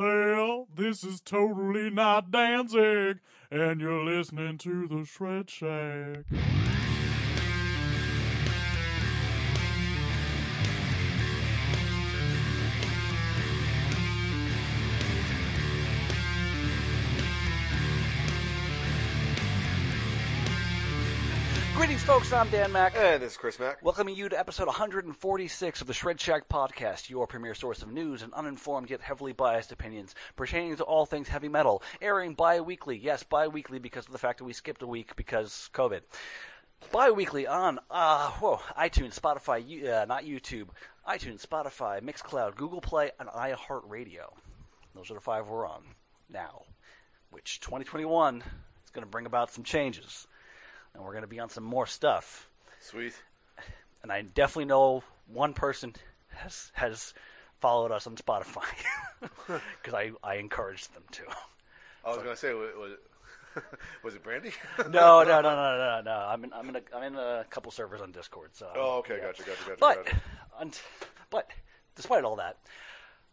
Well, this is totally not Danzig, and you're listening to the Shred Shack. Folks. I'm Dan Mac. And this is Chris Mack. Welcoming you to episode 146 of the Shred Shack Podcast, your premier source of news and uninformed yet heavily biased opinions pertaining to all things heavy metal. Airing bi weekly. Yes, bi weekly because of the fact that we skipped a week because COVID. Bi weekly on uh, whoa, iTunes, Spotify, uh, not YouTube, iTunes, Spotify, Mixcloud, Google Play, and iHeartRadio. Those are the five we're on now, which 2021 is going to bring about some changes. And we're going to be on some more stuff Sweet. and I definitely know one person has has followed us on Spotify because I, I encouraged them to. I was gonna say, was was it, was it Brandy? No, no, no, no, no, no. I'm in I'm in a, I'm in a couple servers on Discord. So. oh, okay, gotcha, gotcha, gotcha. But gotcha. but despite all that,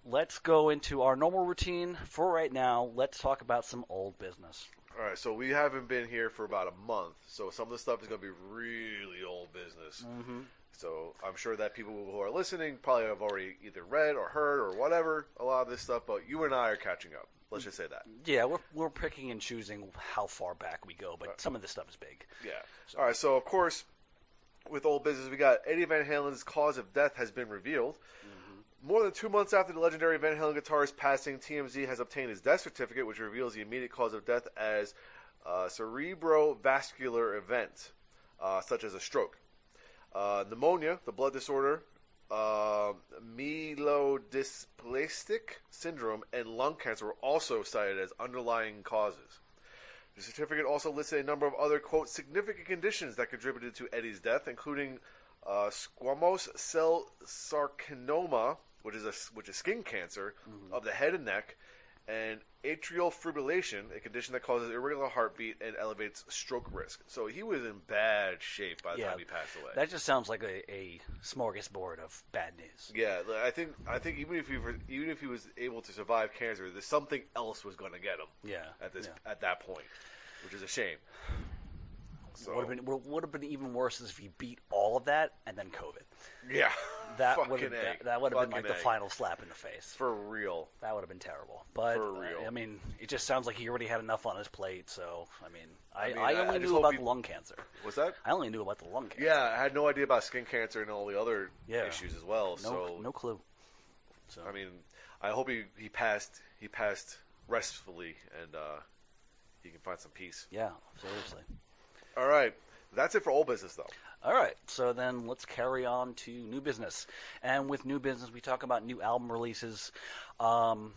let's go into our normal routine for right now. Let's talk about some old business. All right, so we haven't been here for about a month, so some of the stuff is gonna be really old business. Mm-hmm. So I'm sure that people who are listening probably have already either read or heard or whatever a lot of this stuff, but you and I are catching up. Let's just say that. Yeah, we're we're picking and choosing how far back we go, but some of this stuff is big. Yeah. All right. So of course, with old business, we got Eddie Van Halen's cause of death has been revealed. More than two months after the legendary Van Halen guitarist passing, TMZ has obtained his death certificate, which reveals the immediate cause of death as a cerebrovascular event, uh, such as a stroke, uh, pneumonia, the blood disorder, uh, myelodysplastic syndrome, and lung cancer were also cited as underlying causes. The certificate also listed a number of other, quote, significant conditions that contributed to Eddie's death, including uh, squamous cell sarcoma, which is, a, which is skin cancer mm-hmm. of the head and neck, and atrial fibrillation, a condition that causes irregular heartbeat and elevates stroke risk. So he was in bad shape by the Yeah, time he passed away. That just sounds like a, a smorgasbord of bad news. yeah, I think I think even if he even if he was able to survive cancer, there's something else was going to get him. Yeah, At this yeah. at that point, which is a shame. So Would have been would have been even worse is if he beat all of that and then COVID. yeah, That would have that, that would have been like Fucking the final slap in the face. for real. That would have been terrible. But For real. I mean, it just sounds like he already had enough on his plate. So I mean, I, I, mean, I- only knew about he- the lung cancer. Was that? I only knew about the lung cancer. Yeah, I had no idea about skin cancer and all the other Yeah. issues as well. no, so no clue. So I mean, I hope he, he passed he passed restfully and uh, he can find some peace. yeah, seriously. All right, that's it for old business though. All right, so then let's carry on to new business. And with new business, we talk about new album releases. Um,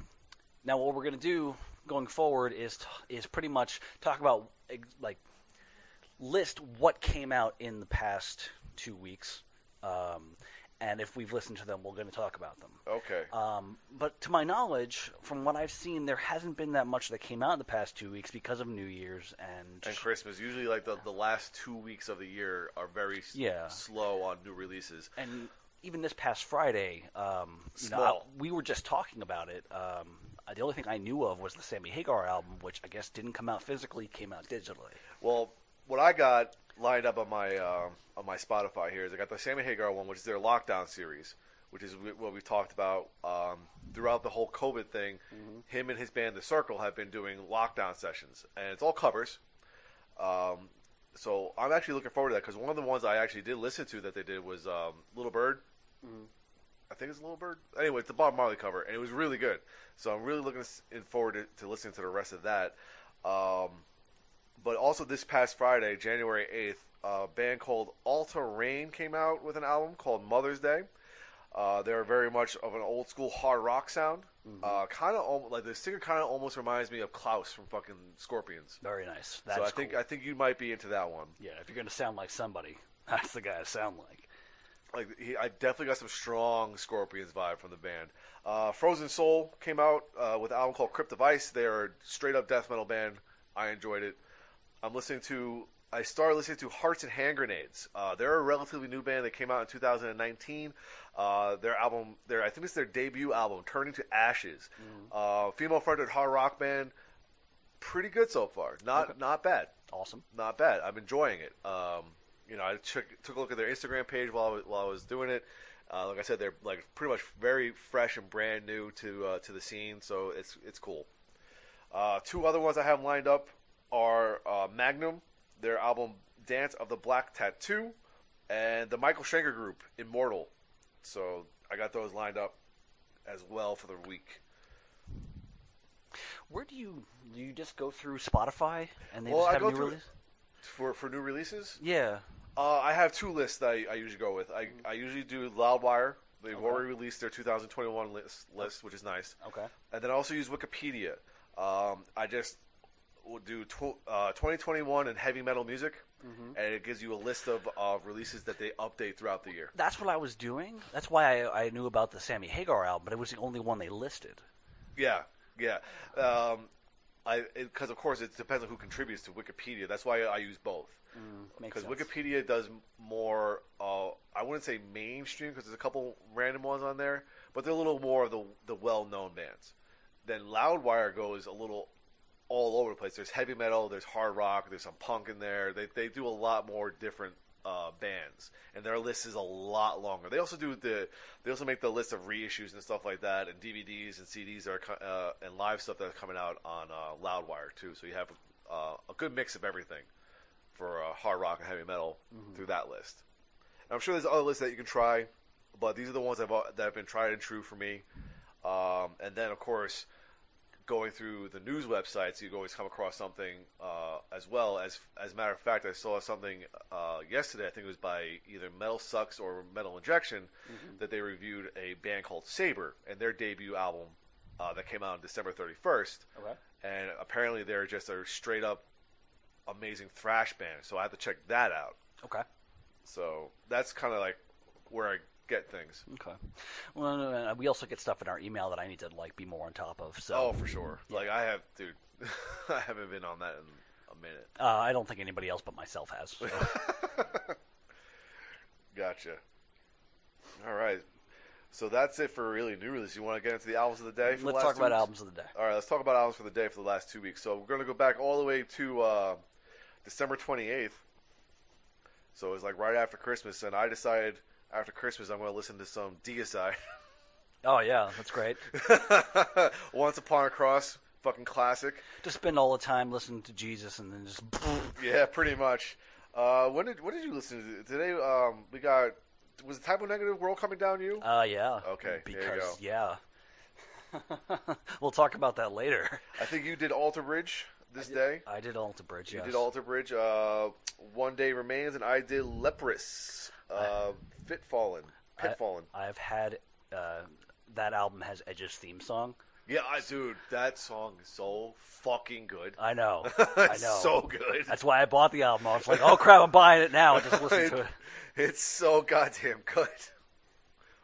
now, what we're going to do going forward is t- is pretty much talk about like list what came out in the past two weeks, um, and if we've listened to them, we're going to talk about them. Okay. Um, but to my knowledge, from what I've seen, there hasn't been that much that came out in the past two weeks because of New Year's and and Christmas. Usually, like the, the last two weeks of the year are very Yeah. slow on new releases. and even this past Friday, um, you know, I- we were just talking about it. Um, the only thing I knew of was the Sammy Hagar album, which I guess didn't come out physically, came out digitally. Well, what I got lined up on my um on my Spotify here is I got the Sammy Hagar one, which is their lockdown series, which is what we talked about um, throughout the whole COVID thing. Him and his band, The Circle, have been doing lockdown sessions, and it's all covers. Um, so I'm actually looking forward to that because one of the ones I actually did listen to that they did was um, Little Bird. I think it's Little Bird. Anyway, it's the Bob Marley cover, and it was really good. So I'm really looking forward to, to listening to the rest of that. Um, but also this past Friday, January 8th, a band called Alta Reign came out with an album called Mother's Day. Uh, they're very much of an old school hard rock sound. Uh, kind of like the singer kind of almost reminds me of Klaus from fucking Scorpions. Very nice. That's so I think cool. I think you might be into that one. yeah, if you're going to sound like somebody, that's the guy to sound like. Like he, I definitely got some strong Scorpions vibe from the band. Uh, Frozen Soul came out uh, with an album called Crypt of Ice. They're a straight up death metal band. I enjoyed it. I'm listening to I started listening to Hearts and Hand Grenades. Uh, they're a relatively new band. that came out in 2019. Uh, their album, their I think it's their debut album, Turning to Ashes. Uh, female-fronted hard rock band. Pretty good so far. Not Okay. not bad. Awesome. Not bad. I'm enjoying it. Um, you know, I took took a look at their Instagram page while I was, while I was doing it. Uh, like I said, they're like pretty much very fresh and brand new to uh, to the scene, so it's it's cool. Uh, two other ones I have lined up are uh, Magnum, their album Dance of the Black Tattoo, and the Michael Schenker Group, Immortal. So I got those lined up as well for the week. Where do you do you just go through Spotify and they Well, just I go new through- For for new releases, Yeah. uh, I have two lists that I, I usually go with. I, I usually do Loudwire. They've Okay. already released their 2021 list, list, which is nice. Okay. And then I also use Wikipedia. Um, I just will do tw- uh, 2021 and heavy metal music, Mm-hmm. and it gives you a list of, of releases that they update throughout the year. That's what I was doing. That's why I, I knew about the Sammy Hagar album, but it was the only one they listed. Yeah, yeah. Um, I because of course it depends on who contributes to Wikipedia. That's why I use both. Because sense. Wikipedia does more, uh, I wouldn't say mainstream because there's a couple random ones on there, but they're a little more of the the well-known bands. Then Loudwire goes a little all over the place. There's heavy metal, there's hard rock, there's some punk in there. They they do a lot more different uh, bands, and their list is a lot longer. They also do the they also make the list of reissues and stuff like that, and DVDs and CDs are uh, and live stuff that's coming out on uh, Loudwire too. So you have uh, a good mix of everything for uh, hard rock and heavy metal through that list. And I'm sure there's other lists that you can try, but these are the ones I've, that have been tried and true for me. Um, and then, of course, going through the news websites, you always come across something uh, as well. As as a matter of fact, I saw something uh, yesterday. I think it was by either Metal Sucks or Metal Injection that they reviewed a band called Saber and their debut album uh, that came out on December 31st Okay. and apparently they're just a straight up amazing thrash band. So I have to check that out. Okay. So that's kind of like where I get things. Okay. Well, we also get stuff in our email that I need to like be more on top of. So Oh, for sure. Like I have, dude. I haven't been on that in a minute. uh, I don't think anybody else but myself has. so. Gotcha. All right. So that's it for really new release. You want to get into the albums of the day? For Let's last talk about weeks? albums of the day. All right, let's talk about albums for the day for the last two weeks. So we're going to go back all the way to uh, December 28th. So it was like right after Christmas, and I decided after Christmas I'm going to listen to some Deicide. Oh yeah, that's great. Once Upon a Cross, fucking classic. to spend all the time listening to Jesus and then just Yeah, pretty much. Uh, when did what did you listen to today? Um, we got was the Type O Negative world coming down you? uh yeah. Okay, there you Because yeah. we'll talk about that later. I think you did Alter Bridge this day. I did Alter Bridge. You yes. did Alter Bridge. Uh, One Day Remains, and I did Leprous. Uh, Fit Fallen. Pit I- Fallen. I've had uh, that album has Edge's theme song. Yeah, I, dude, that song is so fucking good. I know. I know. so good. That's why I bought the album. I was like, oh crap, I'm buying it now. Just listen to it. It's so goddamn good.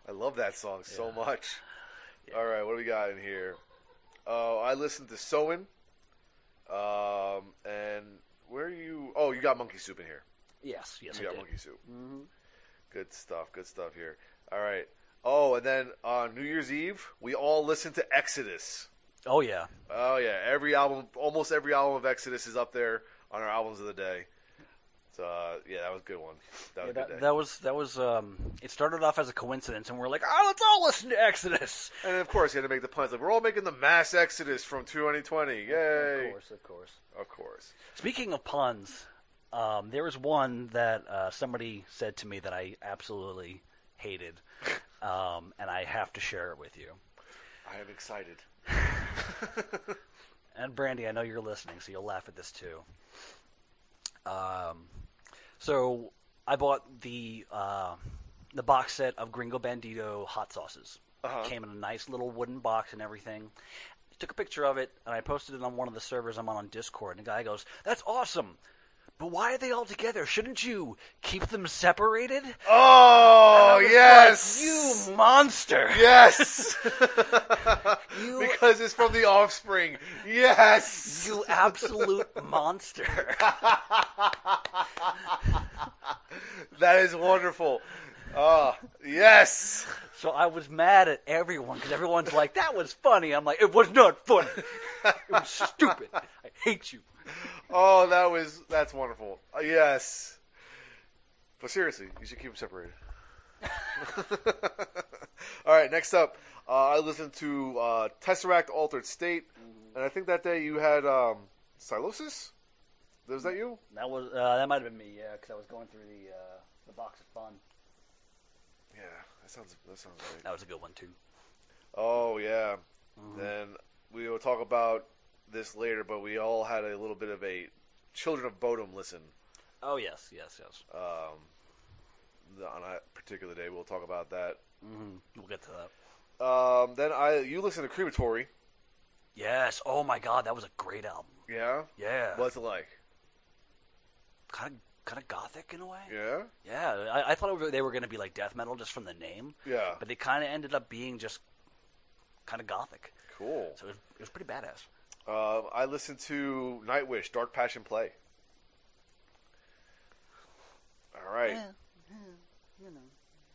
I love that song so Yeah. much. All right, what do we got in here? Oh, I listened to Sewin. Um, and where are you? Oh, you got Monkey Soup in here. Yes, yes, you I got did. Monkey Soup. Mhm. Good stuff. Good stuff here. All right. Oh, and then on New Year's Eve, we all listened to Exodus. Oh yeah. Oh yeah, every album, almost every album of Exodus is up there on our albums of the day. So uh, yeah, that was a good one. That was Yeah, a good that, day. that was that was um it started off as a coincidence and we're like oh let's all listen to exodus And of course, you had to make the puns. Like we're all making the mass exodus from 2020. Yay! of course of course Of course. speaking of puns um, there was one that uh, somebody said to me that i absolutely hated um, and i have to share it with you. I am excited. and brandy i know you're listening so you'll laugh at this too. Um, so i bought the uh, the box set of gringo bandito hot sauces. Uh-huh. came in a nice little wooden box and everything. Took a picture of it and i posted it on one of the servers i'm on on discord and the guy goes that's awesome But why are they all together? Shouldn't you keep them separated? Oh yes, like, you monster! yes, You- because it's from the Offspring. Yes, You absolute monster! that is wonderful. Ah, yes. So I was mad at everyone because everyone's like, "That was funny." I'm like, "It was not funny. It was stupid. I hate you." Oh, that was that's wonderful. Uh, yes, but seriously, you should keep them separated. All right, next up, uh, I listened to uh, Tesseract Altered State, and I think that day you had um, Silosis. Was that you? That was uh, that might have been me, yeah, because I was going through the uh, the box of fun. Yeah, that sounds that sounds right. That was a good one too. Oh yeah. Then we will talk about this later, but we all had a little bit of a Children of Bodom listen Oh yes, yes, yes. um, on a particular day. We'll talk about that. hmm We'll get to that. Um, then I you listen to Crematory. Yes. Oh my God, that was a great album. Yeah. Yeah. What's it like? Kind of kind of gothic in a way. Yeah. Yeah. I, I thought was- they were going to be like death metal just from the name, Yeah. but they kind of ended up being just kind of gothic. Cool. So it was, it was pretty badass. Um, I listened to Nightwish, Dark Passion Play. All right.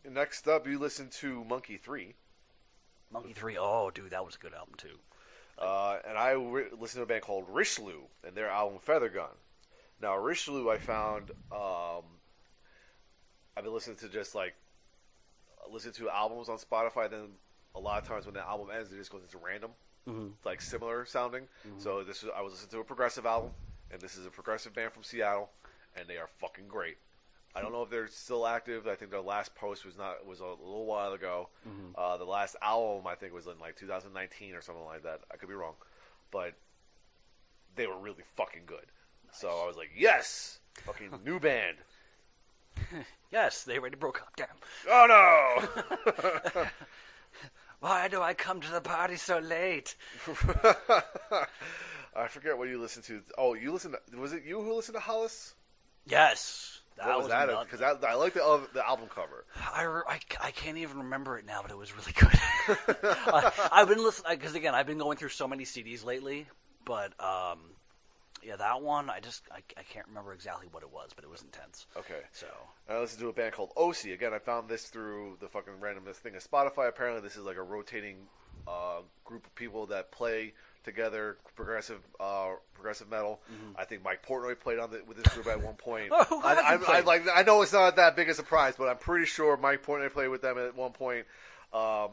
Next up, you listen to Monkey Three, Monkey Three. Oh, dude, that was a good album too. uh, and I re- listened to a band called Rishloo and their album Feather Gun. Now, Rishloo, I found um, I've been listening to just like listen to albums on Spotify. Then a lot of times when the album ends, it just goes into random. Mhm. like similar sounding. So this is I was listening to a progressive album, and this is a progressive band from Seattle, and they are fucking great. I don't know if they're still active. I think their last post was not was a little while ago. Uh, the last album I think was in like 2019 or something like that. I could be wrong, but they were really fucking good. So I was like, yes, fucking new band. Yes, they already broke up. Damn. Oh no. Why do I come to the party so late? I forget what you listened to. Oh, you listened. To, was it you who listened to Hollis? Yes, that What was, that? Because I, I like the al- the album cover. I, re- I, I can't even remember it now, but it was really good. I, I've been listening because again, I've been going through so many CDs lately. But um, yeah, that one I just I, I can't remember exactly what it was, but it was intense. Okay. So I listened to a band called OC. Again, I found this through the fucking randomness thing of Spotify. Apparently, this is like a rotating uh, group of people that play together progressive uh, progressive metal. I think Mike Portnoy played on the, with this group at one point. Oh, I, I, I, like. I know it's not that big a surprise, but I'm pretty sure Mike Portnoy played with them at one point. Um,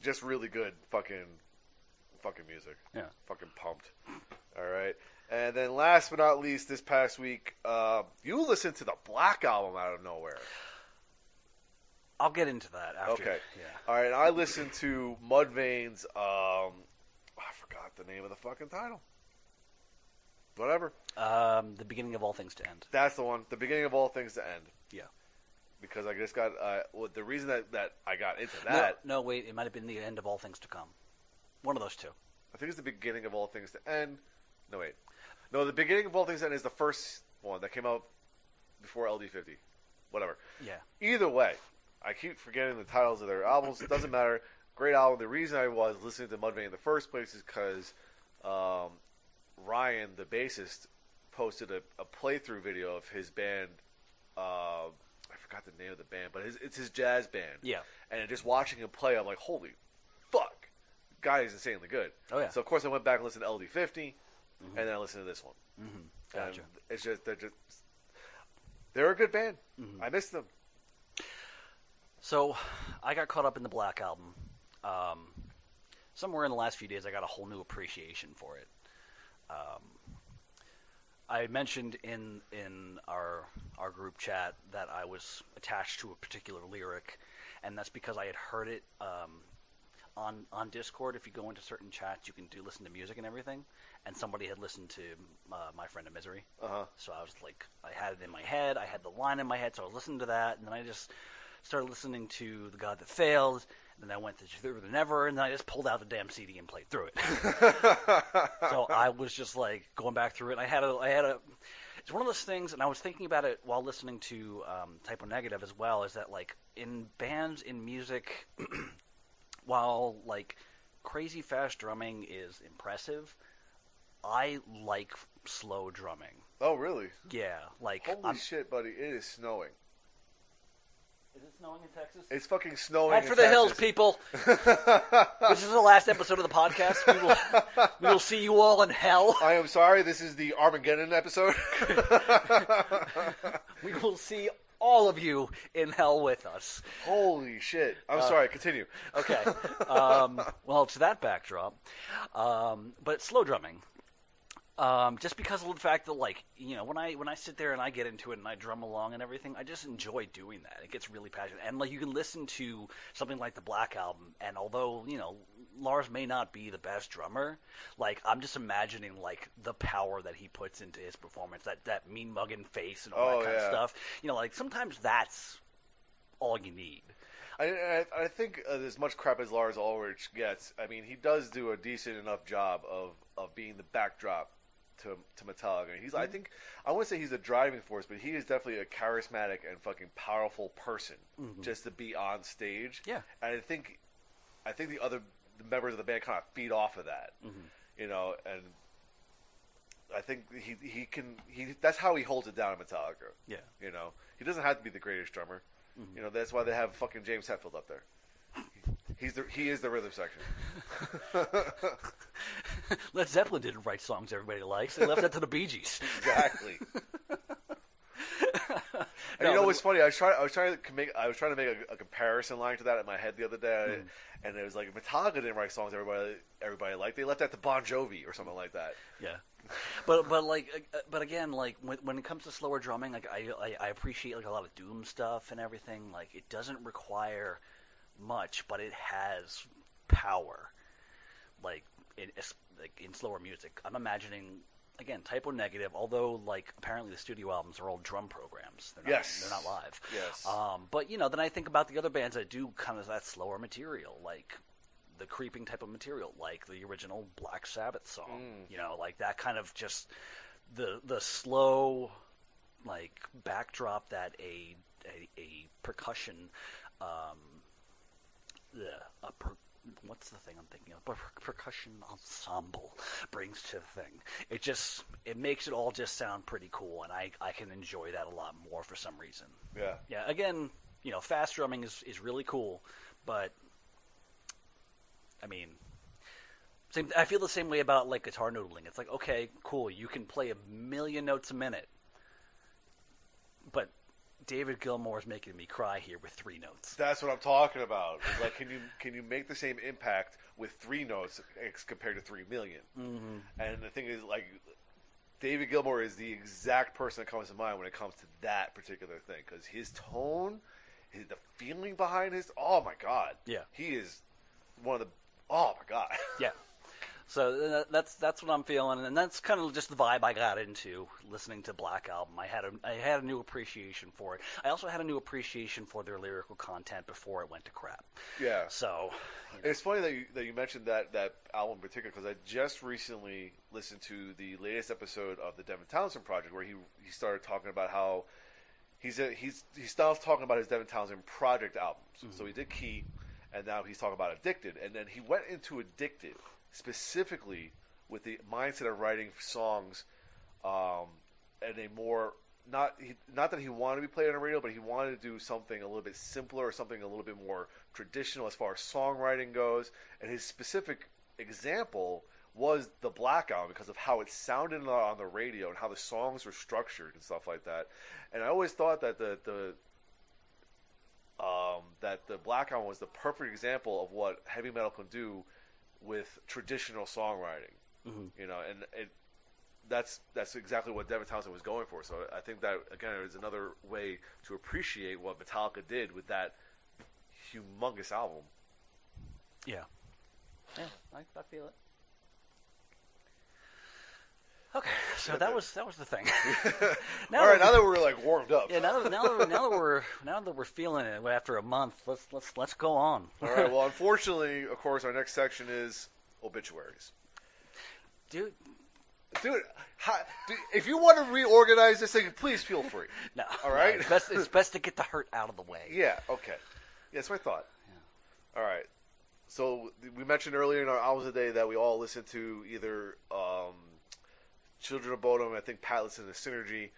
just really good fucking fucking music. yeah, Fucking pumped. All right. And then last but not least, this past week, uh, you listened to the Black album out of nowhere. I'll get into that after. Okay. Yeah. All right. I listened to Mudvayne's. Um, I forgot the name of the fucking title. Whatever. Um, the beginning of all things to end. That's the one. The beginning of all things to end. Yeah. Because I just got. Uh, well, the reason that, that I got into No, that, no, wait. It might have been the end of all things to come. One of those two. I think it's the beginning of all things to end. No, wait. No, the beginning of all things end is the first one that came out before LD50. Whatever. Yeah. Either way, I keep forgetting the titles of their albums. It doesn't matter. Great album. The reason I was listening to Mudvayne in the first place is because um, Ryan, the bassist, posted a, a playthrough video of his band. Uh, I forgot the name of the band, but his, it's his jazz band. Yeah. And just watching him play, I'm like, holy fuck, guy is insanely good. Oh, yeah. So of course I went back and listened to LD50, and then I listened to this one. Mm-hmm. Gotcha. And it's just they're just they're a good band. Mm-hmm. I miss them. So, I got caught up in the Black album. Um, somewhere in the last few days, I got a whole new appreciation for it. Um, I mentioned in in our our group chat that I was attached to a particular lyric, and that's because I had heard it um, on on Discord. If you go into certain chats, you can do listen to music and everything. And somebody had listened to uh, my friend of misery. Uh huh. So I was like, I had it in my head. I had the line in my head, so I was listening to that, and then I just started listening to the God That Failed. And then I went to Through the Never, and then I just pulled out the damn CD and played through it. so I was just like going back through it. And I had a, I had a. it's one of those things, and I was thinking about it while listening to um, Type O Negative as well. Is that like in bands in music, while like crazy fast drumming is impressive, I like slow drumming. Oh, really? Yeah, like Holy I'm, shit, buddy! It is snowing. is it snowing in Texas? It's fucking snowing. Head in for the hills, people. this is the last episode of the podcast. We will, we will see you all in hell. I am sorry. This is the Armageddon episode. We will see all of you in hell with us. Holy shit! I'm Uh, sorry. Continue. Okay. Um, well, to that backdrop, um, but slow drumming. Um, just because of the fact that, like, you know, when I when I sit there and I get into it and I drum along and everything, I just enjoy doing that. It gets really passionate, and like you can listen to something like the Black Album, and although you know Lars may not be the best drummer, like I'm just imagining like the power that he puts into his performance, that that mean mugging face and all Oh, that kind yeah. of stuff. You know, like sometimes that's all you need. I, I, think uh, as much crap as Lars Ulrich gets, I mean, he does do a decent enough job of, of being the backdrop to to Metallica. He's, Mm-hmm. I think, I wouldn't say he's a driving force, but he is definitely a charismatic and fucking powerful person just to be on stage. Mm-hmm. Yeah. and I think, I think the other the members of the band kind of feed off of that, Mm-hmm. you know, and. I think he he can he that's how he holds it down in Metallica. Yeah. You know, he doesn't have to be the greatest drummer. Mm-hmm. You know, that's why they have fucking James Hetfield up there. He's the he is the rhythm section. Led Zeppelin didn't write songs everybody likes. They left that to the Bee Gees. Exactly. And No, you know what's funny? I was trying. I was trying to make. I was trying to make a, a comparison line to that in my head the other day, Hmm. and it was like Metallica didn't write songs everybody everybody liked. They left that to Bon Jovi or something like that. Yeah, but but like uh, but again, like when when it comes to slower drumming, like I, I I appreciate like a lot of doom stuff and everything. Like it doesn't require much, but it has power. Like in like in slower music, I'm imagining again Type O Negative. Although like apparently the studio albums are all drum programs. They're not, Yes. they're not live. Yes. Um, but you know, then I think about the other bands that do kind of that slower material, like the creeping type of material, like the original Black Sabbath song. You know, like that kind of just the the slow, like backdrop that a a, a percussion, um, the a per, what's the thing I'm thinking of? Per- percussion ensemble brings to the thing. It just it makes it all just sound pretty cool, and I I can enjoy that a lot more for some reason. Yeah. Yeah, again, you know, fast drumming is, is really cool, but I mean, same. I feel the same way about like guitar noodling. It's like, okay, cool, you can play a million notes a minute, David Gilmour is making me cry here with three notes. That's what I'm talking about. It's like, can you can you make the same impact with three notes ex- compared to three million? Mm-hmm. And the thing is, like, David Gilmour is the exact person that comes to mind when it comes to that particular thing because his tone, his, the feeling behind his, oh my god, Yeah. he is one of the, oh my god, Yeah. So uh, that's that's what I'm feeling, and that's kind of just the vibe I got into listening to Black Album. I had a I had a new appreciation for it. I also had a new appreciation for their lyrical content before it went to crap. yeah. So, you know, It's funny that you, that you mentioned that, that album in particular because I just recently listened to the latest episode of the Devin Townsend project where he he started talking about how he's a, he's he stopped talking about his Devin Townsend project albums. So he did Ki, and now he's talking about Addicted, and then he went into Addicted specifically with the mindset of writing songs um, and a more not he, not that he wanted to be played on the radio, but he wanted to do something a little bit simpler or something a little bit more traditional as far as songwriting goes. And his specific example was the Black Album because of how it sounded on- on the radio and how the songs were structured and stuff like that. And I always thought that the the um, that the Black Album was the perfect example of what heavy metal can do with traditional songwriting. Mm-hmm. You know, and it that's that's exactly what Devin Townsend was going for. So I think that again is another way to appreciate what Metallica did with that humongous album. yeah, yeah, I, I feel it. Okay, so that was that was the thing. now All right, now that we're like warmed up. yeah, now that, now that we're, now that we're now that we're feeling it after a month, let's let's let's go on. All right. Well, unfortunately, of course, our next section is obituaries. dude. Dude, Hi- do- if you want to reorganize this thing, please feel free. No. All no, it's, best, it's best to get the hurt out of the way. Yeah. Okay. Yeah, that's what I thought. All right. So we mentioned earlier in our albums day that we all listen to either um, Children of Bodom. I think Pat listened to Synergy,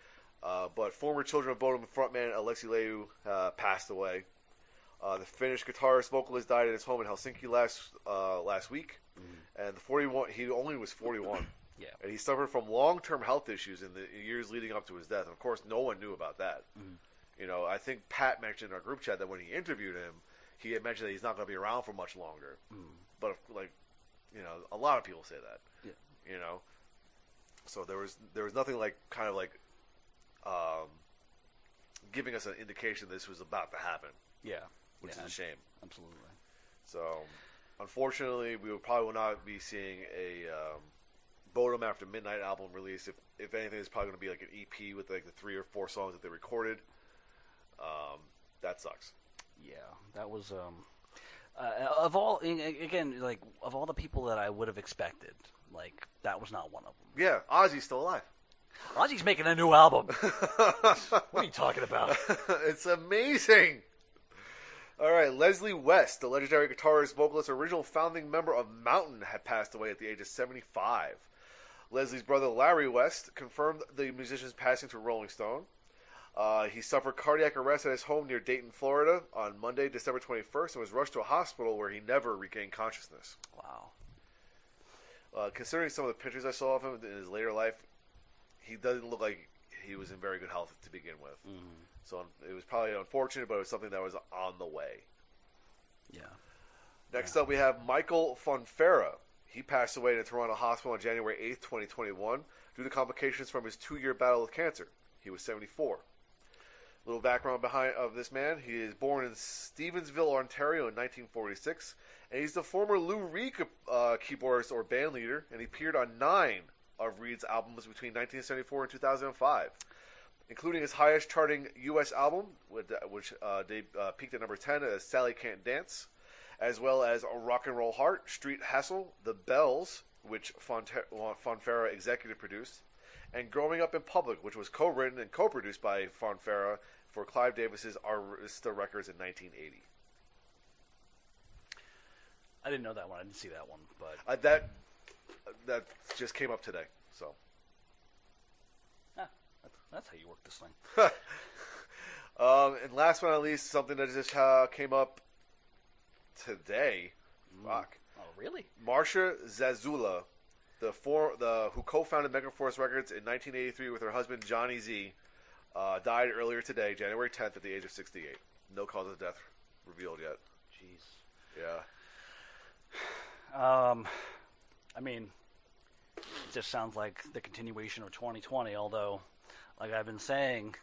uh, but former Children of Bodom frontman Alexi Laiho uh, passed away. Uh, the Finnish guitarist vocalist died at his home in Helsinki last uh, last week, and the 41 he only was 41. Yeah. and he suffered from long-term health issues in the years leading up to his death. Of course, no one knew about that. You know, I think Pat mentioned in our group chat that when he interviewed him, he had mentioned that he's not going to be around for much longer. But like, you know, a lot of people say that. Yeah. You know, so there was there was nothing like kind of like um, giving us an indication this was about to happen, Yeah. which Yeah, is a shame. Absolutely. So, unfortunately, we will probably will not be seeing a um, Bodom After Midnight album release. If if anything, it's probably going to be like an EP with like the three or four songs that they recorded. Um, that sucks. Yeah, that was um, uh, of all again like of all the people that I would have expected, like that was not one of them. Yeah, Ozzy's still alive. Ozzy's making a new album. what are you talking about? it's amazing. All right, Leslie West, the legendary guitarist, vocalist, original founding member of Mountain, had passed away at the age of 75. Leslie's brother Larry West confirmed the musician's passing to Rolling Stone. Uh, he suffered cardiac arrest at his home near Dayton, Florida, on Monday, December 21st, and was rushed to a hospital where he never regained consciousness. Wow. Uh, considering some of the pictures I saw of him in his later life, he doesn't look like he was in very good health to begin with. So it was probably unfortunate, but it was something that was on the way. Yeah. Next up, we have Michael Fonfara. He passed away in a Toronto hospital on January 8th, 2021, due to complications from his two year battle with cancer. He was 74. Little background behind of this man. He is born in Stevensville, Ontario in 1946, and he's the former Lou Reed uh, keyboardist or band leader, and he appeared on nine of Reed's albums between 1974 and 2005, including his highest charting U.S. album, with- which uh, they uh, peaked at number 10 as Sally Can't Dance, as well as Rock and Roll Heart, Street Hassle, The Bells, which Fonfara executive produced, and Growing Up in Public, which was co-written and co-produced by Fonfara for Clive Davis's Arista Records in 1980. I didn't know that one. I didn't see that one, but Uh, that that just came up today. So ah, that's, that's how you work this thing. Um, and last but not least, something that just uh, came up today. Fuck. Oh, really? Marsha Zazula, the for, the who co-founded Megaforce Records in 1983 with her husband Johnny Z, uh, died earlier today, January 10th, at the age of 68. No cause of death revealed yet. Jeez. Yeah. Um, I mean, it just sounds like the continuation of 2020. Although, like I've been saying,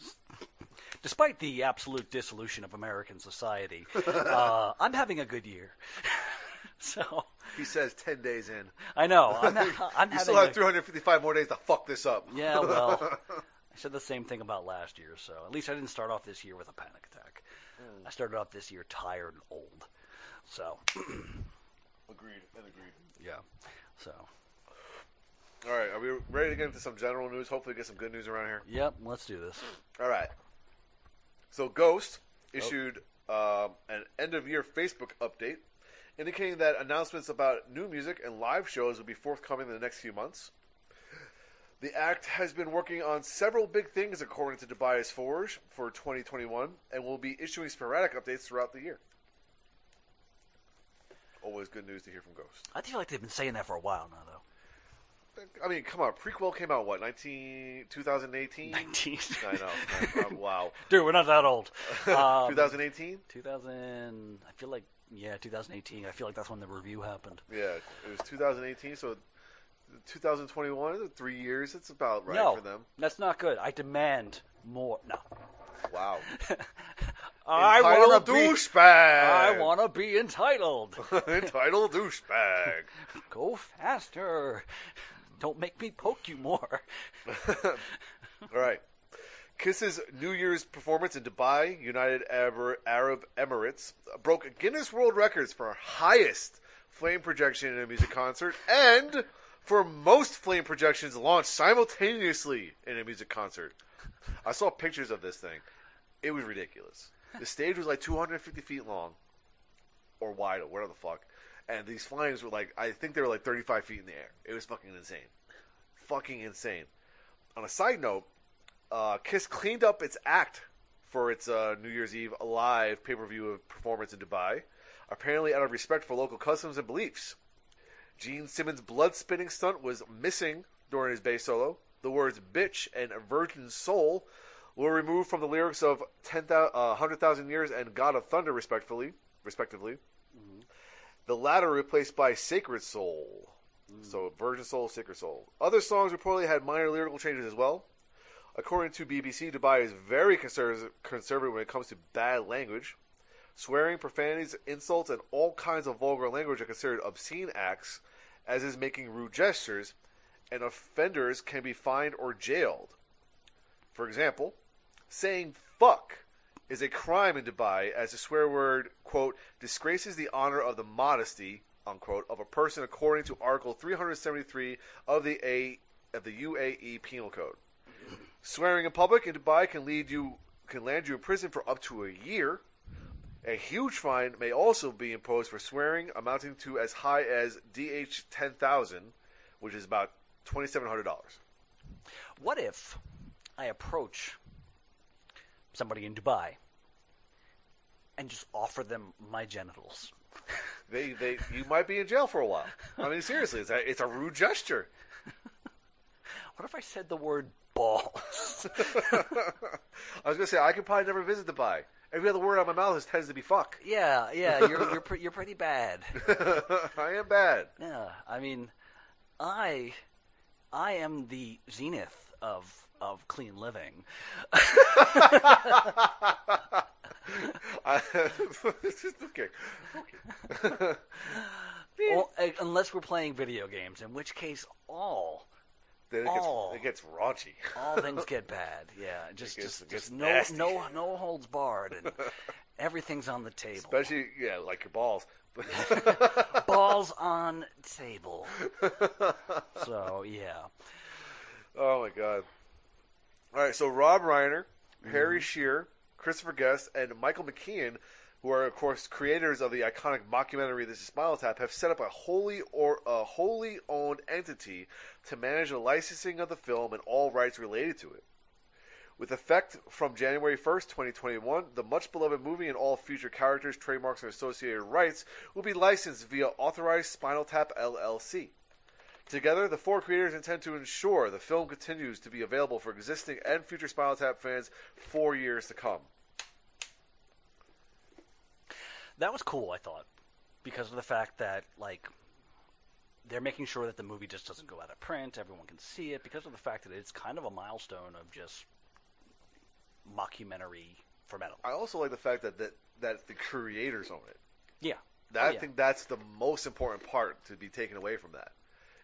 despite the absolute dissolution of American society, uh, I'm having a good year. so He says 10 days in. I know I'm, I'm You still have a- 355 more days to fuck this up. yeah, well, I said the same thing about last year. So at least I didn't start off this year with a panic attack. I started off this year tired and old. So agreed. And agreed. yeah. So All right. Are we ready to get into some general news? Hopefully, get some good news around here. yep. Let's do this. All right. So Ghost issued um, an end of year Facebook update indicating that announcements about new music and live shows will be forthcoming in the next few months. The act has been working on several big things, according to Tobias Forge, for 2021, and will be issuing sporadic updates throughout the year. Always good news to hear from Ghost. I feel like they've been saying that for a while now, though. I mean, come on. Prequel came out, what, 19, 2018? 19. I know. I- I- wow. Dude, we're not that old. Um, 2018? 2000. I feel like yeah, 2018. I feel like that's when the review happened. Yeah, it was 2018, so 2021, three years. It's about right no, for them. that's not good. I demand more. No, Wow. I want to be. douchebag. I want to be entitled. Entitled douchebag. Go faster. Don't make me poke you more. All right. Kiss's New Year's performance in Dubai, United Arab Arab Emirates, broke Guinness World Records for highest flame projection in a music concert and for most flame projections launched simultaneously in a music concert. I saw pictures of this thing. It was ridiculous. The stage was like 250 feet long, or wide, or whatever the fuck. And these flames were like, I think they were like 35 feet in the air. It was fucking insane. Fucking insane. On a side note, uh, Kiss cleaned up its act for its uh, New Year's Eve live pay per view performance in Dubai, apparently out of respect for local customs and beliefs. Gene Simmons' blood spitting stunt was missing during his bass solo. The words bitch and virgin soul were removed from the lyrics of 10, uh, 100,000 Years and God of Thunder, respectively. respectively. The latter replaced by Sacred Soul. So Virgin Soul, Sacred Soul. Other songs reportedly had minor lyrical changes as well. According to BBC, Dubai is very conserv- conservative when it comes to bad language. Swearing, profanities, insults, and all kinds of vulgar language are considered obscene acts, as is making rude gestures, and offenders can be fined or jailed. For example, saying fuck is a crime in Dubai as the swear word, quote, disgraces the honor of the modesty, unquote, of a person according to Article 373 of the A of the UAE Penal Code. Swearing in public in Dubai can lead you can land you in prison for up to a year. A huge fine may also be imposed for swearing, amounting to as high as DH ten thousand, which is about twenty seven hundred dollars. What if I approach somebody in Dubai and just offer them my genitals? They they you might be in jail for a while. I mean seriously, it's a it's a rude gesture. What if I said the word balls? I was gonna say I could probably never visit Dubai. Every other word out of my mouth is tends to be fuck. yeah, yeah, you're you're pre- you're pretty bad. I am bad. Yeah, I mean, I I am the zenith of of clean living. I, okay. okay. Well, uh, unless we're playing video games, in which case all then it gets, Oh. it gets raunchy. all things get bad. Yeah, just gets- just, just no nasty. no no holds barred, and everything's on the table. Especially yeah, like your balls. Balls on table. So yeah, oh my god. All right, so Rob Reiner, Harry mm-hmm. Shearer, Christopher Guest, and Michael McKean, who are of course creators of the iconic mockumentary This Is Spinal Tap, have set up a wholly or a wholly owned entity to manage the licensing of the film and all rights related to it. With effect from January 1st, 2021, the much beloved movie and all future characters, trademarks, and associated rights will be licensed via Authorized Spinal Tap LLC. Together, the four creators intend to ensure the film continues to be available for existing and future Spinal Tap fans for years to come. that was cool. I thought because of the fact that like they're making sure that the movie just doesn't go out of print. Everyone can see it because of the fact that it's kind of a milestone of just mockumentary for metal. I also like the fact that that, that the creators own it. Yeah, That, Oh, I think that's the most important part to be taken away from that.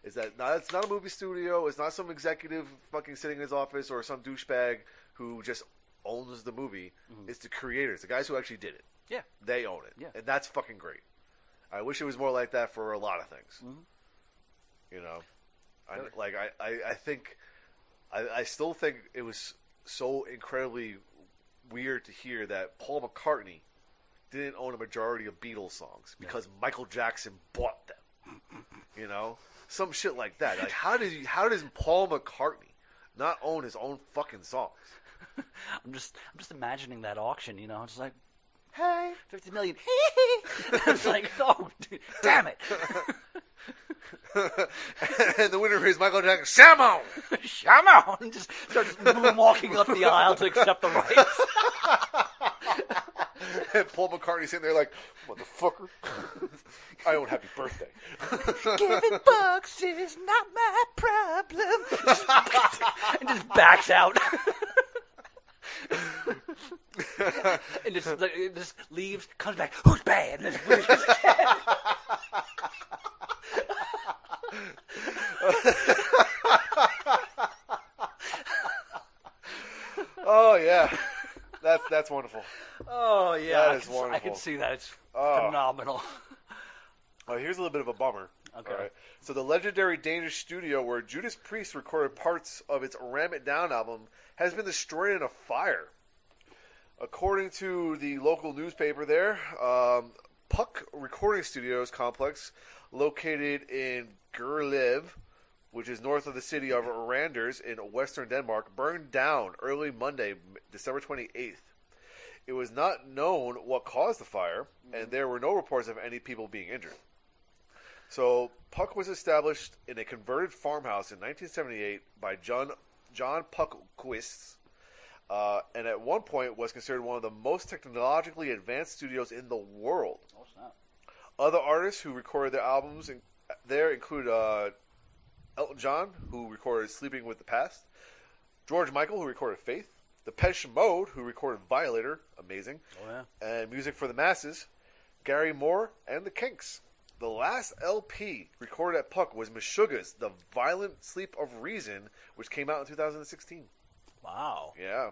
Is that not, it's not a movie studio, it's not some executive fucking sitting in his office or some douchebag who just owns the movie. It's the creators, the guys who actually did it. Mm-hmm. yeah. They own it. Yeah. And that's fucking great. I wish it was more like that for a lot of things. You know? I, like, I, I, I think, I, I still think it was so incredibly weird to hear that Paul McCartney didn't own a majority of Beatles songs because Michael Jackson bought them. You know? Some shit like that. Like, how did you, how does Paul McCartney not own his own fucking songs? I'm just I'm just imagining that auction. You know, it's like Hey. fifty million. it's like oh, dude, damn it, and the winner is Michael Jackson. Shamo! come on! And just starts walking up the aisle to accept the rights. And Paul McCartney sitting there like, motherfucker, I own Happy Birthday. Giving bucks is not my problem. and just backs out. and just, like, it just leaves, comes back. Who's bad? And just oh yeah, that's that's wonderful. Oh yeah, That I is can, I can see that. It's Oh. phenomenal. Oh, here's a little bit of a bummer. Okay. Right. So the legendary Danish studio where Judas Priest recorded parts of its Ram It Down album has been destroyed in a fire. According to the local newspaper there, um, Puck Recording Studios complex, located in Gerlev, which is north of the city of Randers in western Denmark, burned down early Monday, December 28th. It was not known what caused the fire, and there were no reports of any people being injured. So Puck was established in a converted farmhouse in 1978 by John John Puckquist, uh, and at one point was considered one of the most technologically advanced studios in the world. Oh. Other artists who recorded their albums in, there include uh, Elton John, who recorded "Sleeping with the Past," George Michael, who recorded "Faith," The Depeche Mode, who recorded "Violator," amazing, Oh, yeah. and "Music for the Masses," Gary Moore, and the Kinks. The last LP recorded at Puk was Meshuggah's "The Violent Sleep of Reason," which came out in 2016. Wow. Yeah,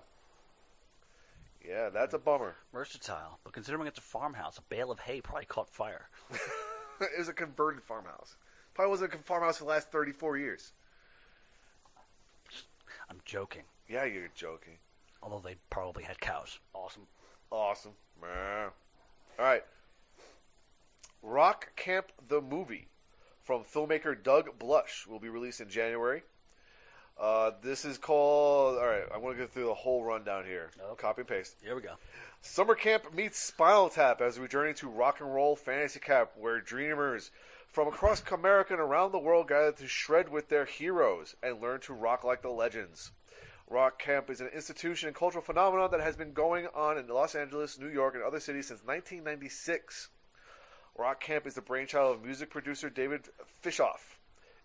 yeah, that's a bummer. Versatile. But considering it's a farmhouse, a bale of hay probably caught fire. it was a converted farmhouse. Probably wasn't a farmhouse for the last 34 years. I'm joking. Yeah, you're joking. Although they probably had cows. Awesome. Awesome. All right. Rock Camp the Movie from filmmaker Doug Blush will be released in January. Uh, this is called. All right, I'm going to go through the whole rundown here. Okay. Copy and paste. Here we go. Summer Camp meets Spinal Tap as we journey to rock and roll fantasy camp, where dreamers from across America and around the world gathered to shred with their heroes and learn to rock like the legends. Rock Camp is an institution and cultural phenomenon that has been going on in Los Angeles, New York, and other cities since 1996. Rock Camp is the brainchild of music producer David Fishof.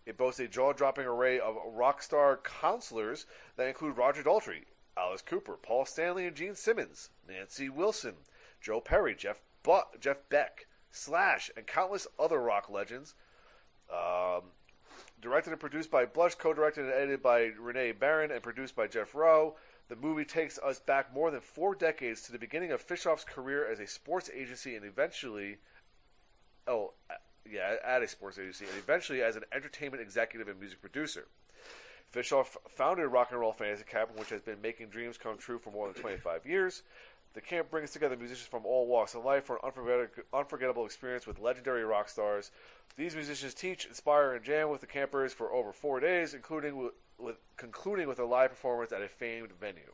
It boasts a jaw-dropping array of rock star counselors that include Roger Daltrey, Alice Cooper, Paul Stanley and Gene Simmons, Nancy Wilson, Joe Perry, Jeff Jeff Beck, Slash, and countless other rock legends. Um, directed and produced by Blush, co-directed and edited by Renee Barron, and produced by Jeff Rowe. The movie takes us back more than four decades to the beginning of Fishof's career as a sports agency and eventually, oh, yeah, at a sports agency, and eventually as an entertainment executive and music producer. Fishoff founded Rock and Roll Fantasy Camp, which has been making dreams come true for more than 25 years. The camp brings together musicians from all walks of life for an unforget- unforgettable experience with legendary rock stars. These musicians teach, inspire, and jam with the campers for over four days, including with, with concluding with a live performance at a famed venue.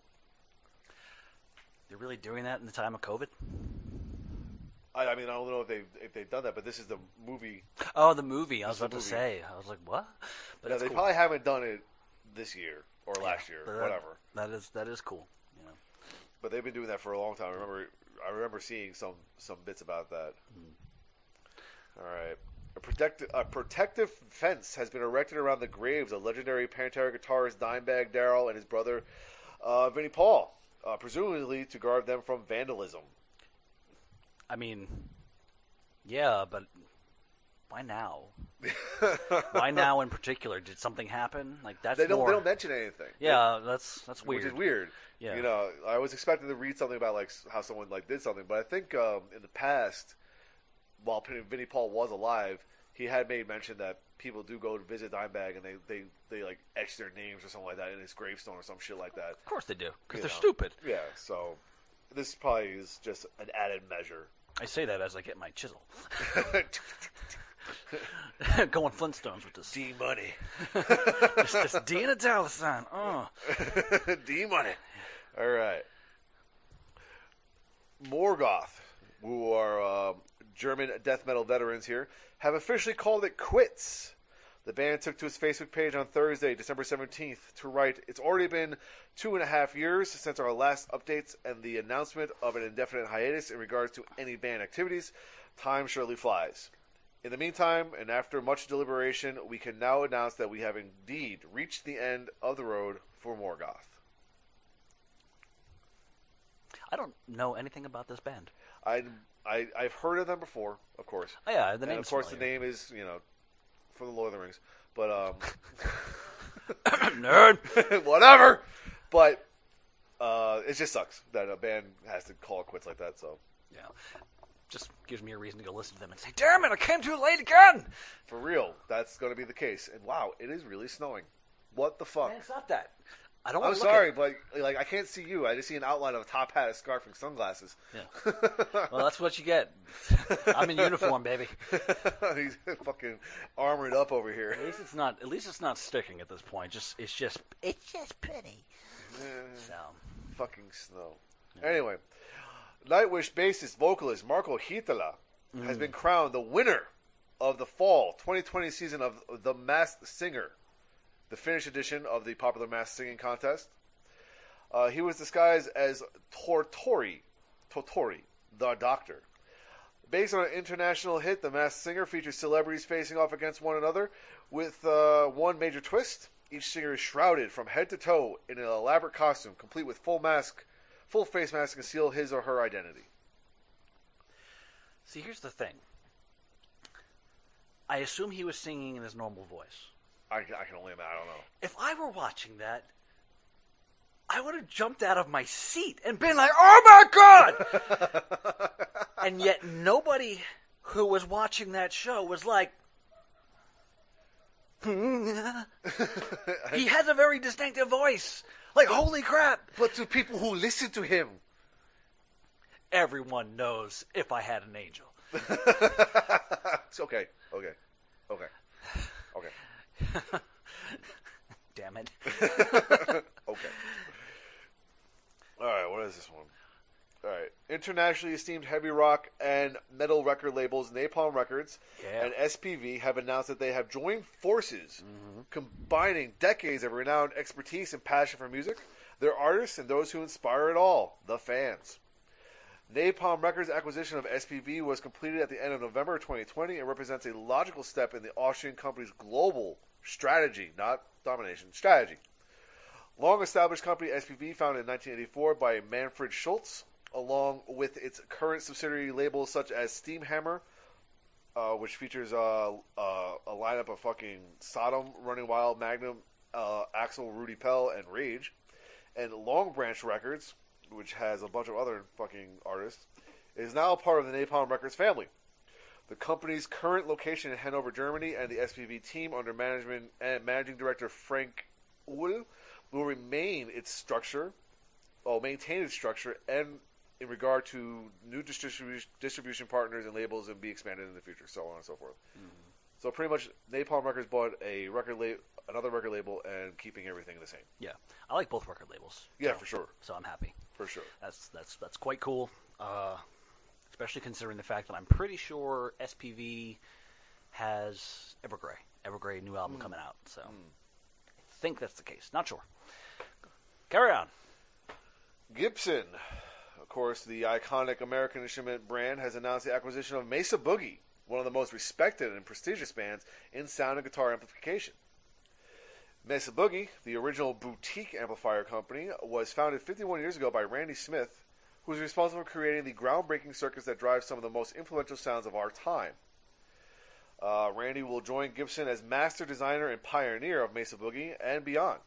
They're really doing that in the time of COVID? I, I mean, I don't know if they've if they've done that, but this is the movie. Oh, the movie. I was about to movie. say. I was like, what? But Yeah, it's they cool. probably haven't done it this year or last year, But that- whatever. That is that is cool. But they've been doing that for a long time. I remember I remember seeing some some bits about that. All right. A, protect, a protective fence has been erected around the graves of legendary Pantera guitarist Dimebag Darrell and his brother uh, Vinnie Paul, uh, presumably to guard them from vandalism. I mean, yeah, but why now? Why now in particular? Did something happen? Like that's they don't more. they don't mention anything. yeah, that's that's weird. Which is weird. Yeah. You know, I was expecting to read something about like how someone like did something, but I think um, in the past, while Vinnie Paul was alive, he had made mention that people do go to visit Dimebag and they, they, they like etch their names or something like that in his gravestone or some shit like that. Of course they do, because they're know. stupid. Yeah, so this probably is just an added measure. I say that as I get my chisel. Going Flintstones with this. D money, It's just D and a dollar sign. Oh. D money. All right. Morgoth, who are um German death metal veterans here, have officially called it quits. The band took to its Facebook page on Thursday, December 17th, to write, It's already been two and a half years since our last updates and the announcement of an indefinite hiatus in regards to any band activities. Time surely flies. In the meantime, and after much deliberation, we can now announce that we have indeed reached the end of the road for Morgoth. I don't know anything about this band. I, I, I've heard of them before, of course. Oh yeah, the and name's of course, the name is, you know, from the Lord of the Rings. But, um, Nerd. whatever. But uh, it just sucks that a band has to call it quits like that. So Yeah. just gives me a reason to go listen to them and say, "Damn it, I came too late again." For real, that's going to be the case. And wow, it is really snowing. What the fuck? Man, it's not that. I don't. I'm look sorry, but like I can't see you. I just see an outline of a top hat, a scarf, and sunglasses. yeah. Well, that's what you get. I'm in uniform, baby. He's fucking armored up over here. At least it's not. At least it's not sticking at this point. Just it's just it's just pretty. So fucking snow. Anyway, Nightwish bassist vocalist Marko Hietala has mm. been crowned the winner of the fall 2020 season of The Masked Singer, the Finnish edition of the popular mass singing contest. Uh, he was disguised as Tortori, Totori, the Doctor. Based on an international hit, The Masked Singer features celebrities facing off against one another with uh, one major twist. Each singer is shrouded from head to toe in an elaborate costume, complete with full mask, full face mask to conceal his or her identity. see, here's the thing. I assume he was singing in his normal voice. I, I can only imagine. I don't know. If I were watching that, I would have jumped out of my seat and been like, "Oh my god!" and yet nobody who was watching that show was like. he has a very distinctive voice. Like, holy crap! But to people who listen to him, Everyone knows if I had an angel. it's okay, okay, okay, okay, Damn it. okay. All right, what is this one? All right, internationally esteemed heavy rock and metal record labels Napalm Records Yeah. and SPV have announced that they have joined forces, mm-hmm. combining decades of renowned expertise and passion for music, their artists, and those who inspire it all, the fans. Napalm Records' acquisition of SPV was completed at the end of November 2020 and represents a logical step in the Austrian company's global strategy, not domination, strategy. Long established company SPV, founded in 1984 by Manfred Schütz, along with its current subsidiary labels such as Steamhammer, uh, which features uh, uh, a lineup of fucking Sodom, Running Wild, Magnum, uh, Axel, Rudi Pell, and Rage, and Long Branch Records, which has a bunch of other fucking artists, is now part of the Napalm Records family. The company's current location in Hanover, Germany, and the SPV team under management and managing director Frank Uhl will remain its structure, or maintain its structure, and in regard to new distribution, distribution partners and labels, and be expanded in the future, so on and so forth. Mm-hmm. So pretty much, Napalm Records bought a record la- another record label, and keeping everything the same. Yeah, I like both record labels. Yeah, so- for sure, So I'm happy. For sure. That's that's that's quite cool. Uh, especially considering the fact that I'm pretty sure SPV has Evergrey. Evergrey new album coming out. So I think that's the case. Not sure. Carry on. Gibson, of course, the iconic American instrument brand, has announced the acquisition of Mesa Boogie, one of the most respected and prestigious bands in sound and guitar amplification. Mesa Boogie, the original boutique amplifier company, was founded 51 years ago by Randy Smith, who was responsible for creating the groundbreaking circuits that drive some of the most influential sounds of our time. Uh, Randy will join Gibson as master designer and pioneer of Mesa Boogie and beyond.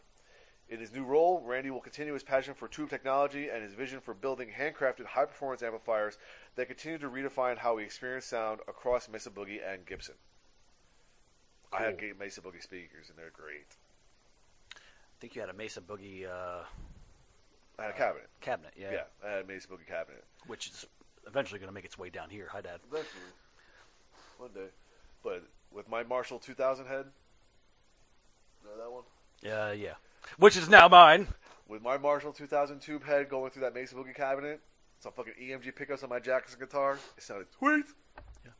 In his new role, Randy will continue his passion for tube technology and his vision for building handcrafted high performance amplifiers that continue to redefine how we experience sound across Mesa Boogie and Gibson. I have Mesa Boogie speakers and they're great. I think you had a Mesa Boogie uh, I had a cabinet. cabinet. Yeah. Yeah, I had a Mesa Boogie cabinet. Which is eventually going to make its way down here. Hi, Dad. Eventually. One day. But with my Marshall 2000 head, know that one? Yeah, yeah. Which is now mine. With my Marshall 2000 tube head going through that Mesa Boogie cabinet, some fucking EMG pickups on my Jackson guitar, it sounded sweet. Yeah.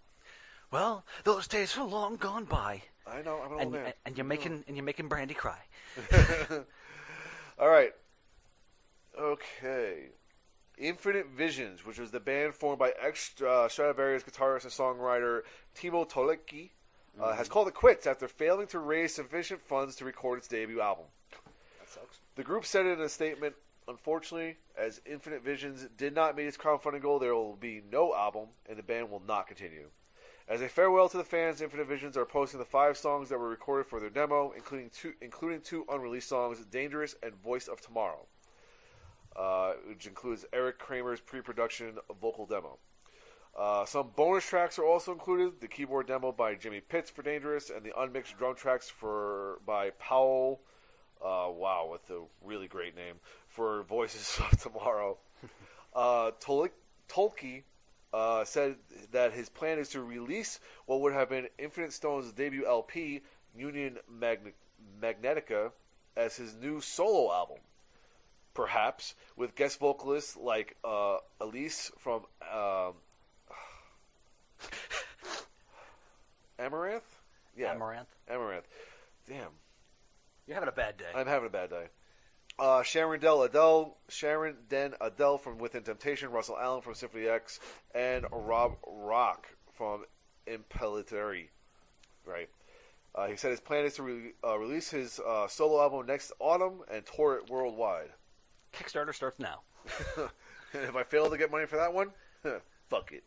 Well, those days are long gone by, I know, I'm an old and man. and, and you're making and you're making Brandy cry. All right. Okay. Infinite Visions, which was the band formed by ex uh, Stradivarius guitarist and songwriter Timo Tolkki, uh, has called it quits after failing to raise sufficient funds to record its debut album. That sucks. The group said in a statement, unfortunately, as Infinite Visions did not meet its crowdfunding goal, there will be no album, and the band will not continue. As a farewell to the fans, Infinite Visions are posting the five songs that were recorded for their demo, including two, including two unreleased songs, "Dangerous" and "Voice of Tomorrow," uh, which includes Eric Kramer's pre-production vocal demo. Uh, some bonus tracks are also included: the keyboard demo by Jimmy Pitts for "Dangerous" and the unmixed drum tracks for by Powell. Uh, wow, with a really great name for "Voices of Tomorrow." Uh, Tol- Tolkki uh, said that his plan is to release what would have been Infinite Stone's debut LP, Union Magne- Magnetica, as his new solo album. Perhaps with guest vocalists like uh, Elize from um, Amaranthe? Yeah, Amaranthe. Amaranthe. Damn, You're having a bad day. I'm having a bad day. Uh, Sharon Del Adele, Sharon Den Adel from Within Temptation, Russell Allen from Symphony X, and Rob Rock from Impellitteri. Right. Uh, he said his plan is to re- uh, release his uh, solo album next autumn and tour it worldwide. Kickstarter starts now. and if I fail to get money for that one, fuck it.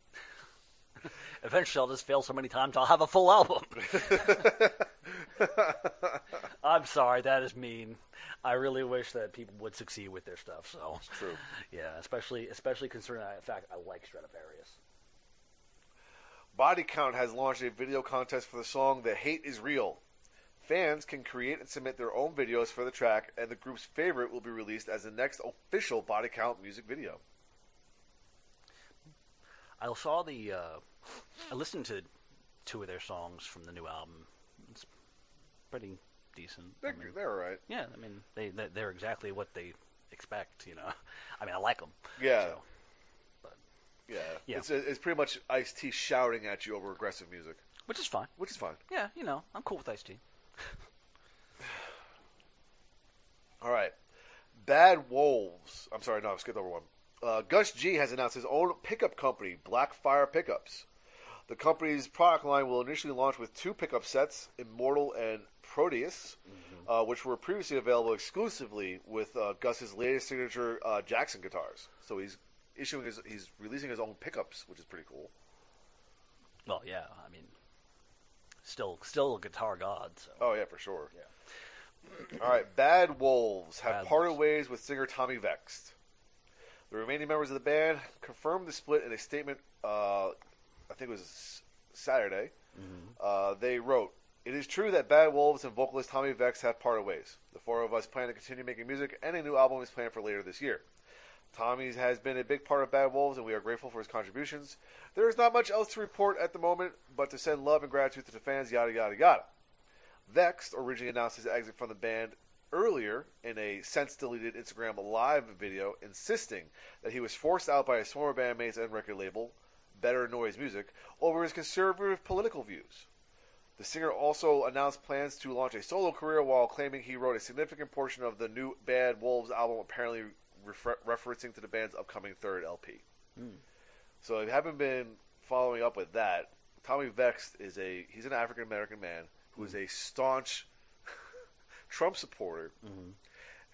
Eventually, I'll just fail so many times I'll have a full album. I'm sorry, that is mean. I really wish that people would succeed with their stuff. So, it's True. yeah, especially especially considering the fact I like Stradivarius. Body Count has launched a video contest for the song The Hate Is Real. Fans can create and submit their own videos for the track, and the group's favorite will be released as the next official Body Count music video. I saw the. Uh, I listened to two of their songs from the new album. Pretty decent. They're, mean, they're all right. yeah, I mean they they- they're exactly what they expect. You know, I mean I like them. Yeah. So, Yeah. Yeah. It's, it's pretty much Ice T shouting at you over aggressive music, which is fine. which is fine. Yeah, you know I'm cool with Ice T. All right. Bad Wolves. I'm sorry, no, I skipped over one. Uh, Gus G has announced his own pickup company, Blackfire Pickups. The company's product line will initially launch with two pickup sets, Immortal and Proteus, uh, which were previously available exclusively with uh, Gus's latest signature uh, Jackson guitars. So he's issuing his, he's releasing his own pickups, which is pretty cool. Well, yeah, I mean, still still a guitar god. So Oh yeah, for sure. Yeah. All right, Bad Wolves have Bad parted Wolves. ways with singer Tommy Vext. The remaining members of the band confirmed the split in a statement. Uh, I think it was Saturday. Uh, they wrote, "It is true that Bad Wolves and vocalist Tommy Vext have parted ways. The four of us plan to continue making music, and a new album is planned for later this year." Tommy has been a big part of Bad Wolves, and we are grateful for his contributions. There is not much else to report at the moment, but to send love and gratitude to the fans, yada yada yada. Vext originally announced his exit from the band earlier in a since deleted Instagram live video, insisting that he was forced out by his former bandmates and record label, Better Noise Music, over his conservative political views. The singer also announced plans to launch a solo career while claiming he wrote a significant portion of the new Bad Wolves album, apparently refer- referencing to the band's upcoming third LP. Hmm. So if you haven't been following up with that, Tommy Vext is a he's an African American man who is a staunch Trump supporter mm-hmm.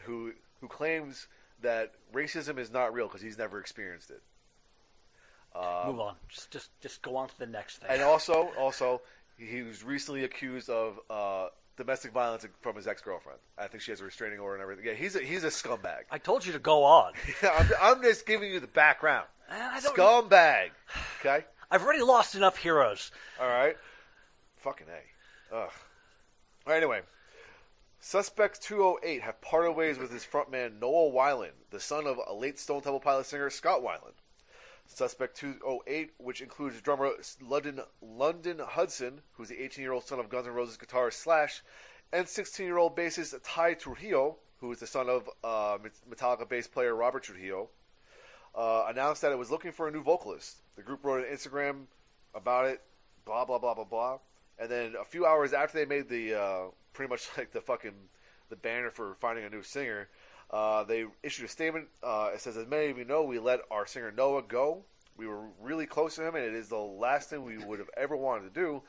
who who claims that racism is not real because he's never experienced it. move um, on. Just just just go on to the next thing. And also, also, he was recently accused of uh, domestic violence from his ex girlfriend. I think she has a restraining order and everything. Yeah, he's a, he's a scumbag. I told you to go on. I'm, I'm just giving you the background. Scumbag. Okay. I've already lost enough heroes. All right. Fucking A. Ugh. All right, anyway. Suspects 208 have parted ways with his frontman Noah Weiland, the son of a late Stone Temple Pilot singer Scott Weiland. Suspect 208, which includes drummer London, London Hudson, who's the 18 year old son of Guns N' Roses guitarist Slash, and 16 year old bassist Ty Trujillo, who is the son of uh, Metallica bass player Robert Trujillo, uh, announced that it was looking for a new vocalist. The group wrote an Instagram about it, blah blah blah blah blah. And then a few hours after they made the uh, pretty much like the fucking the banner for finding a new singer, uh, they issued a statement. Uh, it says, "As many of you know, we let our singer Noah go. We were really close to him, and it is the last thing we would have ever wanted to do.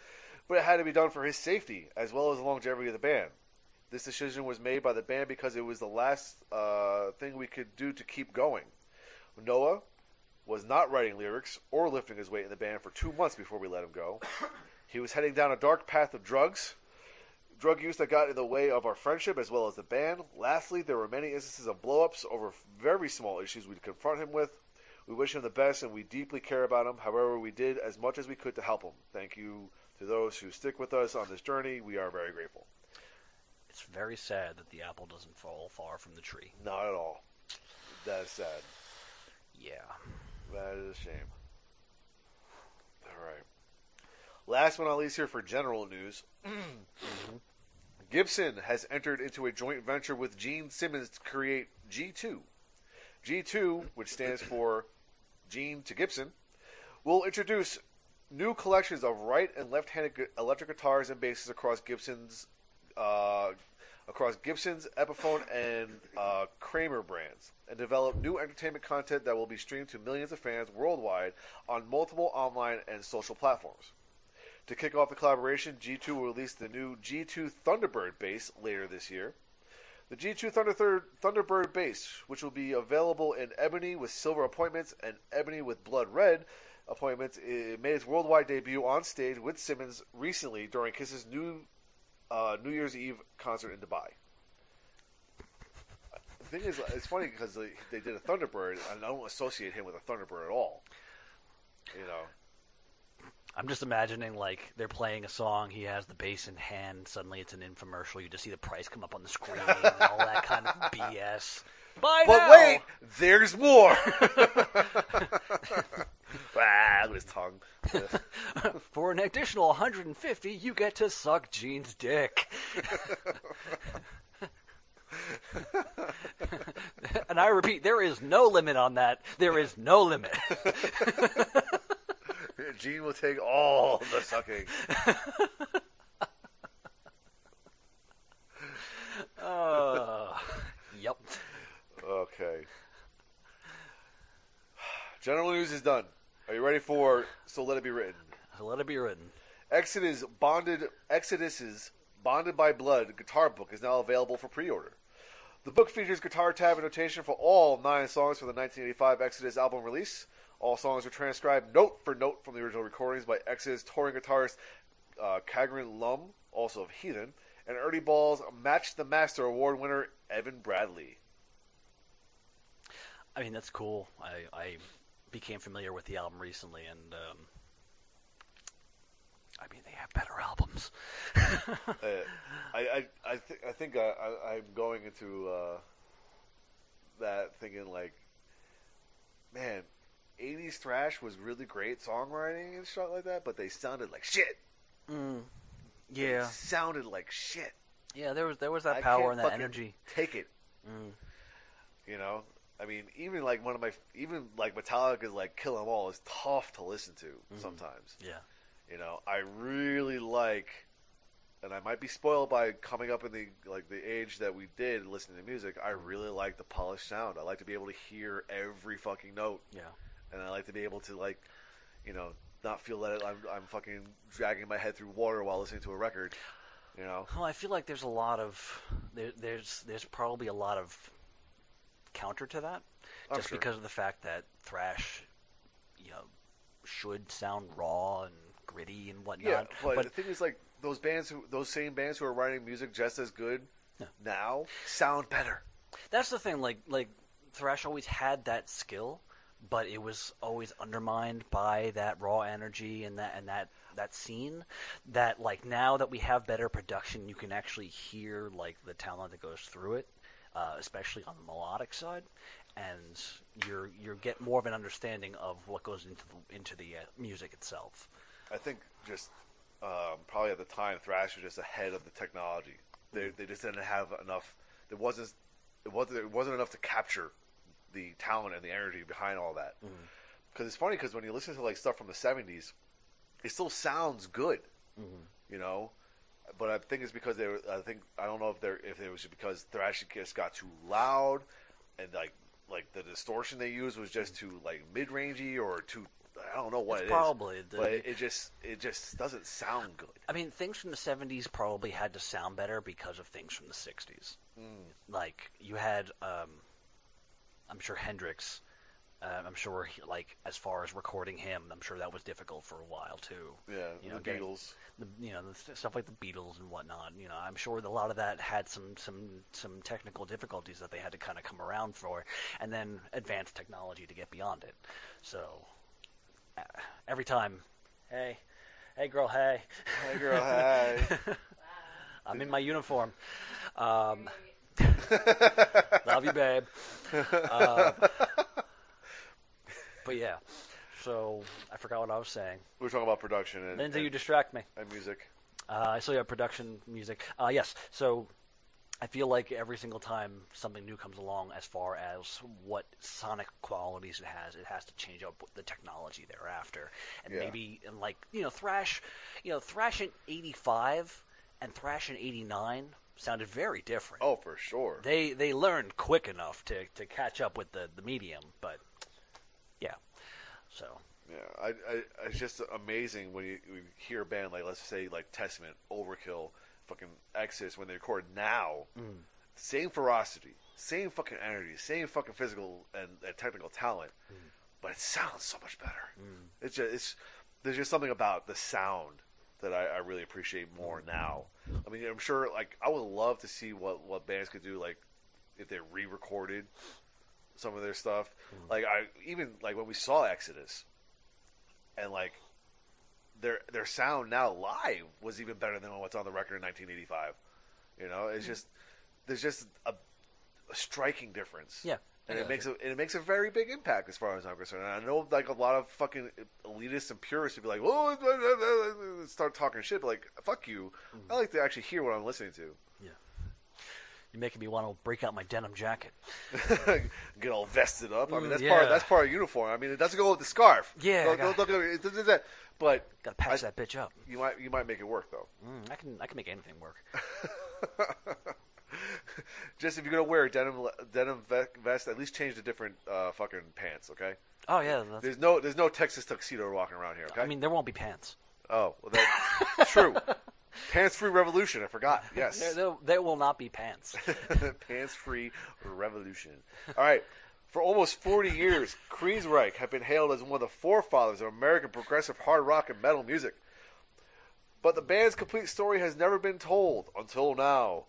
But it had to be done for his safety as well as the longevity of the band. This decision was made by the band because it was the last uh, thing we could do to keep going. Noah was not writing lyrics or lifting his weight in the band for two months before we let him go. He was heading down a dark path of drugs, drug use that got in the way of our friendship as well as the band. Lastly, there were many instances of blow-ups over very small issues we'd confront him with. We wish him the best, and we deeply care about him. However, we did as much as we could to help him. Thank you to those who stick with us on this journey. We are very grateful. It's very sad that the apple doesn't fall far from the tree. Not at all. That is sad. Yeah. That is a shame. All right. Last but not least, here for general news. Mm-hmm. Gibson has entered into a joint venture with Gene Simmons to create G2. G2, which stands for Gene to Gibson, will introduce new collections of right and left-handed electric guitars and basses across Gibson's uh, across Gibson's, Epiphone, and uh, Kramer brands, and develop new entertainment content that will be streamed to millions of fans worldwide on multiple online and social platforms. To kick off the collaboration, G2 will release the new G2 Thunderbird bass later this year. The G2 Thunder Thunderbird bass, which will be available in ebony with silver appointments and ebony with blood red appointments, made its worldwide debut on stage with Simmons recently during Kiss's new uh, New Year's Eve concert in Dubai. The thing is, it's funny because they, they did a Thunderbird, and I don't associate him with a Thunderbird at all. You know, I'm just imagining like they're playing a song, he has the bass in hand, suddenly it's an infomercial, you just see the price come up on the screen and all that kind of BS. Buy but now! wait, there's more. ah, his tongue. For an additional 150, you get to suck Gene's dick. and I repeat, there is no limit on that. There is no limit. Gene will take all the sucking. Uh, yep. Okay. General news is done. Are you ready for So Let It Be Written? Let it be written. Exodus bonded Exodus's Bonded by Blood guitar book is now available for pre-order. The book features guitar tab and notation for all nine songs from the 1985 Exodus album release. All songs are transcribed note for note from the original recordings by Exodus touring guitarist uh, Kragen Lum, also of Heathen, and Ernie Ball's Match the Master award winner Evan Bradley. I mean, that's cool. I, I became familiar with the album recently, and um, I mean, they have better albums. Uh, I I I, th- I think I, I, I'm going into uh, that thinking like, man, '80s thrash was really great songwriting and stuff like that, but they sounded like shit. mm, They yeah, sounded like shit. yeah. There was there was that I power and that energy. Take it, Mm. you know. I mean, even like one of my even like Metallica's like Kill 'Em All is tough to listen to sometimes. Yeah, You know, I really like, and I might be spoiled by coming up in the like the age that we did listening to music. I really like the polished sound. I like to be able to hear every fucking note, yeah. And I like to be able to like, you know, not feel that I'm I'm fucking dragging my head through water while listening to a record. You know, Well, I feel like there's a lot of there, there's there's probably a lot of counter to that, I'm just sure. because of the fact that thrash, you know, should sound raw and gritty and whatnot. yeah. But, the thing is, like those bands who those same bands who are writing music just as good Yeah. now sound better. That's the thing. Like like thrash always had that skill, but it was always undermined by that raw energy and that and that that scene. That like now that we have better production, you can actually hear like the talent that goes through it, uh, especially on the melodic side, and you're you get more of an understanding of what goes into the, into the uh, music itself. I think just um, probably at the time, thrash was just ahead of the technology. They they just didn't have enough. There wasn't it wasn't it wasn't enough to capture the talent and the energy behind all that. Mm-hmm. Because it's funny because when you listen to like stuff from the '70s, it still sounds good, mm-hmm. you know. But I think it's because they were. I think I don't know if they're if it was because thrash just got too loud, and like like the distortion they used was just too like mid rangey or too. I don't know what It's it is. probably the- but it, it just it just doesn't sound good. I mean, things from the '70s probably had to sound better because of things from the '60s. Mm. Like you had, um, I'm sure Hendrix Uh, I'm sure, he, like as far as recording him, I'm sure that was difficult for a while too. Yeah, You the know, getting- Beatles. The, you know, the stuff like the Beatles and whatnot. You know, I'm sure a lot of that had some some some technical difficulties that they had to kind of come around for, and then advanced technology to get beyond it. So uh, every time, hey, hey, girl, hey, Hey, girl, hey, I'm in my uniform. Um, love you, babe. Uh, but yeah, so I forgot what I was saying. we were talking about production and, Lindsay, you and, distract me. and music. Uh, so yeah, production, music. Uh, yes, so I feel like every single time something new comes along, as far as what sonic qualities it has, it has to change up with the technology thereafter. And Yeah. maybe in like you know thrash, you know thrash in '85 and thrash in '89 sounded very different. Oh, for sure. They they learned quick enough to, to catch up with the, the medium, but yeah. So Yeah, I, I, it's just amazing when you, when you hear a band like, let's say, like Testament, Overkill, fucking Exodus, when they record now, mm. same ferocity, same fucking energy, same fucking physical and, and technical talent, mm. but it sounds so much better. Mm. It's just, it's there's just something about the sound that I, I really appreciate more now. I mean, I'm sure, like, I would love to see what what bands could do, like, if they re-recorded some of their stuff. Mm-hmm. Like, I even like when we saw Exodus and like their their sound now live was even better than what's on the record in 1985. You know, it's mm. just there's just a, a striking difference. Yeah. And Yeah. it makes a and it makes a very big impact as far as I'm concerned. And I know like a lot of fucking elitists and purists would be like, "Oh," start talking shit. But like, fuck you. I like to actually hear what I'm listening to. Yeah, you're making me want to break out my denim jacket. Get all vested up. I mean, Mm, that's part yeah. that's part of uniform. I mean, it doesn't go with the scarf. Yeah, Don't- got- don't- don't go- it doesn't do that. But Got to patch I- that bitch up. you might you might make it work though. Mm, I can I can make anything work. Just if you're gonna wear a denim denim vest, at least change the different uh, fucking pants. Okay. Oh yeah, that's, There's no there's no Texas tuxedo walking around here. Okay. I mean there won't be pants. oh, well, that's true. Pants free revolution. I forgot. Yes. There, there, there will not be pants. Pants free revolution. All right. For almost 40 years, Queensryche have been hailed as one of the forefathers of American progressive hard rock and metal music. But the band's complete story has never been told until now.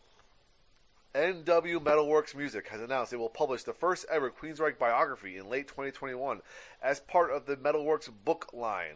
NW Metalworks Music has announced it will publish the first ever Queensryche biography in late 2021 as part of the Metalworks book line.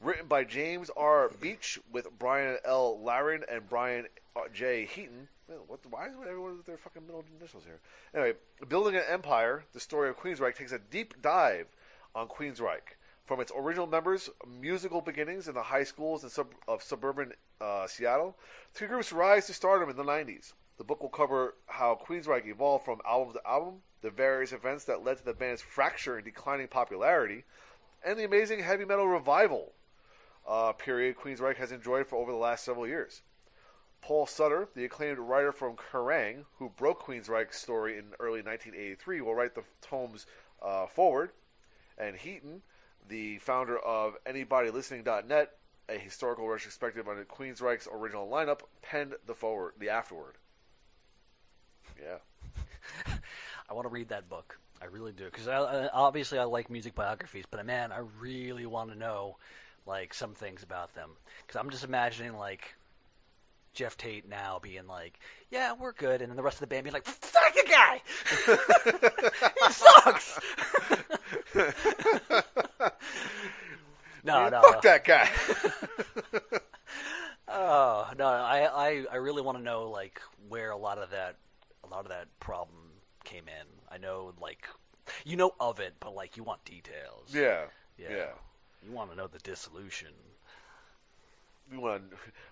Written by James R. Beach with Brian L. Laren and Brian J. Heaton. What, why is everyone with their fucking middle initials here? Anyway, Building an Empire, the story of Queensryche takes a deep dive on Queensryche. From its original members' musical beginnings in the high schools in sub- of suburban uh, Seattle to group's rise to stardom in the 90s. The book will cover how Queensryche evolved from album to album, the various events that led to the band's fracture and declining popularity, and the amazing heavy metal revival uh, period Queensryche has enjoyed for over the last several years. Paul Suter, the acclaimed writer from Kerrang, who broke Queensryche's story in early 1983, will write the tome's uh, forward. And Heaton, the founder of AnybodyListening.net, a historical retrospective on Queensryche's original lineup, penned the forward, the afterword. Yeah. I want to read that book. I really do because obviously I like music biographies, but man, I really want to know like some things about them because I'm just imagining like Geoff Tate now being like, "Yeah, we're good," and then the rest of the band being like, "Fuck the guy, he sucks." no, no, Fuck that guy. Oh no, I, I, I really want to know like where a lot of that a lot of that problem came in. I know like you know of it, but like you want details. yeah. yeah. Yeah. You want to know the dissolution. We want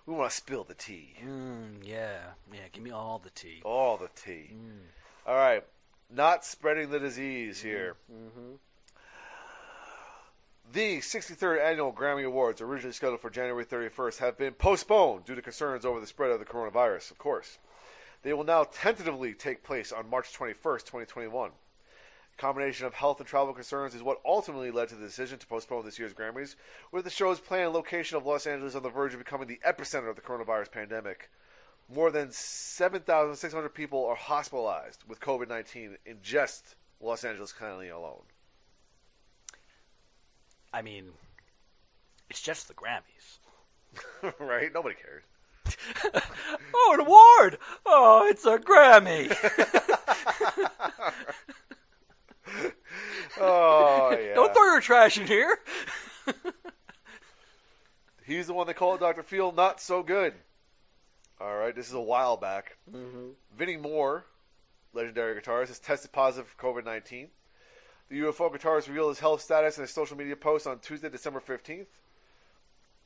we want to spill the tea. Mm, yeah, yeah. Give me all the tea. All the tea. Mm. All right. Not spreading the disease here. Mm-hmm. The 63rd Annual Grammy Awards, originally scheduled for January 31st, have been postponed due to concerns over the spread of the coronavirus, of course. They will now tentatively take place on March 21st, 2021. A combination of health and travel concerns is what ultimately led to the decision to postpone this year's Grammys, with the show's planned location of Los Angeles on the verge of becoming the epicenter of the coronavirus pandemic. More than 7,600 people are hospitalized with COVID 19 in just Los Angeles County alone. I mean, it's just the Grammys. right? Nobody cares. Oh, an award! Oh, it's a Grammy. Oh yeah. Don't throw your trash in here. He's the one they call it Dr. Phil not so good. All right, this is a while back. Mm-hmm. Vinnie Moore, legendary guitarist, has tested positive for COVID 19. The UFO guitarist revealed his health status in a social media post on Tuesday, December 15th.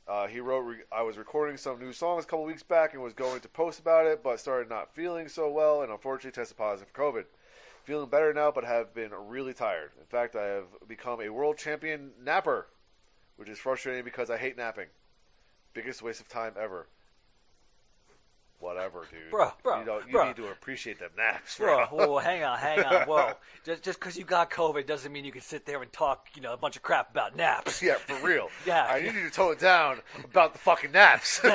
Uh, he wrote, re- I was recording some new songs a couple weeks back and was going to post about it, but started not feeling so well and unfortunately tested positive for COVID. Feeling better now, but have been really tired. In fact, I have become a world champion napper, which is frustrating because I hate napping. Biggest waste of time ever. Whatever, dude. Bro, bro, you, don't, you bro. need to appreciate them naps, Bro, bro. whoa, hang on, hang on. Whoa. Just just because you got COVID doesn't mean you can sit there and talk, you know, a bunch of crap about naps. Yeah, for real. Yeah. I need you to tone it down about the fucking naps.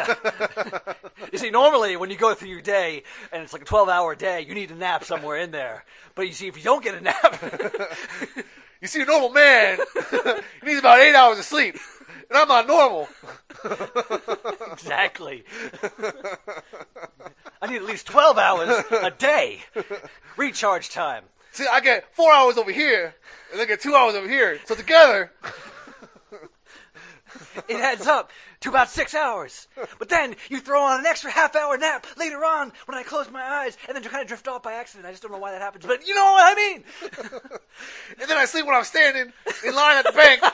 You see, normally when you go through your day and it's like a 12 hour day, you need a nap somewhere in there. But you see, if you don't get a nap, you see, a normal man he needs about eight hours of sleep, and I'm not normal. exactly. I need at least 12 hours a day. Recharge time. See, I get four hours over here, and I get two hours over here. So together, It adds up to about six hours. But then you throw on an extra half hour nap later on when I close my eyes and then you kind of drift off by accident. I just don't know why that happens. But you know what I mean. and then I sleep when I'm standing in line at the bank.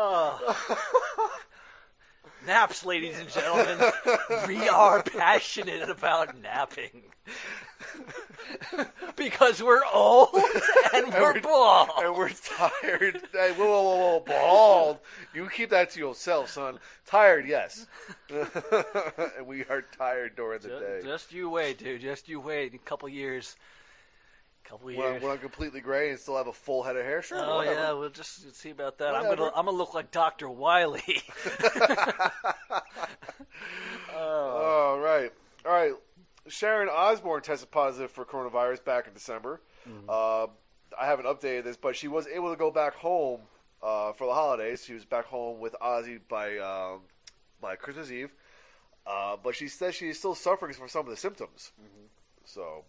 Oh. Naps, ladies and gentlemen. we are passionate about napping. because we're old and we're bald. and we're tired. Hey, whoa, whoa, whoa, whoa, bald. You keep that to yourself, son. Tired, yes. and we are tired during the day. Just, just you wait, dude. Just you wait. A couple years. Couple when, years. I'm, when I'm completely gray and still have a full head of hair, sure. Oh whatever. yeah, we'll just see about that. I'm gonna I'm gonna look like Doctor Wiley. All right. All right. Sharon Osbourne tested positive for coronavirus back in December. Uh, I haven't updated this, but she was able to go back home uh, for the holidays. She was back home with Ozzy by um, by Christmas Eve. Uh, but she says she is still suffering from some of the symptoms. So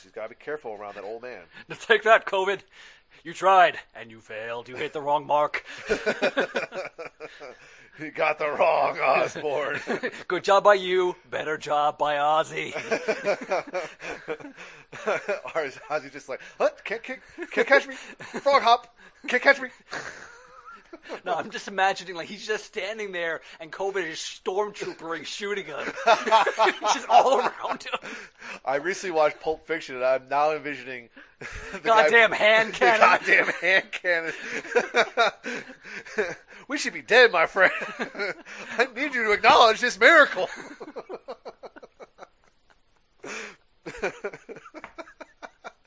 she's got to be careful around that old man. Take that, COVID. You tried and you failed. You hit the wrong mark. You got the wrong Osbourne. Good job by you. Better job by Ozzy. or is Ozzy just like, what? Can't, can't, can't catch me? Frog hop. Can't catch me? No, I'm just imagining like he's just standing there and COVID is stormtroopering shooting him. just all around him. I recently watched Pulp Fiction, and I'm now envisioning the Goddamn guy- hand the cannon. goddamn hand cannon. we should be dead, my friend. I need you to acknowledge this miracle.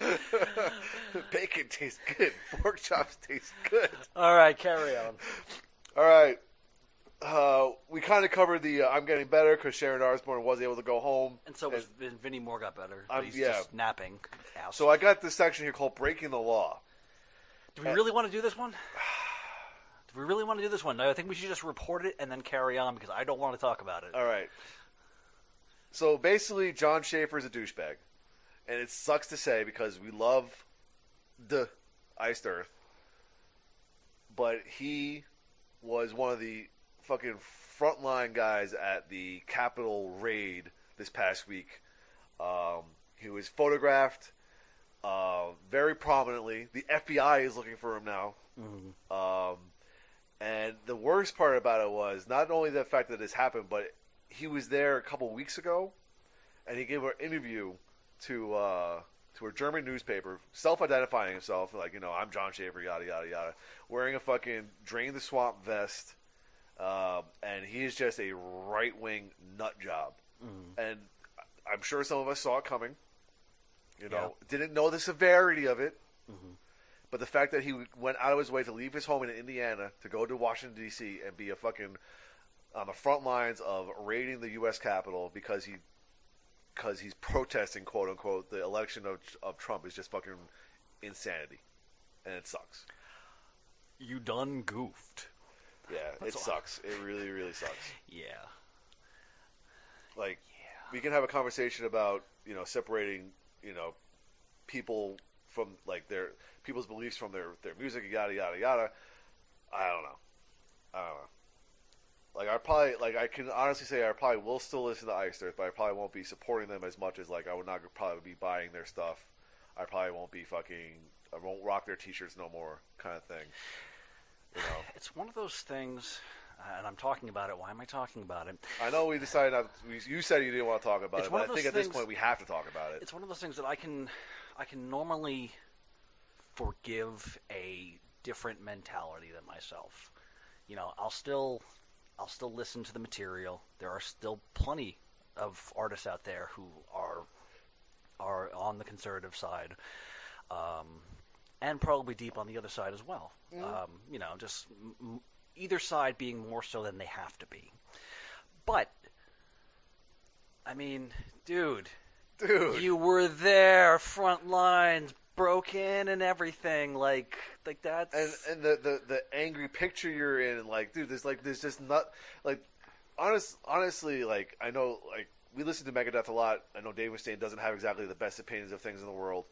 Bacon tastes good. Pork chops taste good. All right, carry on. All right. Uh, we kind of covered the uh, I'm getting better because Sharon Osbourne was able to go home. And so was Vin- Vinnie Moore got better. but he's yeah. just napping. So I got this section here called Breaking the Law. do we really want to do this one? Do we really want to do this one? No, I think we should just report it and then carry on because I don't want to talk about it. All right. So basically, Jon Schaffer is a douchebag, and it sucks to say because we love the iced Earth, but he was one of the fucking frontline guys at the Capitol raid this past week. Um, he was photographed uh, very prominently. The FBI is looking for him now. Um, and the worst part about it was not only the fact that this happened, but he was there a couple weeks ago, and he gave an interview to uh, to a German newspaper, self-identifying himself, like you know, I'm Jon Schaffer, yada yada yada, wearing a fucking drain the swamp vest, um, and he is just a right-wing nut job, and I'm sure some of us saw it coming. You know, didn't know the severity of it. But the fact that he went out of his way to leave his home in Indiana to go to Washington D.C. and be a fucking on the front lines of raiding the U.S. Capitol because he because he's protesting, quote unquote, the election of of Trump is just fucking insanity, and it sucks. You done goofed. Yeah, That's it all. sucks. It really, really sucks. Yeah. Like, we can have a conversation about you know separating you know people from like their people's beliefs from their their music, yada yada yada. I don't know. I don't know. Like I probably like I can honestly say I probably will still listen to Ice Earth, but I probably won't be supporting them as much as like I would not probably be buying their stuff. I probably won't be fucking. I won't rock their T-shirts no more, kind of thing. You know. It's one of those things, uh, and I'm talking about it. Why am I talking about it? I know we decided not. We, you said you didn't want to talk about It's it, but I think those at this point we have to talk about it. It's one of those things that I can, I can normally forgive a different mentality than myself. You know, I'll still, I'll still listen to the material. There are still plenty of artists out there who are, are on the conservative side, um, and probably deep on the other side as well. Um, you know, just m- either side being more so than they have to be. But, I mean, dude, Dude, you were there, front lines, broken and everything. Like, like that's and and the, the the angry picture you're in, like, dude, there's like there's just not like honest honestly, like I know like we listen to Megadeth a lot. I know Dave Mustaine doesn't have exactly the best opinions of things in the world.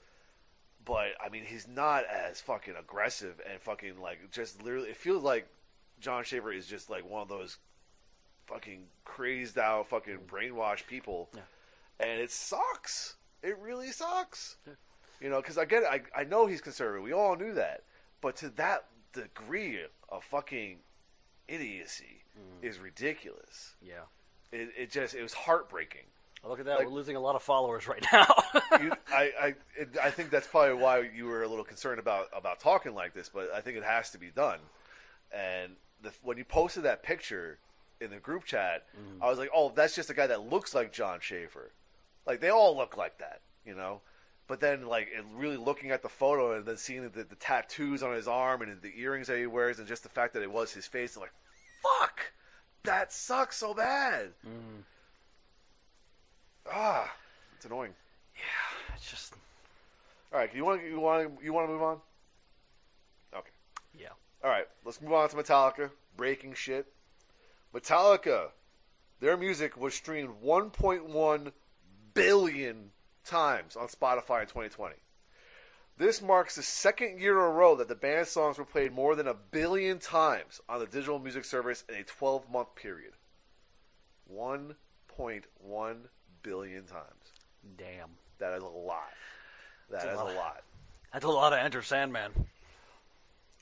But I mean he's not as fucking aggressive and fucking like just literally it feels like Jon Schaffer is just like one of those fucking crazed out fucking brainwashed people. Yeah. And it sucks. It really sucks. You know, because I get it. I, I know he's conservative. We all knew that. But to that degree of fucking idiocy mm. is ridiculous. yeah. It, it just, it was heartbreaking. Oh, Look at that, Like- we're losing a lot of followers right now. You, I, I, it, I think that's probably why you were a little concerned about, about talking like this, but I think it has to be done. And the, when you posted that picture in the group chat, mm-hmm. I was like, oh, that's just a guy that looks like Jon Schaffer. Like, they all look like that, you know? But then, like, really looking at the photo and then seeing the, the tattoos on his arm and the earrings that he wears and just the fact that it was his face, I'm like, fuck! That sucks so bad. Ah, it's annoying. Yeah, it's just, All right, you want you want you want to move on? Okay. yeah. All right, let's move on to Metallica. Breaking shit. Metallica, their music was streamed 1.1 billion times on Spotify in 2020. This marks the second year in a row that the band's songs were played more than a billion times on the digital music service in a 12 month period. 1.1 billion times. Damn. That is a lot. That That's a is lot. a lot. That's a lot of Enter Sandman.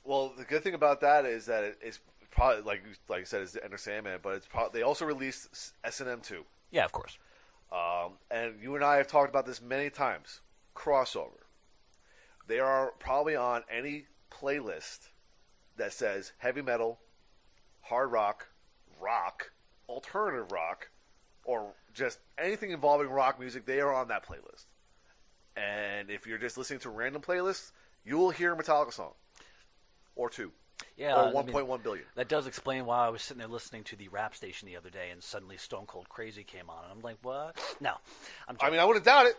Well, the good thing about that is that it- it's probably like you- like I said, it's the Enter Sandman, but it's probably they also released S and M two, Yeah, of course. Um, and you and I have talked about this many times. Crossover. They are probably on any playlist that says heavy metal, hard rock, rock, alternative rock, or just anything involving rock music. They are on that playlist. And if you're just listening to random playlists, you will hear a Metallica song or two Yeah, or I mean, 1.1 billion. that does explain why I was sitting there listening to the rap station the other day, and suddenly Stone Cold Crazy came on, and I'm like, what? No, I'm. I mean, I wouldn't doubt it.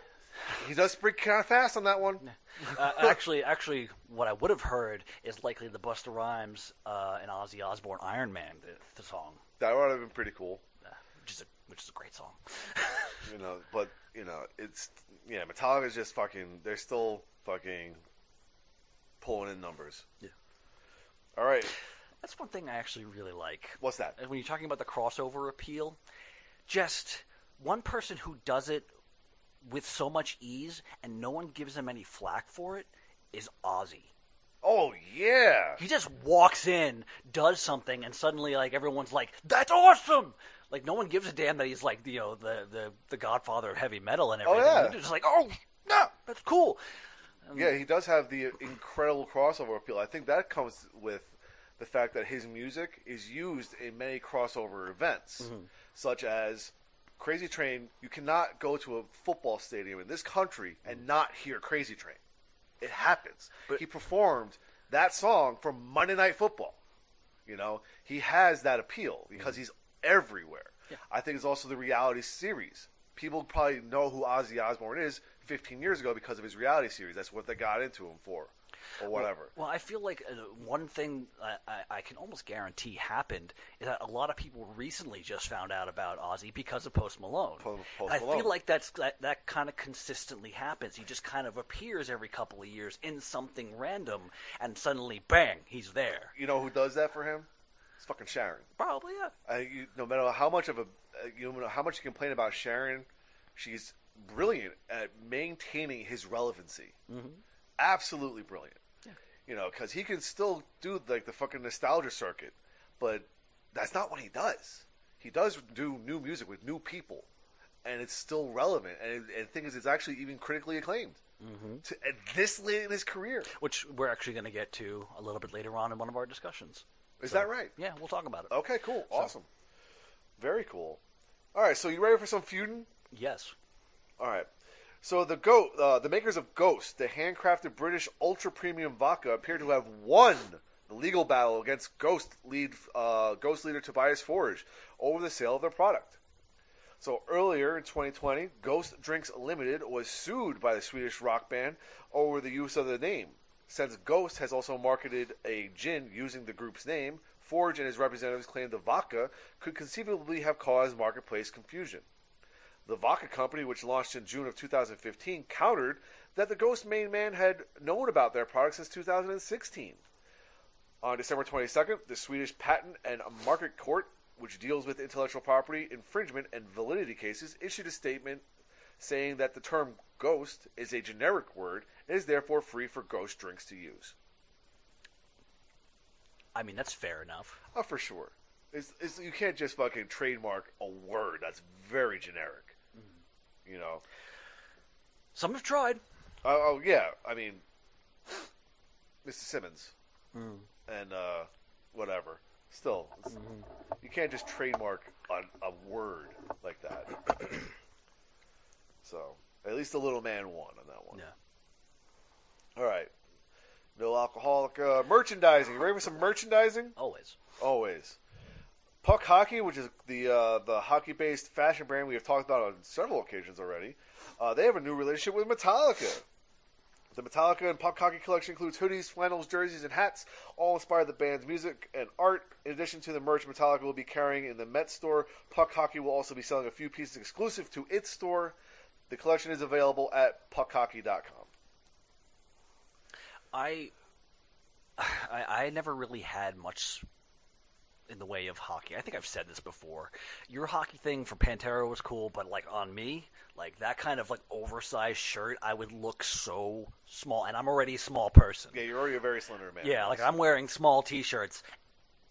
He does speak kind of fast on that one. uh, actually, actually, what I would have heard is likely the Busta Rhymes uh, and Ozzy Osbourne Iron Man the, the song, That would have been pretty cool, uh, which is a which is a great song. you know. But you know, it's yeah, Metallica's just fucking. They're still fucking pulling in numbers. Yeah. All right, That's one thing I actually really like. what's that? When you're talking about the crossover appeal, just one person who does it with so much ease and no one gives him any flack for it is Ozzy. Oh yeah, He just walks in, does something, and suddenly like everyone's like, "That's awesome!" Like no one gives a damn that he's like you know the the, the Godfather of heavy metal and oh, everything. Oh, yeah. They're just like, "Oh, no, that's cool." Yeah. He does have the incredible crossover appeal. I think that comes with the fact that his music is used in many crossover events, mm-hmm. such as Crazy Train. You cannot go to a football stadium in this country and mm-hmm. not hear Crazy Train. It happens. But- he performed that song for Monday Night Football. You know, he has that appeal because mm-hmm. he's everywhere. Yeah. I think it's also the reality series people probably know who Ozzy Osbourne is 15 years ago because of his reality series. That's what they got into him for, or whatever. Well, I feel like uh, one thing I, I, I can almost guarantee happened is that a lot of people recently just found out about Ozzy because of Post Malone. Po- Post I Malone. feel like that's that, that kind of consistently happens. He just kind of appears every couple of years in something random, and suddenly, bang, he's there. you know who does that for him? It's fucking Sharon. Probably, yeah. I, you, no matter how much of a uh, you know how much you complain about Sharon, she's brilliant at maintaining his relevancy. Mm-hmm. Absolutely brilliant. You know, because he can still do like the fucking nostalgia circuit, but that's not what he does. He does do new music with new people, and it's still relevant. And, and the thing is, it's actually even critically acclaimed Mm-hmm. to, at this late in his career. Which we're actually going to get to a little bit later on in one of our discussions. Is So, that right? Yeah, we'll talk about it. Okay, cool, awesome, very cool. All right, so you ready for some feuding? Yes. All right. So the go uh, the makers of Ghost, the handcrafted British ultra premium vodka, appear to have won the legal battle against Ghost lead uh, Ghost leader Tobias Forge over the sale of their product. So earlier in 2020, Ghost Drinks Limited was sued by the Swedish rock band over the use of the name. Since Ghost has also marketed a gin using the group's name, Forge and his representatives claimed the vodka could conceivably have caused marketplace confusion. The vodka company, which launched in June of 2015, countered that the Ghost main man had known about their product since 2016. On December 22nd, the Swedish Patent and Market Court, which deals with intellectual property infringement and validity cases, issued a statement saying that the term ghost is a generic word and is therefore free for ghost drinks to use. I mean, that's fair enough. Oh, for sure. It's, it's, you can't just fucking trademark a word that's very generic. You know? Some have tried. Oh, oh yeah. I mean, Mr. Simmons and uh, whatever. Still, it's- you can't just trademark a, a word like that. so, at least the little man won on that one. Yeah. All right. No alcoholic uh, merchandising. You ready for some merchandising? Always. Always. Puck Hockey, which is the uh, the hockey-based fashion brand we have talked about on several occasions already, uh, they have a new relationship with Metallica. The Metallica and Puck Hockey collection includes hoodies, flannels, jerseys, and hats, all inspired the band's music and art. In addition to the merch Metallica will be carrying in the Met store, Puck Hockey will also be selling a few pieces exclusive to its store. The collection is available at puckhockey.com. I, I, I never really had much in the way of hockey. I think I've said this before. Your hockey thing for Pantera was cool, but like on me, like that kind of like oversized shirt, I would look so small, and I'm already a small person. Yeah, you're already a very slender man. Yeah, like I'm wearing small T-shirts,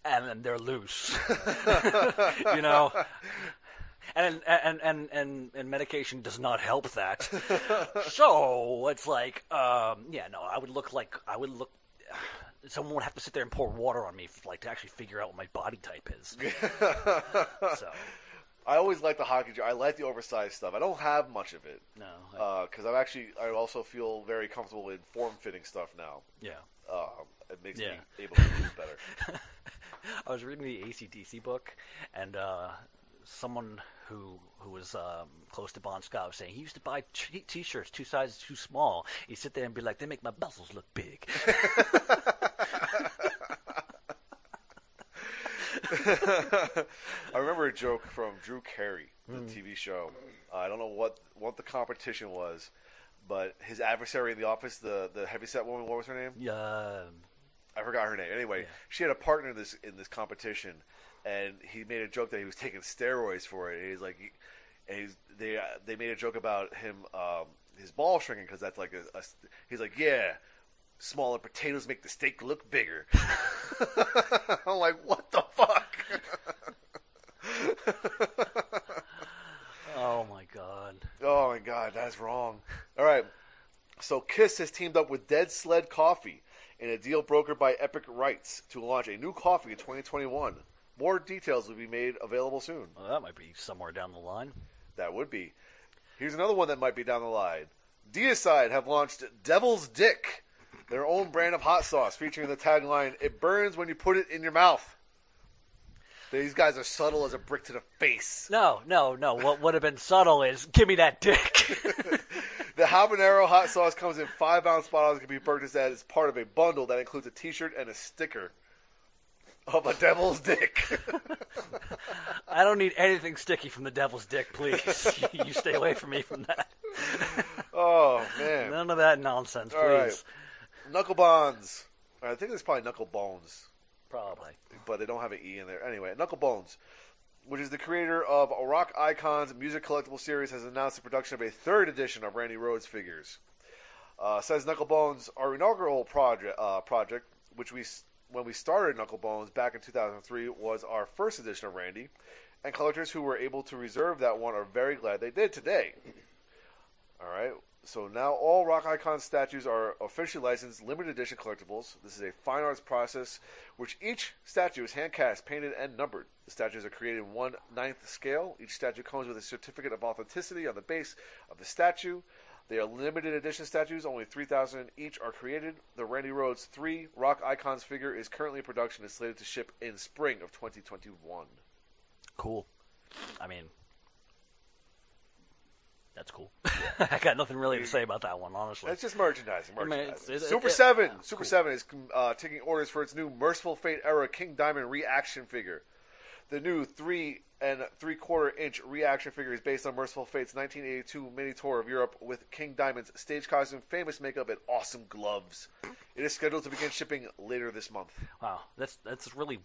and then they're loose. you know, and and and and and medication does not help that. so it's like, um, yeah, no, I would look like I would look. Someone would have to sit there and pour water on me, like to actually figure out what my body type is. so I always like the hockey. I like the oversized stuff. I don't have much of it no, because I'm actually. I also feel very comfortable in form-fitting stuff now. yeah. Um, it makes Yeah. me able to move better. I was reading the ACDC book, and uh, someone who who was um, close to Bon Scott was saying he used to buy t- t-shirts two sizes too small. He'd sit there and be like, "They make my muscles look big." I remember a joke from Drew Carey, the TV show. Uh, I don't know what what the competition was, but his adversary in the office, the the heavyset woman, what was her name? Yeah, I forgot her name. Anyway, Yeah. she had a partner in this in this competition, and he made a joke that he was taking steroids for it. And he's like, he, and he's, they uh, they made a joke about him um, his ball shrinking because that's like a, a. He's like, yeah, smaller potatoes make the steak look bigger. I'm like, what the fuck? Oh my god. Oh my god, that's wrong. All right. So Kiss has teamed up with Dead Sled Coffee in a deal brokered by Epic Rights to launch a new coffee in 2021. More details will be made available soon. Well, that might be somewhere down the line. That would be. Here's another one that might be down the line. Deicide have launched Devil's Dick, their own brand of hot sauce featuring the tagline "It burns when you put it in your mouth." These guys are subtle as a brick to the face. No, no, no. What would have been subtle is give me that dick. The habanero hot sauce comes in five ounce bottles and can be purchased as part of a bundle that includes a T-shirt and a sticker of a devil's dick. I don't need anything sticky from the devil's dick, please. you stay away from me from that. oh man, None of that nonsense, please. Right. knuckle bonds. I think it's probably knuckle bones, Probably. but they don't have an e in there. Anyway, knuckle bones. Which is the creator of Rock Icons music collectible series, has announced the production of a third edition of Randy Rhoads figures. Uh, says Knucklebones, our inaugural project, uh, project, which we when we started Knucklebones back in 2003, was our first edition of Randy, and collectors who were able to reserve that one are very glad they did today. All right, so now all Rock Icon statues are officially licensed limited edition collectibles. This is a fine arts process, which each statue is hand cast, painted, and numbered. The statues are created in one ninth scale. Each statue comes with a certificate of authenticity on the base of the statue. They are limited edition statues. Only 3,000 each are created. The Randy Rhoads 3 Rock Icons figure is currently in production and slated to ship in spring of 2021. Cool. I mean, that's cool. I got nothing really to say about that one, honestly. It's just merchandising. mean, it's- it's- Super it- Seven. yeah, Super cool. Seven is uh, taking orders for its new Mercyful Fate era King Diamond reaction figure. The new three and three quarter inch reaction figure is based on Mercyful Fate's 1982 mini tour of Europe with King Diamond's stage costume, famous makeup, and awesome gloves. It is scheduled to begin shipping later this month. Wow, that's that's really.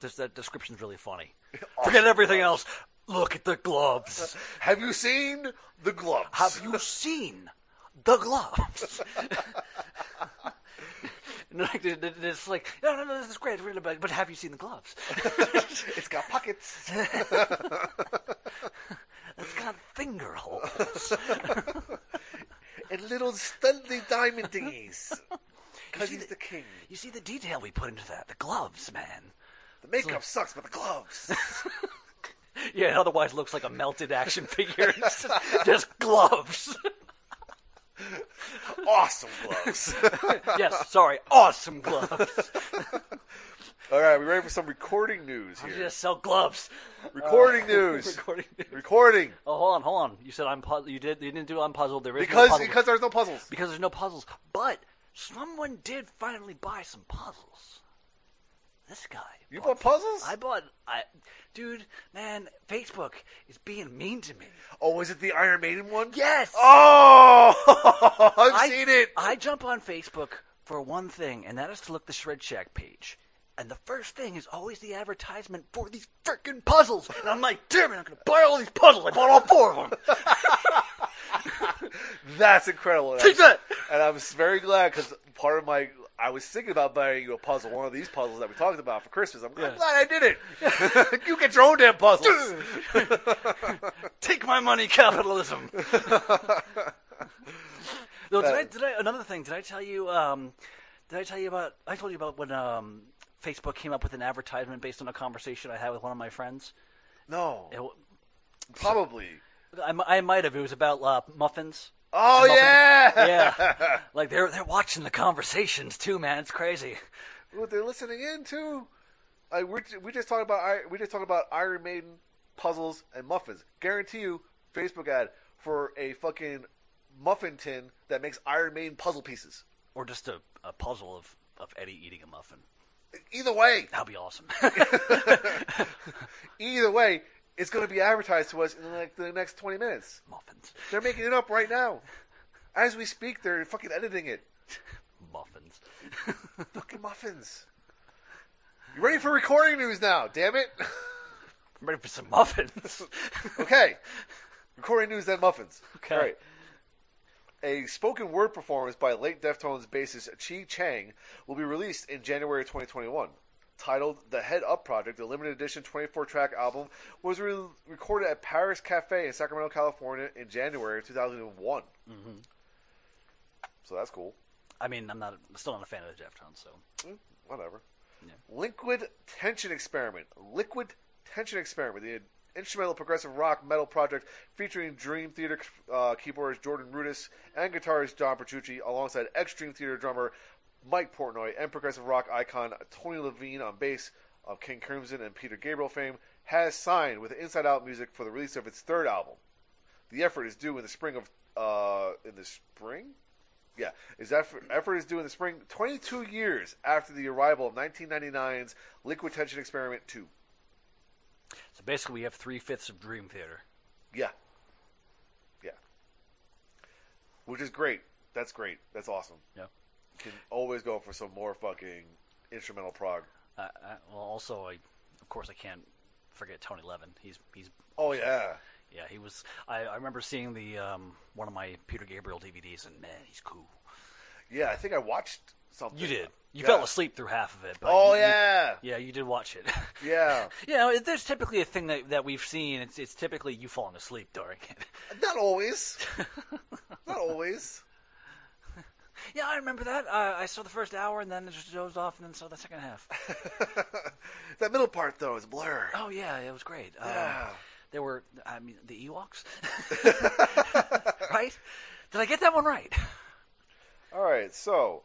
This, that description's really funny. Forget everything else. Look at the gloves. Have you seen the gloves? Have you seen the gloves? Like, it- it- it's like, no, no, no, this is great, really, but, but have you seen the gloves? it's got pockets. It's got finger holes. and little studly diamond thingies. Because he's the king. You see the detail we put into that. The gloves, man. The makeup sucks, but the gloves. Yeah, it otherwise looks like a melted action figure. Just, just gloves. awesome gloves. yes, sorry, awesome gloves. All right, we ready for some recording news here? just sell gloves. Recording uh, news. Recording. Recording. Oh, hold on, hold on. You said I'm puzzled. You did. You didn't do I'm puzzled. There is no Because puzzle. because there's no puzzles. because there's no puzzles. But someone did finally buy some puzzles. This guy. You bought puzzles? I bought. I, dude, man, Facebook is being mean to me. Oh, is it the Iron Maiden one? Yes. Oh, I've I, seen it. I jump on Facebook for one thing, and that is to look the Shred Shack page. And the first thing is always the advertisement for these freaking puzzles. And I'm like, damn it, I'm going to buy all these puzzles. I bought all four of them. That's incredible. Take I'm- that. And I was very glad because part of my I was thinking about buying you a puzzle, one of these puzzles that we talked about for Christmas. I'm, I'm glad I did it. you get your own damn puzzles. Take my money, capitalism. no, did I, did I, another thing, did I tell you, um, did I tell you about, I told you about when um, Facebook came up with an advertisement based on a conversation I had with one of my friends? no, It, probably. I, I might have. It was about uh, muffins. Oh yeah, Yeah. like they're they're watching the conversations too, man. It's crazy. What they're listening in to. I we we just talked about we just talked about Iron Maiden puzzles and muffins. Guarantee you, Facebook ad for a fucking muffin tin that makes Iron Maiden puzzle pieces. Or just a, a puzzle of, of Eddie eating a muffin. Either way, That'd be awesome. either way, it's going to be advertised to us in like the next twenty minutes. muffins. They're making it up right now. As we speak, they're fucking editing it. Muffins. Fucking muffins. You ready for recording news now? Damn it. I'm ready for some muffins. Okay. Recording news, then muffins. Okay. All right. A spoken word performance by late Deftones bassist Chi Cheng will be released in January 2021. Titled The Head Up Project, the limited edition 24 track album was re- recorded at Paris Cafe in Sacramento, California in January of 2001. Mm-hmm. So that's cool. I mean, I'm not still not a fan of the Deftones, so Mm, Whatever. Yeah. Liquid Tension Experiment. Liquid Tension Experiment, the instrumental progressive rock metal project featuring Dream Theater uh, keyboardist Jordan Rudess and guitarist John Petrucci, alongside ex-Dream Theater drummer Mike Portnoy and progressive rock icon Tony Levin on bass, of King Crimson and Peter Gabriel fame, has signed with Inside Out Music for the release of its third album. The effort is due in the spring of uh, in the spring. Yeah, is effort, effort is due in the spring, 22 years after the arrival of 1999's Liquid Tension Experiment 2. So basically, we have three fifths of Dream Theater. Yeah. Yeah. Which is great. That's great. That's awesome. Yeah. Can always go for some more fucking instrumental prog. Uh, uh, well, also, I, of course, I can't forget Tony Levin. He's he's Oh yeah. yeah he was. I, I remember seeing the um, one of my Peter Gabriel DVDs, and man, he's cool. Yeah, I think I watched something. You did. You Yeah. fell asleep through half of it. But Oh you- you- yeah. yeah, you did watch it. Yeah. you know, there's typically a thing that, that we've seen. It's it's typically you falling asleep during it. Not always. Not always. Yeah, I remember that. Uh, I saw the first hour and then it just dozed off and then saw the second half. that middle part though is a blur. oh yeah, it was great. Um, Yeah. there were, I mean, the Ewoks, right? Did I get that one right? All right, so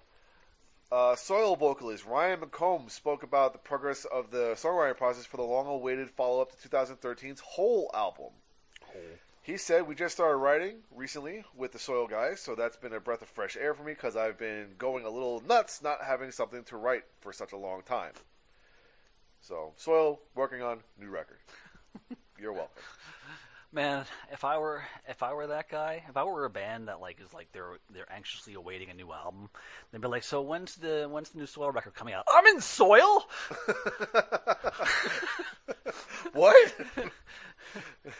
uh, soil vocalist Ryan McComb spoke about the progress of the songwriting process for the long-awaited follow-up to 2013's Whole album. He said, "We just started writing recently with the Soil guys, so that's been a breath of fresh air for me because I've been going a little nuts not having something to write for such a long time." So, Soil working on new record. You're welcome. Man, if I were if I were that guy, if I were a band that like is like they're they're anxiously awaiting a new album, they'd be like, "So when's the when's the new Soil record coming out?" I'm in Soil. What?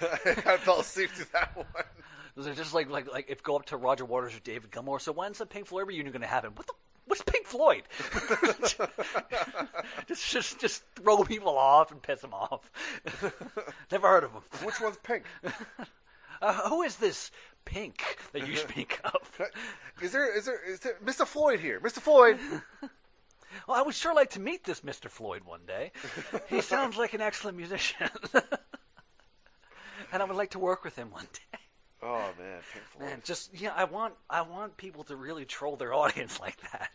I fell asleep to that one. They're just like like like if go up to Roger Waters or David Gilmour. So when's the Pink Floyd reunion going to happen? What the what's Pink Floyd? just just just throw people off and piss them off. Never heard of them. Which one's pink? Uh, who is this Pink that you speak of? Is there is there is there Mr. Floyd here? Mr. Floyd. Well, I would sure like to meet this Mr. Floyd one day. He sounds like an excellent musician. And I would like to work with him one day. Oh man, Pink Floyd. Man, just yeah, I want I want people to really troll their audience like that.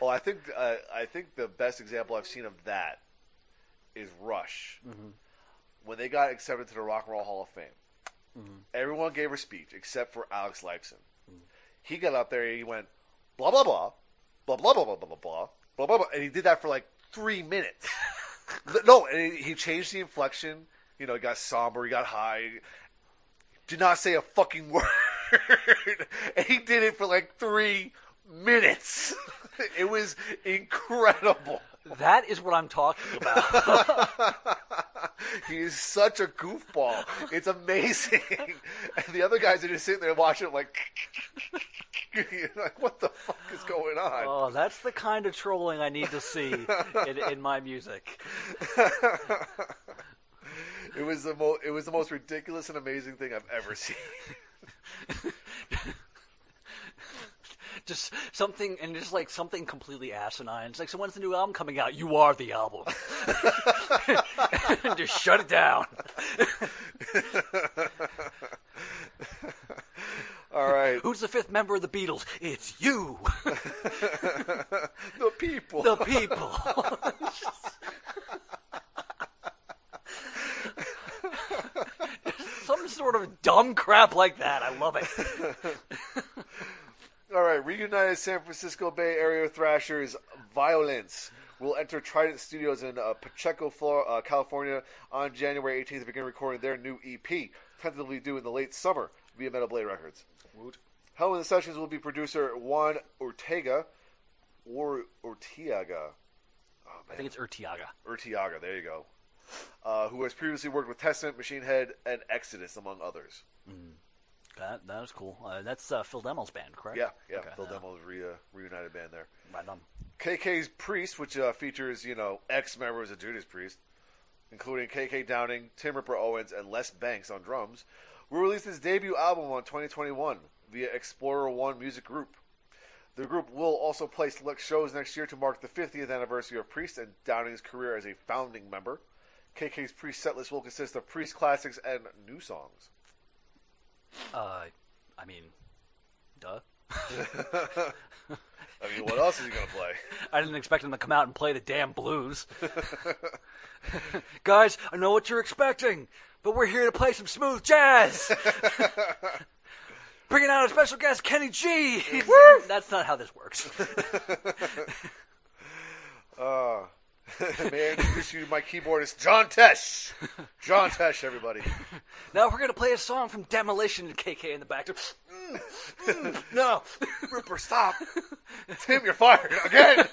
Well, I think uh, I think the best example I've seen of that is Rush. When they got accepted to the Rock and Roll Hall of Fame, everyone gave a speech except for Alex Lifeson. He got up there and he went blah blah blah blah blah blah blah blah blah blah blah blah, blah and he did that for like three minutes. no, and he, he changed the inflection. You know, he got somber, he got high. Did not say a fucking word, and he did it for like three minutes. It was incredible. That is what I'm talking about. He is such a goofball. It's amazing. And the other guys are just sitting there watching him like, like what the fuck is going on? oh, that's the kind of trolling I need to see in, in my music. It was the most. It was the most ridiculous and amazing thing I've ever seen. Just something, and just like something completely asinine. It's like, so when's the new album coming out? You are the album. just shut it down. All right, Who's the fifth member of the Beatles? It's you, the people. the people. Some sort of dumb crap like that. I love it. All right, reunited San Francisco Bay Area Thrashers Vio-lence will enter Trident Studios in uh, Pacheco, Flor- uh, California on January 18th to begin recording their new EP, tentatively due in the late summer via Metal Blade Records. Hell in the Sessions will be producer Juan Ortega, or Ortiaga. Oh, I think it's Urteaga. Urteaga, there you go. Uh, who has previously worked with Testament, Machine Head, and Exodus, among others. That that was cool. Uh, that's uh, Phil Demmel's band, correct? Yeah, yeah. Okay, Phil yeah. Demmel's re- uh, reunited band there. Right on. KK's Priest, which uh, features, you know, ex members of Judas Priest, including KK Downing, Tim Ripper Owens, and Les Binks on drums, will release his debut album on 2021 via Explorer One Music Group. The group will also play select shows next year to mark the 50th anniversary of Priest and Downing's career as a founding member. KK's Priest setlist will consist of Priest classics and new songs. Uh, I mean, duh. I mean, what else is he gonna play? I didn't expect him to come out and play the damn blues. Guys, I know what you're expecting, but we're here to play some smooth jazz. Bringing out a special guest, Kenny G. That's not how this works. Uh, may I introduce you to my keyboardist, John Tesh. John Tesh, everybody. Now we're gonna play a song from Demolition and KK in the back. Mm, mm, no. Ripper, stop. Tim, you're fired again.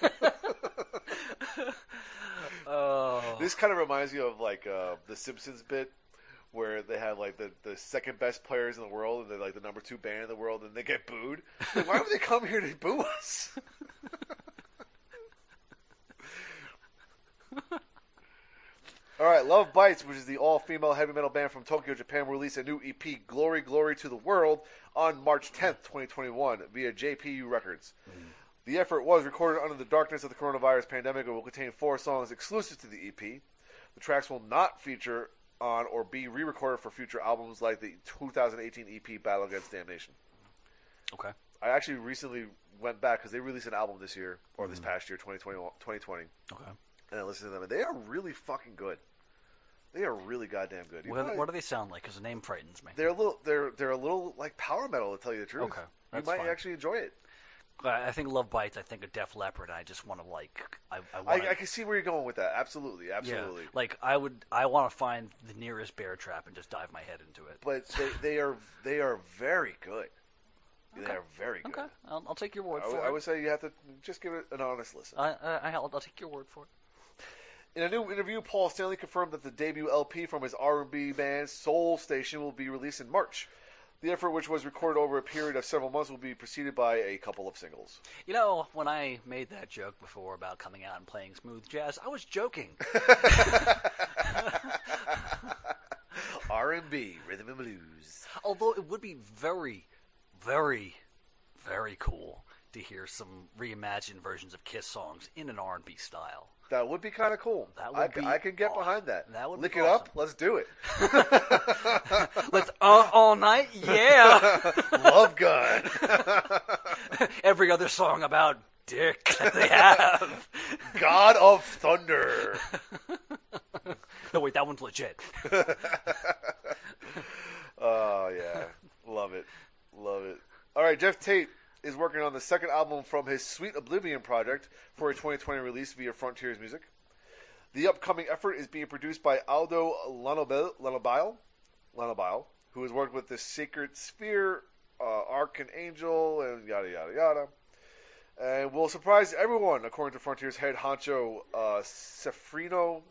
Oh. This kind of reminds me of like uh, the Simpsons bit where they have like the, the second best players in the world and they're like the number two band in the world and they get booed. Like, why would they come here to boo us? All right, Love Bites, which is the all-female heavy metal band from Tokyo, Japan, will release a new EP, "Glory, Glory to the World," on March 10th, 2021, via JPU Records. Mm-hmm. The effort was recorded under the darkness of the coronavirus pandemic and will contain four songs exclusive to the EP. The tracks will not feature on or be re-recorded for future albums like the 2018 EP "Battle Against Damnation." Okay. I actually recently went back because they released an album this year or this mm-hmm. past year, 2020, 2020, Okay. And I listen to them, and they are really fucking good. They are really goddamn good. You What, what do they sound like? Because the name frightens me. they're a little, they're they're a little like power metal to tell you the truth. Okay, you might fine. actually enjoy it. I I think Love Bites. I think of Def Leppard. I just want to like. I, I I, want. I can see where you're going with that. Absolutely, yeah. absolutely. Like I would. I want to find the nearest bear trap and just dive my head into it. But they, they are they are very good. They are very good. Okay. I'll, I'll take your word I, for would- it. I would say you have to just give it an honest listen. I, I, I'll, I'll take your word for it. In a new interview, Paul Stanley confirmed that the debut LP from his R&B band Soul Station will be released in March. The effort, which was recorded over a period of several months, will be preceded by a couple of singles. You know, when I made that joke before about coming out and playing smooth jazz, I was joking. R&B, rhythm and blues. Although it would be very, very, very cool to hear some reimagined versions of Kiss songs in an R&B style. That would be kind of cool. That would I, be I can get awesome. behind that. That would be Lick it up. Let's do it. Let's uh all night, yeah. Love Gun. Every other song about dick that they have. God of Thunder. no, wait, that one's legit. Oh yeah, love it, love it. All right, Geoff Tate is working on the second album from his Sweet Oblivion project for a 2020 release via Frontiers Music. The upcoming effort is being produced by Aldo Lonobile who has worked with the Secret Sphere, uh, Archon Angel, and yada yada yada. And will surprise everyone, according to Frontiers head honcho uh, Sefrino,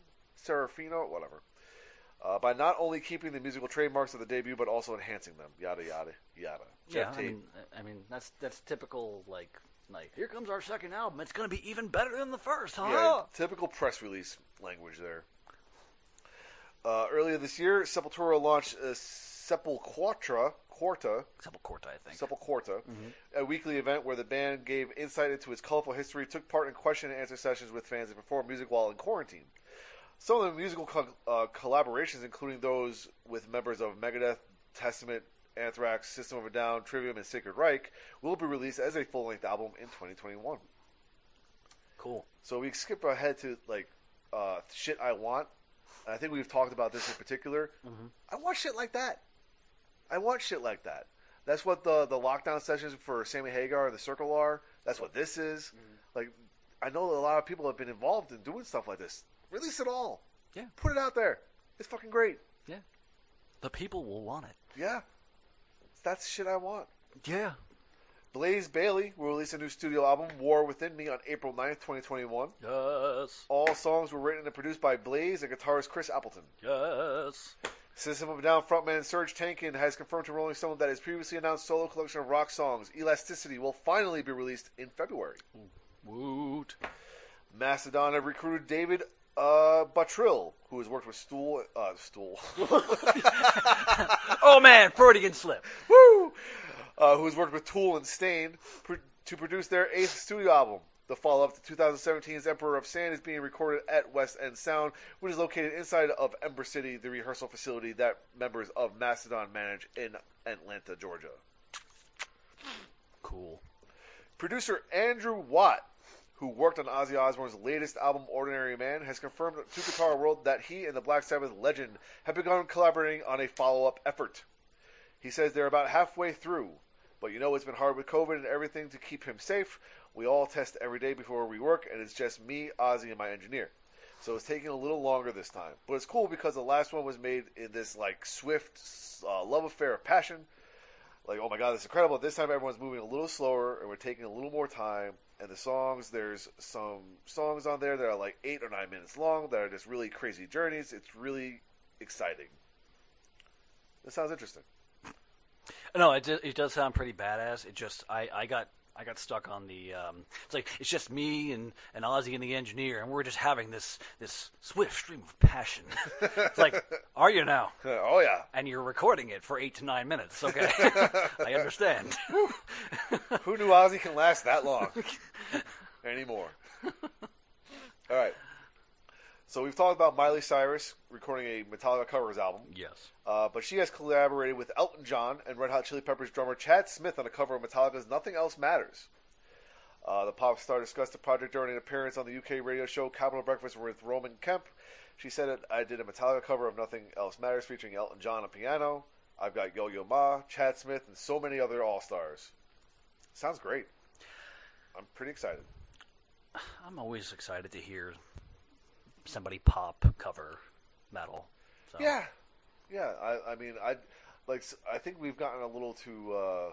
Serafino, whatever uh, by not only keeping the musical trademarks of the debut but also enhancing them. Yada yada yada. Yeah, I mean, I mean that's that's typical. Like, like here comes our second album. It's going to be even better than the first, huh? yeah, typical press release language there. Uh, earlier this year, Sepultura launched uh, Sepulquatra Quarta Sepulcorta, I think. Sepulquarta, a weekly event where the band gave insight into its colorful history, took part in question and answer sessions with fans, and performed music while in quarantine. Some of the musical co- uh, collaborations, including those with members of Megadeth, Testament, Anthrax, System of a Down, Trivium, and Sacred Reich, will be released as a full-length album in 2021. cool. So we skip ahead to like uh, shit I want. I think we've talked about this in particular. I want shit like that. I want shit like that. That's what the the lockdown sessions for Sammy Hagar and the Circle are. That's what this is. Like I know a lot of people have been involved in doing stuff like this. Release it all. Yeah. Put it out there. It's fucking great. Yeah, the people will want it. Yeah. That's shit I want. Yeah. Blaze Bayley will release a new studio album, War Within Me, on April 9th, 2021. Yes. All songs were written and produced by Blaze and guitarist Chris Appleton. Yes. System of a Down frontman Serj Tankian has confirmed to Rolling Stone that his previously announced solo collection of rock songs, Elasticity, will finally be released in February. Woot. Mastodon have recruited David uh, Bottrill, who has worked with Stool, uh, Stool, Oh man, Freudian slip. woo, uh, who has worked with Tool and Stain to produce their eighth studio album. The follow-up to 2017's Emperor of Sand is being recorded at West End Sound, which is located inside of Ember City, the rehearsal facility that members of Mastodon manage in Atlanta, Georgia. Cool. Producer Andrew Watt, who worked on Ozzy Osbourne's latest album, Ordinary Man, has confirmed to Guitar World that he and the Black Sabbath legend have begun collaborating on a follow up effort. He says they're about halfway through, but you know it's been hard with COVID and everything to keep him safe. We all test every day before we work, and it's just me, Ozzy, and my engineer. So it's taking a little longer this time. But it's cool because the last one was made in this like swift uh, love affair of passion. Like, oh my god, this is incredible. This time everyone's moving a little slower and we're taking a little more time. And the songs, there's some songs on there that are like eight or nine minutes long that are just really crazy journeys. It's really exciting. This sounds interesting. No, it, it does sound pretty badass. It just I, I got I got stuck on the um, it's like it's just me and, and Ozzy and the engineer and we're just having this this swift stream of passion. it's like, are you now? oh yeah. And you're recording it for eight to nine minutes. Okay, I understand. Who knew Ozzy can last that long anymore? All right. So we've talked about Miley Cyrus recording a Metallica covers album, yes. uh, but she has collaborated with Elton John and Red Hot Chili Peppers drummer Chad Smith on a cover of Metallica's "Nothing Else Matters." Uh, the pop star discussed the project during an appearance on the UK radio show Capital Breakfast with Roman Kemp. She said, it, "I did a Metallica cover of "Nothing Else Matters" featuring Elton John on piano. I've got Yo Yo Ma, Chad Smith, and so many other all stars. Sounds great. I'm pretty excited. I'm always excited to hear somebody pop cover metal. So. Yeah, yeah. I, I mean, I like. I think we've gotten a little too. Uh,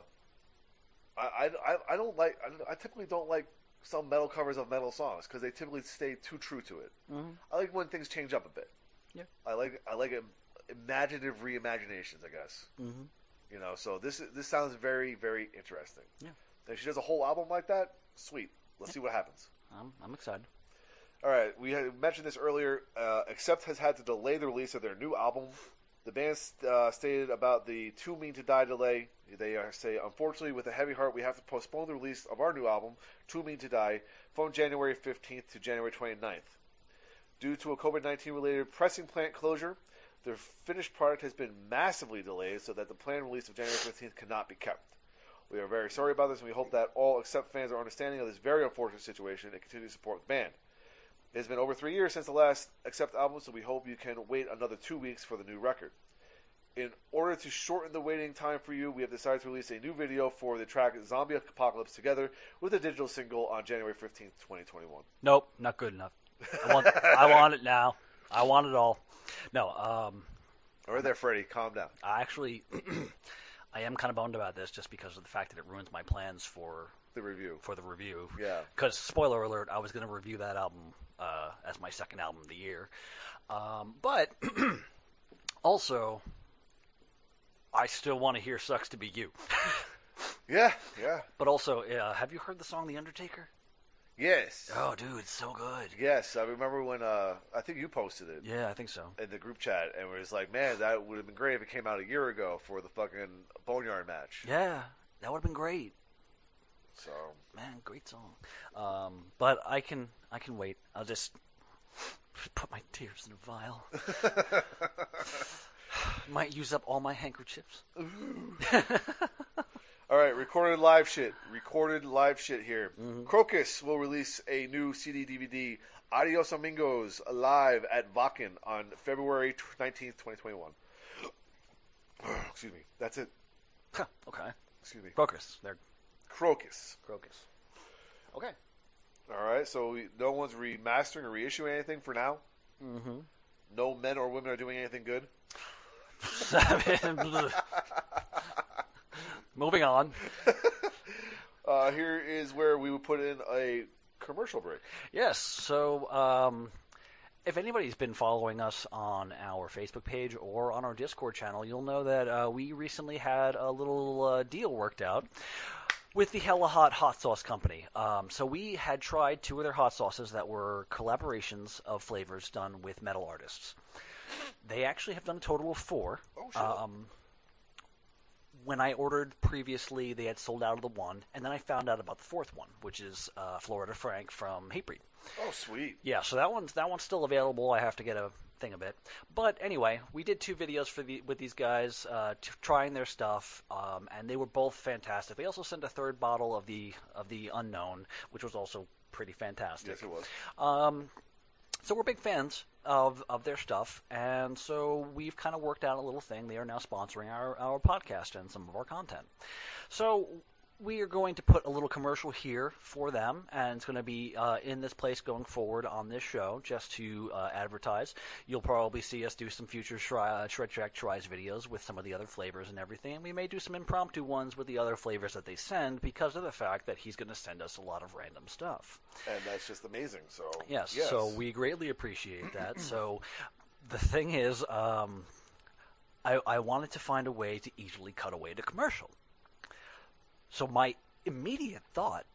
I, I, I don't like. I, I typically don't like some metal covers of metal songs because they typically stay too true to it. Mhm. I like when things change up a bit. Yeah. I like. I like imaginative reimaginations. I guess. Mm-hmm. You know. So this this sounds very very interesting. Yeah. If she does a whole album like that, sweet. Let's see what happens. I'm I'm excited. All right, we had mentioned this earlier. Uh, Accept has had to delay the release of their new album. The band uh, stated about the Too Mean to Die delay. They say, unfortunately, with a heavy heart, we have to postpone the release of our new album, Too Mean to Die, from January 15th to January 29th. Due to a COVID 19 related pressing plant closure, the finished product has been massively delayed so that the planned release of January 15th cannot be kept. We are very sorry about this, and we hope that all Accept fans are understanding of this very unfortunate situation and continue to support the band. It has been over three years since the last Accept album, so we hope you can wait another two weeks for the new record. In order to shorten the waiting time for you, we have decided to release a new video for the track Zombie Apocalypse together with a digital single on January 15th, 2021. Nope, not good enough. I want I want it now. I want it all. No, um, All right there, Freddie, calm down. I actually I am kind of bummed about this just because of the fact that it ruins my plans for The review. for the review. Yeah. Because spoiler alert, I was going to review that album uh, as my second album of the year, um, but also I still want to hear "Sucks to Be You." Yeah, yeah. but also, uh, have you heard the song "The Undertaker"? Yes. Oh, dude, it's so good. Yes, I remember when uh, I think you posted it Yeah, I think so. in the group chat, and it was like, man, that would have been great if it came out a year ago for the fucking Boneyard match. Yeah, that would have been great. So, Man, great song. Um, but I can I can wait. I'll just put my tears in a vial. Might use up all my handkerchiefs. all right, recorded live shit. Recorded live shit here. Krokus will release a new CD DVD, Adios Amigos, live at Wacken on February nineteenth, twenty twenty one. Excuse me. That's it. Huh, okay. Excuse me. Krokus. They're Krokus. crocus. Okay. All right, so we, no one's remastering or reissuing anything for now. Mm-hmm. No men or women are doing anything good. Moving on. Uh, here is where we would put in a commercial break. Yes. So, um, if anybody's been following us on our Facebook page or on our Discord channel, you'll know that uh, we recently had a little uh, deal worked out with the Hella Hot Hot Sauce Company. Um, so we had tried two of their hot sauces that were collaborations of flavors done with metal artists. They actually have done a total of four. Oh, shit. Um, when I ordered previously, they had sold out of the one, and then I found out about the fourth one, which is uh, Florida Frank from Hatebreed. Oh, sweet. Yeah, so that one's that one's still available. I have to get a thing a bit. But anyway, we did two videos for the with these guys, uh, t- trying their stuff, um, and they were both fantastic. They also sent a third bottle of the of the unknown, which was also pretty fantastic. Yes, it was. Um, so we're big fans of of their stuff, and so we've kind of worked out a little thing. They are now sponsoring our our podcast and some of our content. So we are going to put a little commercial here for them, and it's going to be uh, in this place going forward on this show, just to uh, advertise. You'll probably see us do some future Shri- uh, Shred Track Tries videos with some of the other flavors and everything. And we may do some impromptu ones with the other flavors that they send because of the fact that he's going to send us a lot of random stuff. And that's just amazing. So Yes, so we greatly appreciate that. so the thing is, um, I, I wanted to find a way to easily cut away the commercial. So my immediate thought,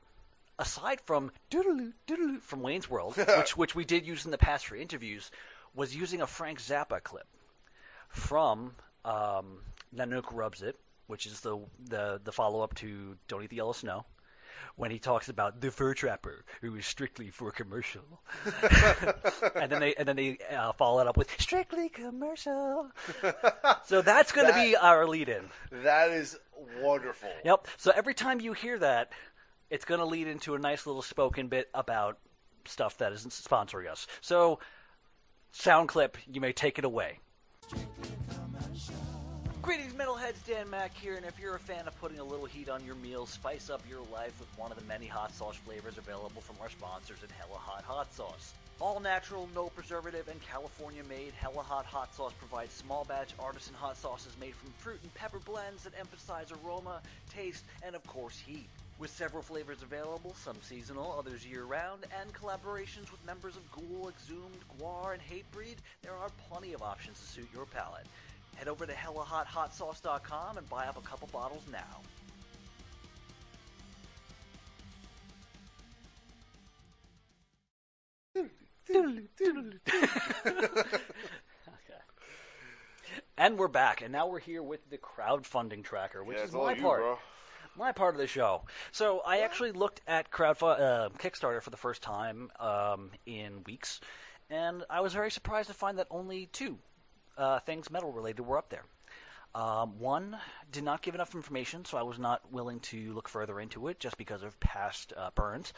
aside from doodaloo doodaloo from Wayne's World, which which we did use in the past for interviews, was using a Frank Zappa clip from um, Nanook Rubs It, which is the the, the follow up to Don't Eat the Yellow Snow. When he talks about the fur trapper, who is strictly for commercial, and then they and then they uh, follow it up with strictly commercial. so that's going to That- be our lead-in. that is wonderful. Yep. So every time you hear that, it's going to lead into a nice little spoken bit about stuff that isn't sponsoring us. So, sound clip, you may take it away. Greetings, metalheads. Dan Mac here, and if you're a fan of putting a little heat on your meals, spice up your life with one of the many hot sauce flavors available from our sponsors at Hella Hot Hot Sauce. All natural, no preservative, and California made Hella Hot Hot Sauce provides small batch artisan hot sauces made from fruit and pepper blends that emphasize aroma, taste, and of course heat. With several flavors available, some seasonal, others year round, and collaborations with members of Ghoul, Exhumed, Gwar, and Hatebreed, there are plenty of options to suit your palate. Head over to HellaHotHotSauce.com and buy up a couple bottles now. okay. And we're back, and now we're here with the crowdfunding tracker, which Yeah, is my you, part bro. my part of the show. So I actually looked at crowdfund uh, Kickstarter for the first time um, in weeks, and I was very surprised to find that only two uh, things metal related were up there. Um, one did not give enough information, so I was not willing to look further into it just because of past uh, burns.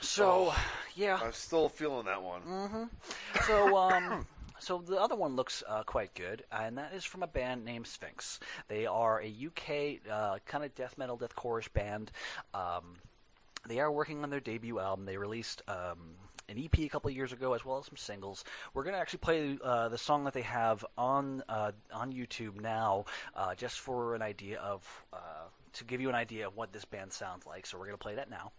So, yeah. I'm still feeling that one. Mm. So, um, so the other one looks uh, quite good, and that is from a band named Sphinx. They are a UK uh, kind of death metal, death chorus band. Um, they are working on their debut album. They released um, an EP a couple years ago, as well as some singles. We're going to actually play uh, the song that they have on uh, on YouTube now, uh, just for an idea of uh, to give you an idea of what this band sounds like. So we're going to play that now.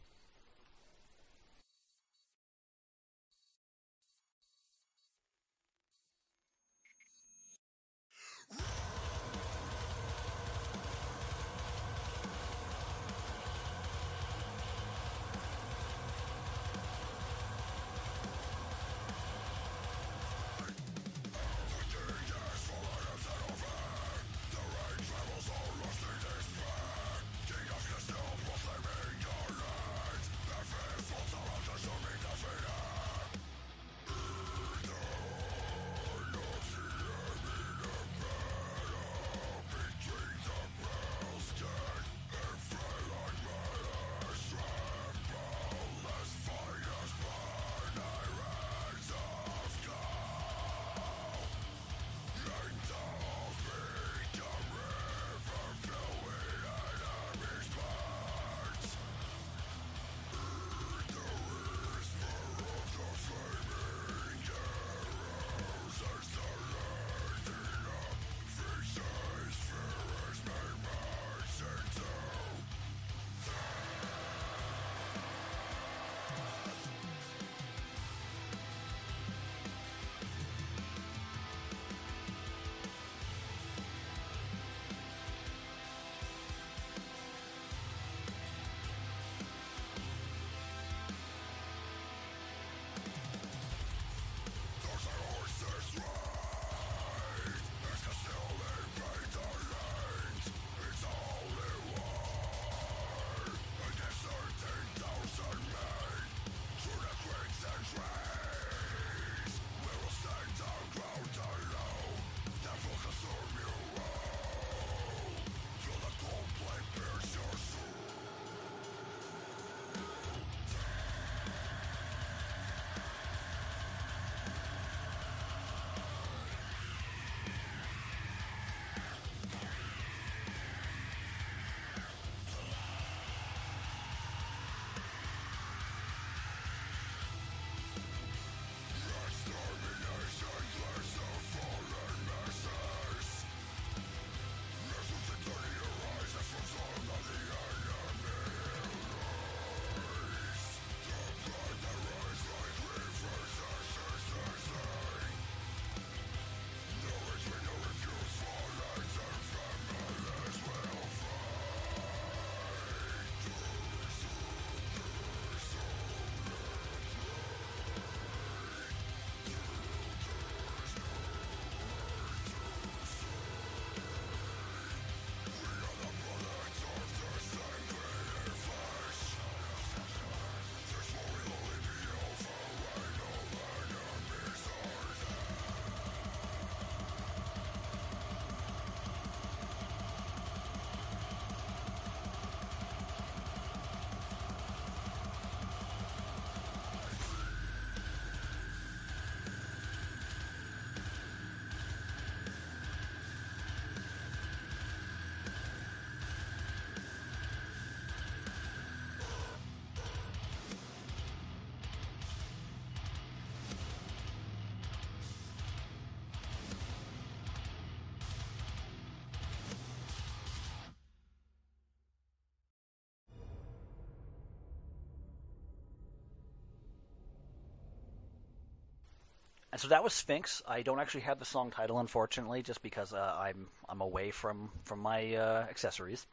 And so that was Sphinx. I don't actually have the song title, unfortunately, just because uh, I'm I'm away from from my uh, accessories.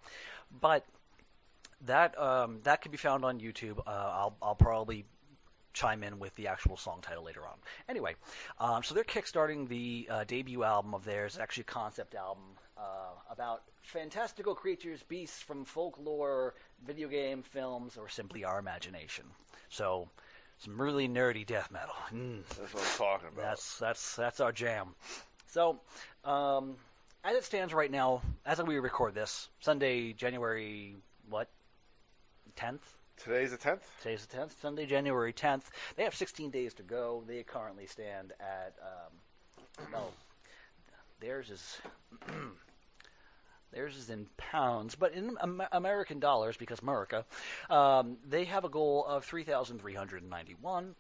But that um, that can be found on YouTube. Uh, I'll I'll probably chime in with the actual song title later on. Anyway, um, so they're kickstarting the uh, debut album of theirs, actually a concept album uh, about fantastical creatures, beasts from folklore, video game, films, or simply our imagination. So, some really nerdy death metal. Mm. That's what I'm talking about. That's that's that's our jam. So, um, as it stands right now, as we record this, Sunday, January what, tenth. Today's the 10th? Today's the tenth, Sunday, January tenth. They have 16 days to go. They currently stand at um, no, theirs is. Theirs is in pounds, but in American dollars, because America, um, they have a goal of 3,391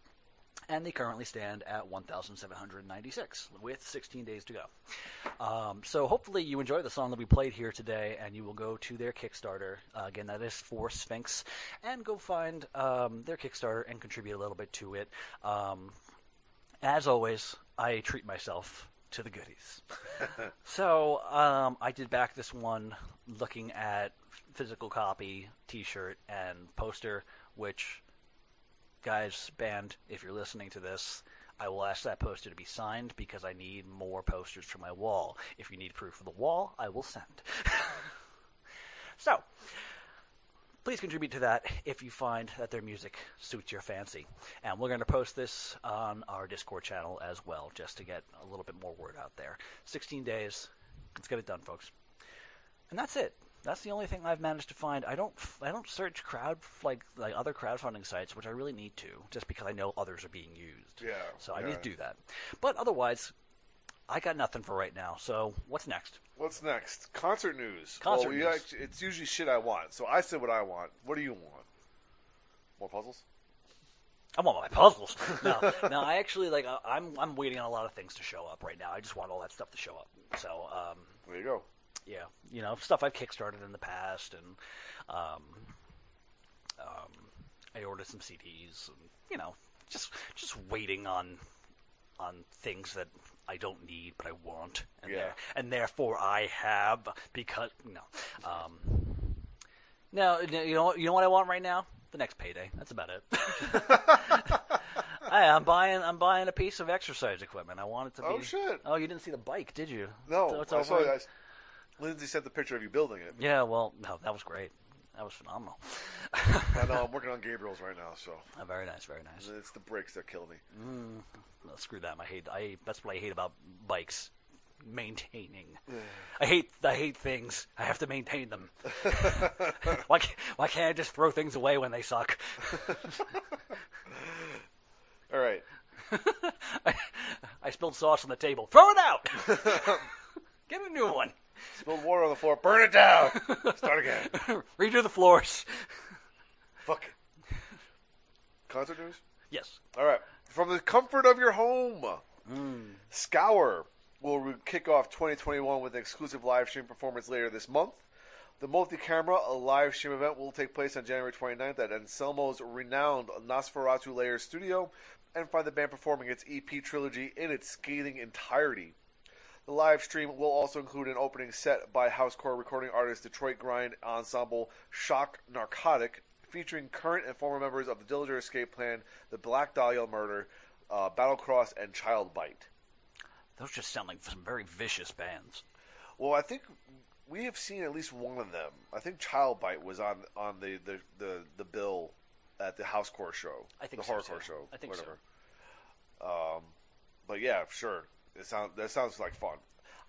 and they currently stand at 1,796 with 16 days to go. Um, so hopefully you enjoy the song that we played here today, and you will go to their Kickstarter. Uh, again, that is for Sphinx, and go find um, their Kickstarter and contribute a little bit to it. Um, as always, I treat myself to the goodies. so um, I did back this one looking at physical copy, T-shirt, and poster, which guys, band, if you're listening to this, I will ask that poster to be signed because I need more posters for my wall. If you need proof of the wall, I will send. so, please contribute to that if you find that their music suits your fancy. And we're going to post this on our Discord channel as well, just to get a little bit more word out there. 16 days. Let's get it done, folks. And that's it. That's the only thing I've managed to find. I don't I don't search crowd like like other crowdfunding sites, which I really need to, just because I know others are being used. Yeah. So I yeah. need to do that. But otherwise, I got nothing for right now. So what's next? What's next? Concert news. Concert well, we news. it's usually shit I want. So I said what I want. What do you want? More puzzles? I want my puzzles. no, no, I actually like. uh, I'm I'm waiting on a lot of things to show up right now. I just want all that stuff to show up. So um, There you go. yeah, you know, stuff I've kickstarted in the past, and um, um, I ordered some CDs, and you know, just just waiting on on things that I don't need but I want, and Yeah. there- and therefore I have because no, um, no, you know, what- you know what I want right now? The next payday. That's about it. Hey, I'm buying. I'm buying a piece of exercise equipment. I want it to be. Oh, shit. Oh, you didn't see the bike, did you? No, So it's I saw guys. Lindsay sent the picture of you building it. Yeah, well, no, that was great. That was phenomenal. I know. I'm working on Gabriel's right now, so Uh, very nice, very nice. it's the brakes that kill me. No, screw that. I hate. I that's what I hate about bikes. Maintaining. I hate. I hate things. I have to maintain them. why? Can't, why can't I just throw things away when they suck? All right. I, I spilled sauce on the table. Throw it out. Get a new one. Spilled water on the floor. Burn it down. Start again. Redo the floors. Fuck. It. Concert news? Yes. All right. From the comfort of your home, Mm. Scour will re- kick off 2021 with an exclusive live stream performance later this month. The multi-camera a live stream event will take place on January 29th at Anselmo's renowned Nosferatu Lair studio and find the band performing its EP trilogy in its scathing entirety. The live stream will also include an opening set by housecore recording artist Detroit grind ensemble Shock Narcotic, featuring current and former members of the Dillinger Escape Plan, the Black Dahlia Murder, uh, Battlecross, and Child Bite. Those just sound like some very vicious bands. Well, I think we have seen at least one of them. I think Child Bite was on on the the, the, the bill at the housecore show, I think the so, horrorcore too. show, I think so. whatever. Um, but yeah, sure. It sounds that sounds like fun.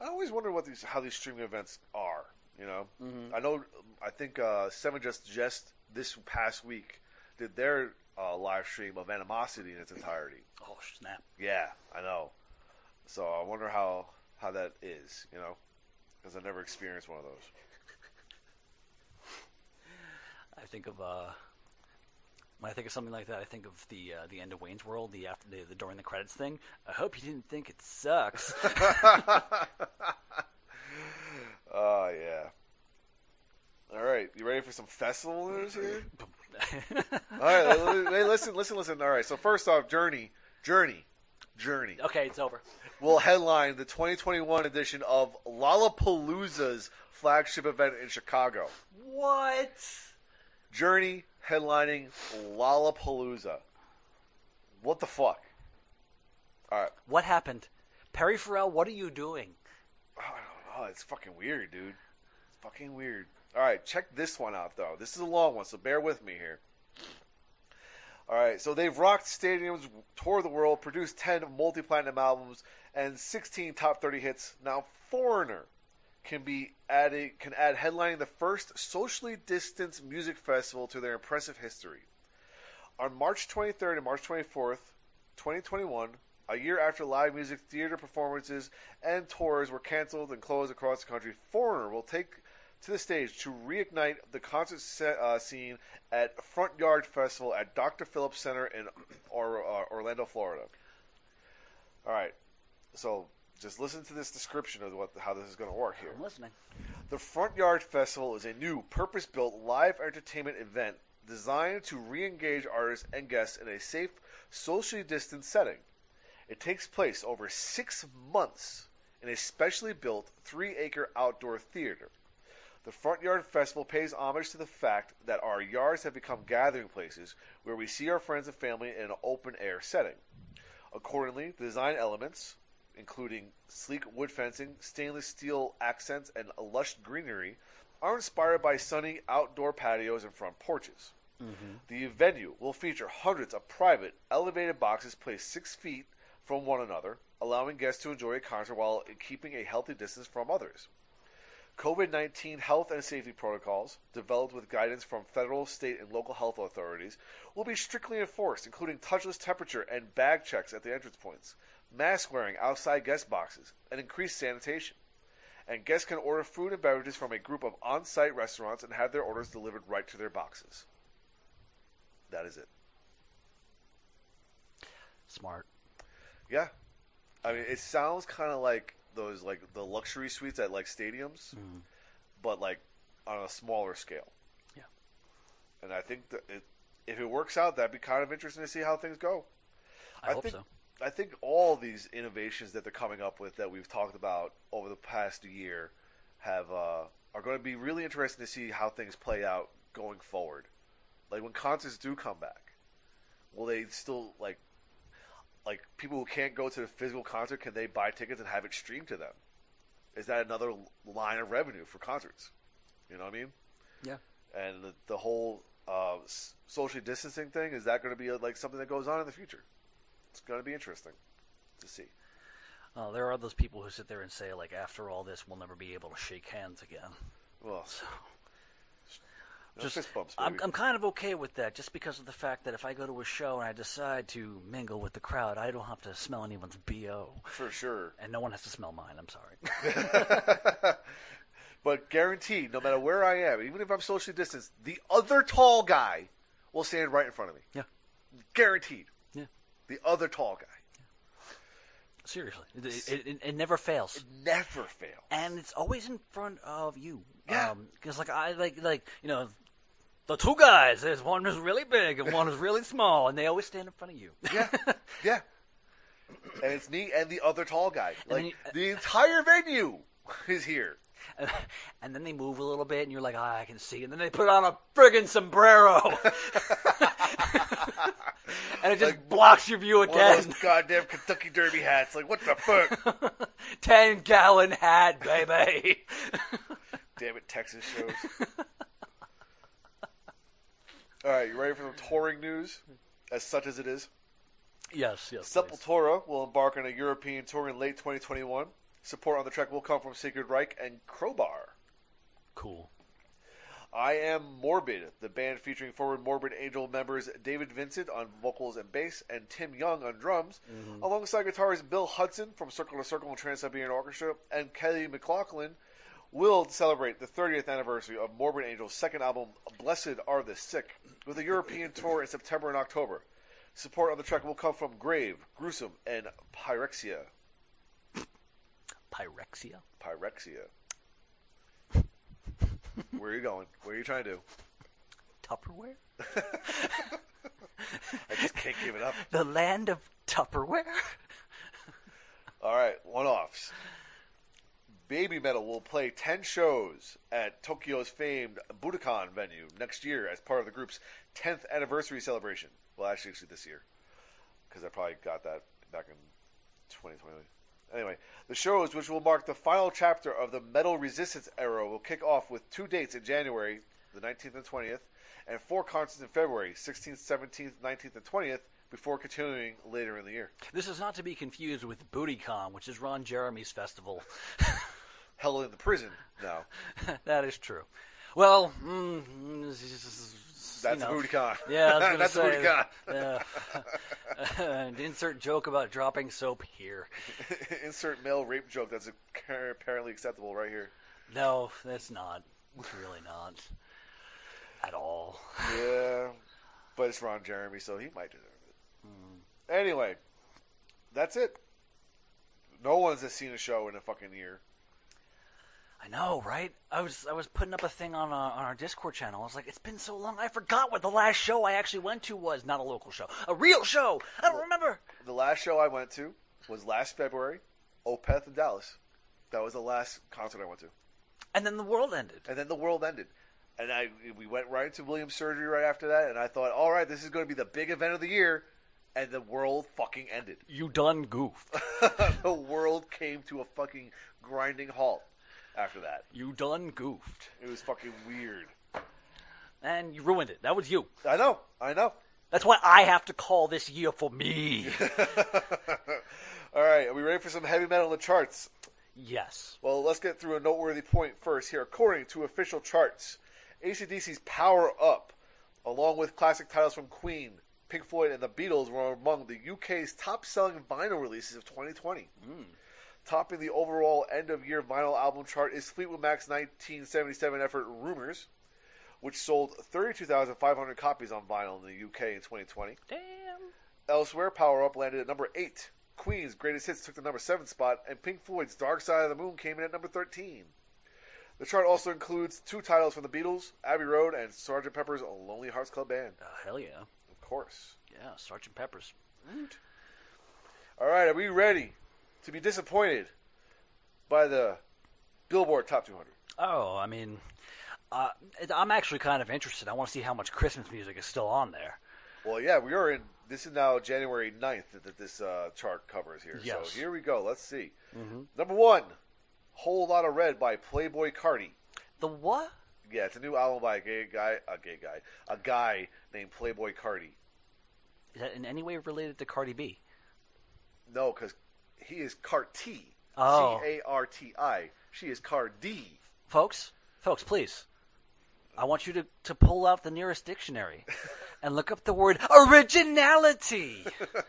I always wonder what these how these streaming events are. You know, Mm-hmm. I know. I think uh, Sevendust Just this past week did their uh, live stream of Animosity in its entirety. Oh snap! Yeah, I know. So I wonder how how that is. You know, because I never experienced one of those. I think of uh, when I think of something like that, I think of the uh, the end of Wayne's World, the after the, the during the credits thing. I hope you didn't think it sucks. Oh yeah. All right, you ready for some festival news here? All right, hey, listen, listen, listen. All right, so first off, Journey, Journey, Journey Okay, it's over. will headline the 2021 edition of Lollapalooza's flagship event in Chicago. What? Journey headlining Lollapalooza. What the fuck? All right. What happened? Perry Farrell, what are you doing? I don't know. It's fucking weird, dude. It's fucking weird. All right, check this one out though. This is a long one, so bear with me here. All right, so they've rocked stadiums, toured the world, produced 10 multi-platinum albums and 16 top 30 hits. Now Foreigner can be added can add headlining the first socially distanced music festival to their impressive history. On March 23rd and March 24th, 2021, a year after live music theater performances and tours were canceled and closed across the country, Foreigner will take to the stage to reignite the concert uh, scene at Front Yard Festival at Dr. Phillips Center in or, uh, Orlando, Florida. All right, so just listen to this description of what how this is going to work here. I'm listening. The Front Yard Festival is a new, purpose built live entertainment event designed to re engage artists and guests in a safe, socially distanced setting. It takes place over six months in a specially built three acre outdoor theater. The Front Yard Festival pays homage to the fact that our yards have become gathering places where we see our friends and family in an open air setting. Accordingly, the design elements, including sleek wood fencing, stainless steel accents, and lush greenery, are inspired by sunny outdoor patios and front porches. Mm-hmm. The venue will feature hundreds of private, elevated boxes placed six feet from one another, allowing guests to enjoy a concert while keeping a healthy distance from others. COVID 19 health and safety protocols, developed with guidance from federal, state, and local health authorities, will be strictly enforced, including touchless temperature and bag checks at the entrance points, mask wearing outside guest boxes, and increased sanitation. And guests can order food and beverages from a group of on site restaurants and have their orders delivered right to their boxes. That is it. Smart. Yeah. I mean, it sounds kind of like those, like the luxury suites at like stadiums, mm. but like on a smaller scale. Yeah. And I think that it, if it works out, that'd be kind of interesting to see how things go. I, hope think, so. I think all these innovations that they're coming up with that we've talked about over the past year have uh, are going to be really interesting to see how things play out going forward. Like when concerts do come back, will they still like like people who can't go to the physical concert can they buy tickets and have it streamed to them? Is that another line of revenue for concerts? You know what I mean? Yeah. And the, the whole uh, socially distancing thing is that going to be uh like something that goes on in the future? It's going to be interesting to see. Uh, there are those people who sit there and say, like, after all this, we'll never be able to shake hands again. Well, So, no just, fist bumps, I'm. I'm kind of okay with that, just because of the fact that if I go to a show and I decide to mingle with the crowd, I don't have to smell anyone's bo, for sure. and no one has to smell mine. I'm sorry. But guaranteed, no matter where I am, even if I'm socially distanced, the other tall guy will stand right in front of me. Yeah. Guaranteed. The other tall guy. Seriously, it, it, it, never fails. It never fails. and it's always in front of you. Yeah. Um, because like I like like you know, the two guys. There's one who's really big and one who's really small, and they always stand in front of you. Yeah. yeah. And it's me and the other tall guy. Like you- the entire venue is here. and then they move a little bit, and you're like, ah, I can see. And then they put on a friggin' sombrero, and it just Like, blocks your view One of again. those goddamn Kentucky Derby hats. Like what the fuck? Ten gallon hat, baby. Damn it, Texas shows. All right, you ready for some touring news? As such as it is. yes, yes. Sepultura will embark on a European tour in late 2021. Support on the track will come from Sacred Reich and Crowbar. Cool. I Am Morbid, the band featuring former Morbid Angel members David Vincent on vocals and bass and Tim Yeung on drums, mm-hmm. alongside guitarist Bill Hudson from Circle to Circle and Trans Siberian Orchestra and Kelly McLaughlin, will celebrate the 30th anniversary of Morbid Angel's second album, Blessed Are the Sick, with a European tour in September and October. Support on the track will come from Grave, Gruesome, and Pyrexia. Pyrexia. Pyrexia. Where are you going? Where are you trying to do? Tupperware. I just can't give it up. The land of Tupperware. All right, one offs. Baby Metal will play 10 shows at Tokyo's famed Budokan venue next year as part of the group's 10th anniversary celebration. Well, actually, actually this year. Because I probably got that back in 2020. Anyway, the shows, which will mark the final chapter of the Metal Resistance era, will kick off with two dates in January, the 19th and 20th, and four concerts in February, 16th, 17th, 19th, and 20th, before continuing later in the year. This is not to be confused with BootyCon, which is Ron Jeremy's festival. Hell in the prison now. that is true. Well, mm, That's you know. BootyCon. Yeah, I was gonna That's say, BootyCon. Yeah. insert joke about dropping soap here. Insert male rape joke that's apparently acceptable right here. No, that's not. It's really not. At all. Yeah, but it's Ron Jeremy, so he might deserve it. Hmm. Anyway, that's it. No one's has seen a show in a fucking year. I know, right? I was I was putting up a thing on uh, on our Discord channel. I was like, it's been so long, I forgot what the last show I actually went to was. Not a local show, a real show. I don't remember. The last show I went to was last February, Opeth in Dallas. That was the last concert I went to, And then the world ended. and then the world ended. And I we went right into Williams surgery right after that, and I thought, all right, this is going to be the big event of the year, and the world fucking ended. You done goofed. the world came to a fucking grinding halt after that. You done goofed. It was fucking weird. And you ruined it. That was you. I know, I know. That's why I have to call this year for me. All right, are we ready for some heavy metal in the charts? yes. Well, let's get through a noteworthy point first here. According to official charts, ACDC's Power Up, along with classic titles from Queen, Pink Floyd, and the Beatles, were among the UK's top selling vinyl releases of 2020. Topping the overall end of year vinyl album chart is Fleetwood Mac's 1977 effort Rumors, which sold 32,500 copies on vinyl in the UK in 2020. Damn. Elsewhere, Power Up landed at number 8. Queen's Greatest Hits took the number 7 spot, and Pink Floyd's Dark Side of the Moon came in at number 13. The chart also includes two titles from the Beatles, Abbey Road, and Sgt. Pepper's Lonely Hearts Club Band. Oh, hell yeah. Of course. Yeah, Sergeant Pepper's. All right, are we ready to be disappointed by the Billboard Top 200? Oh, I mean, uh, I'm actually kind of interested. I want to see how much Christmas music is still on there. Well, yeah, we are in. This is now January 9th that, this uh, chart covers here. Yes. So here we go. Let's see. Mm-hmm. Number one, Whole Lot of Red by Playboi Carti. The what? Yeah, it's a new album by a gay guy, a gay guy, a guy named Playboi Carti. Is that in any way related to Cardi B? No, because he is Carti. Oh. C A R T I. She is Cardi. Folks, folks, please. I want you to, to pull out the nearest dictionary and look up the word originality.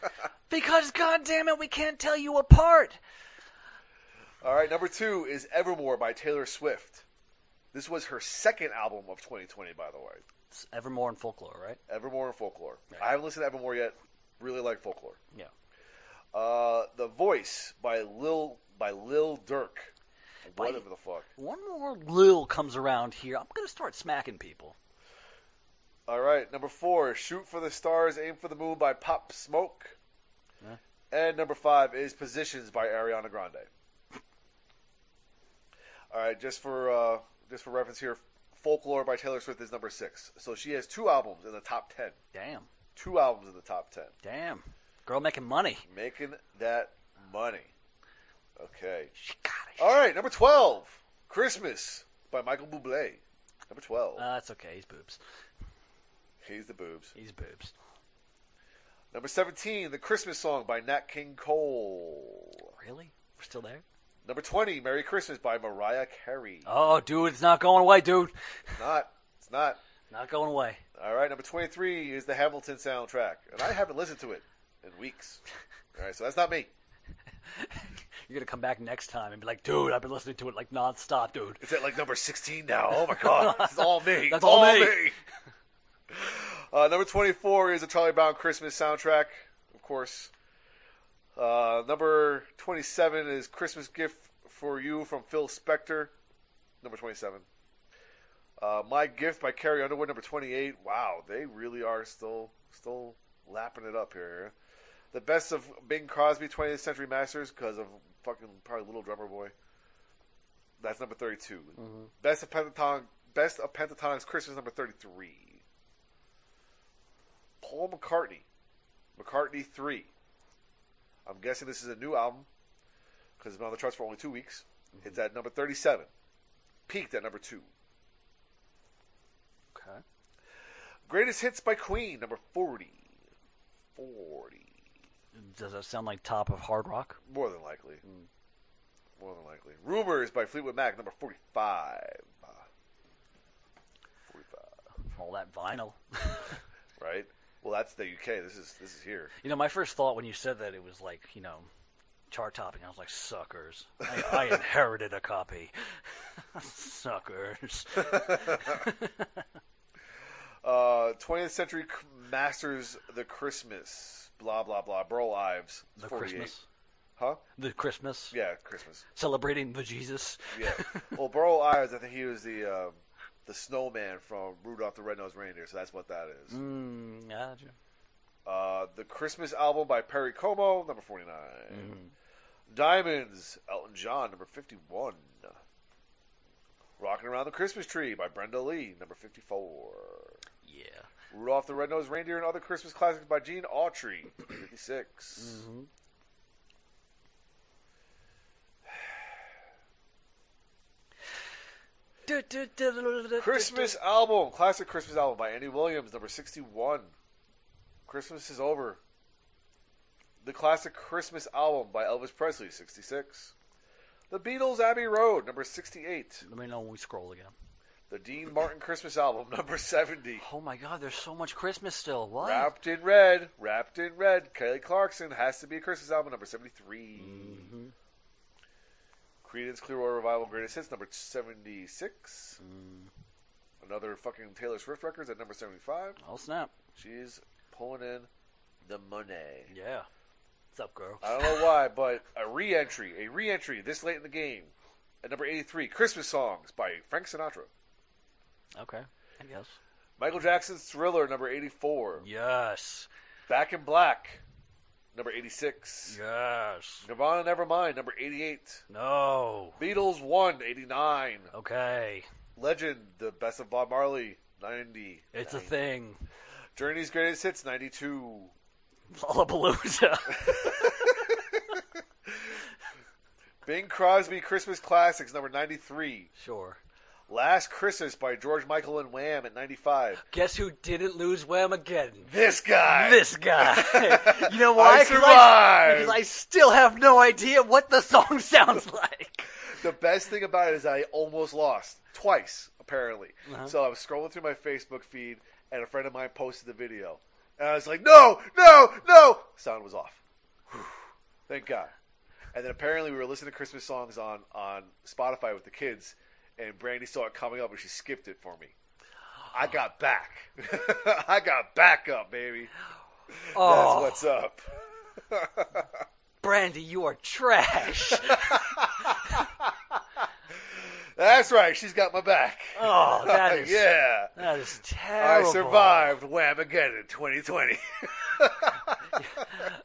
because, goddamn it, we can't tell you apart. All right, number two is Evermore by Taylor Swift. This was her second album of 2020, by the way. It's Evermore and folklore, right? Evermore and Folklore. Right. I haven't listened to Evermore yet. Really like Folklore. Yeah. Uh, the Voice by Lil by Lil Durk. By- Whatever the fuck. One more Lil comes around here. I'm going to start smacking people. All right, number four, Shoot for the Stars, Aim for the Moon by Pop Smoke. And number five is Positions by Ariana Grande. All right, just for uh, just for reference here, Folklore by Taylor Swift is number six. So she has two albums in the top ten. Damn. Two albums in the top ten. Damn. Girl making money. Making that money. Okay. She got it. All right, number twelve, Christmas by Michael Bublé. Number twelve. Uh, that's okay. He's boobs. He's the boobs. He's boobs. Number seventeen, The Christmas Song by Nat King Cole. Really? We're still there? Number 20, Merry Christmas by Mariah Carey. Oh, dude, it's not going away, dude. It's not. It's not. Not going away. All right, number 23 is the Hamilton soundtrack. And I haven't listened to it in weeks. All right, so that's not me. You're gonna come back next time and be like, dude, I've been listening to it like nonstop, dude. It's at like number 16 now. Oh my god. This is all me. That's all me. Uh, number 24 is the Charlie Brown Christmas soundtrack, of course. Uh, number 27 is Christmas Gift for You from Phil Spector. Number 27. Uh, My Gift by Carrie Underwood, number 28. Wow, they really are still still lapping it up here. The best of Bing Crosby 20th Century Masters because of fucking probably Little Drummer Boy. That's number 32. Mm-hmm. Best of Pentatonix, Best of Pentatonix Christmas number 33. Paul McCartney, McCartney 3. I'm guessing this is a new album because it's been on the charts for only two weeks. Mm-hmm. It's at number 37. Peaked at number 2. Okay. Greatest Hits by Queen, number 40. 40. Does that sound like top of hard rock? More than likely. More than likely. Rumors by Fleetwood Mac, number 45. Uh, 45. All that vinyl. Right? Well, that's the UK. This is this is here. You know, my first thought when you said that it was like, you know, chart topping. I was like, suckers. I, I inherited a copy. suckers. Uh, 20th Century Masters The Christmas. Blah, blah, blah. Burl Ives. The 48. Christmas. Huh? The Christmas. Yeah, Christmas. Celebrating the Jesus. Yeah. well, Burl Ives, I think he was the uh, the snowman from Rudolph the Red-Nosed Reindeer, so that's what that is. Mm, gotcha. Uh, the Christmas album by Perry Como, number 49. Mm-hmm. Diamonds, Elton John, number 51. Rocking Around the Christmas Tree by Brenda Lee, number 54. Yeah. Rudolph the Red-Nosed Reindeer and Other Christmas Classics by Gene Autry, 56. Mm-hmm. Christmas album, classic Christmas album by Andy Williams, number 61. Christmas is over. The classic Christmas album by Elvis Presley, 66. The Beatles Abbey Road, number 68. Let me know when we scroll again. The Dean Martin Christmas album, number 70. Oh my God, there's so much Christmas still. What? Wrapped in Red, Wrapped in Red, Kelly Clarkson has to be a Christmas album, number 73. Mhm. Creedence Clearwater Revival Greatest Hits, number 76. Mm. Another fucking Taylor Swift records at number 75. Oh snap. She's pulling in the money. Yeah. What's up, girl? I don't know why, but a re-entry, a re-entry this late in the game at number 83, Christmas Songs by Frank Sinatra. Okay. Guess. Michael Jackson's Thriller, number 84. Yes. Back in Black, number 86. Yes. Nirvana Nevermind, number 88. No. Beatles 1, 89. Okay. Legend, The Best of Bob Marley, 90. It's a thing. Journey's Greatest Hits, 92. Lollapalooza. Bing Crosby Christmas Classics, number 93. sure. Last Christmas by George Michael and Wham at 95. Guess who didn't lose Wham again? This guy! This guy. you know why? I survived. because I still have no idea what the song sounds like. The best thing about it is I almost lost. Twice, apparently. Uh-huh. So I was scrolling through my Facebook feed, and a friend of mine posted the video. And I was like, no, no, no! Sound was off. Whew. Thank God. And then apparently we were listening to Christmas songs on, on Spotify with the kids, and Brandy saw it coming up, and she skipped it for me. I got back. I got back up, baby. Oh, That's what's up. Brandy, you are trash. That's right. She's got my back. Oh, that is yeah. that is terrible. I survived Whamageddon 2020.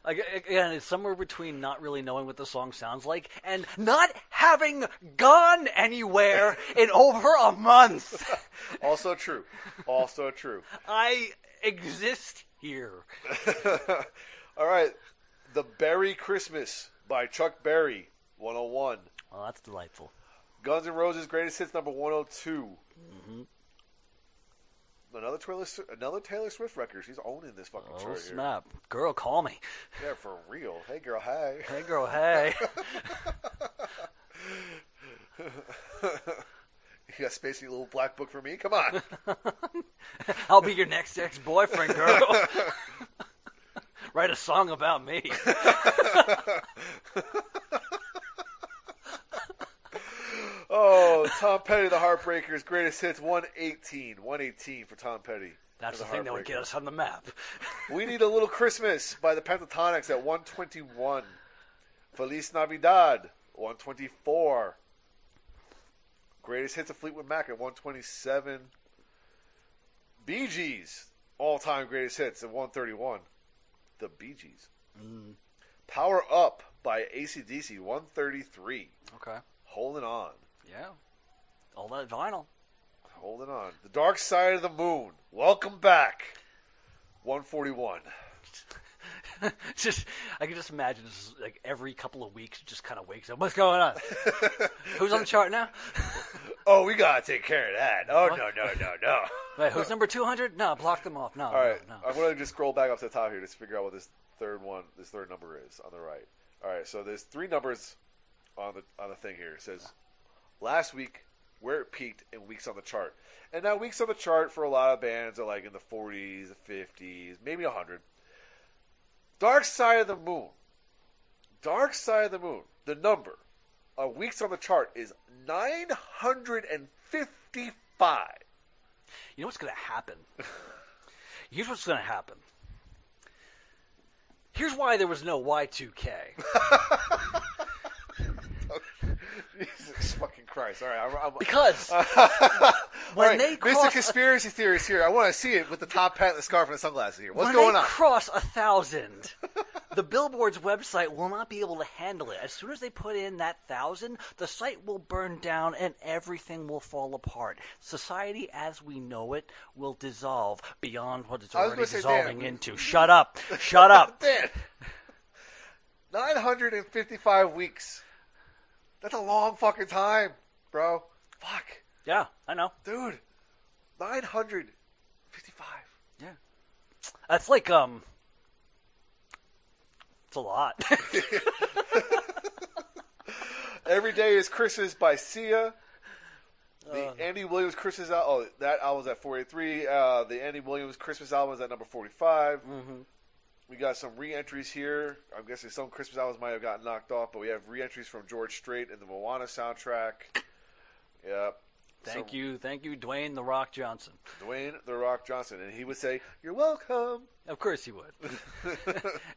Ag- Again, it's somewhere between not really knowing what the song sounds like and not having gone anywhere in over a month. also true. Also true. I exist here. All right. The Berry Christmas by Chuck Berry, 101. Well, that's delightful. Guns N' Roses Greatest Hits number 102. Mm-hmm. Another Taylor, another Taylor Swift record. She's owning this fucking Oh chart here. snap, girl, call me. Yeah, for real. Hey, girl, hey. Hey, girl, hey. You got spacey little black book for me? Come on. I'll be your next ex-boyfriend, girl. Write a song about me. Oh, Tom Petty, the Heartbreakers, greatest hits, 118. 118 for Tom Petty. That's for the thing that would get us on the map. We Need a Little Christmas by the Pentatonix at 121. Feliz Navidad, 124. Greatest hits of Fleetwood Mac at 127. Bee Gees, all time greatest hits at 131. The Bee Gees. Mm. Power Up by ACDC 133. Okay. Holding on. Yeah. All that vinyl. Holding on. The Dark Side of the Moon. Welcome back. 141. just I can just imagine this is like every couple of weeks, it just kind of wakes up. What's going on? who's on the chart now? Oh, we gotta take care of that. Oh What? no, no, no, no. Wait, who's number two hundred? No, block them off. No, All right, no, I'm gonna just scroll back up to the top here just to figure out what this third one, this third number is on the right. All right, so there's three numbers on the on the thing here. It says last week where it peaked in weeks on the chart, and now weeks on the chart for a lot of bands are like in the 40s, the 50s, maybe 100. Dark Side of the Moon. Dark Side of the Moon. The number of weeks on the chart is 955. You know what's going to happen? Here's what's going to happen. Here's why there was no Y2K. Jesus fucking Christ! All right, I'm, I'm, Because when right, they Mr. cross- Conspiracy Theorist here. I want to see it with the top hat, the scarf, and the sunglasses here. What's when going they on? cross a thousand, the Billboard's website will not be able to handle it. As soon as they put in that thousand, the site will burn down and everything will fall apart. Society as we know it will dissolve beyond what it's already say, dissolving into. Shut up. Shut up. Dan, 955 weeks. That's a long fucking time, bro. Fuck, Yeah, I know. dude. 955. Yeah. That's like um it's a lot. Every Day is Christmas by Sia. The Uh. Andy Williams Christmas album. Oh, that album's at 43. Uh, the Andy Williams Christmas album is at number 45. Mhm. We got some re-entries here. I'm guessing some Christmas albums might have gotten knocked off, but we have re-entries from George Strait and the Moana soundtrack. Yep. Thank So, you, thank you, Dwayne the Rock Johnson. Dwayne the Rock Johnson, and he would say, "You're welcome." Of course he would.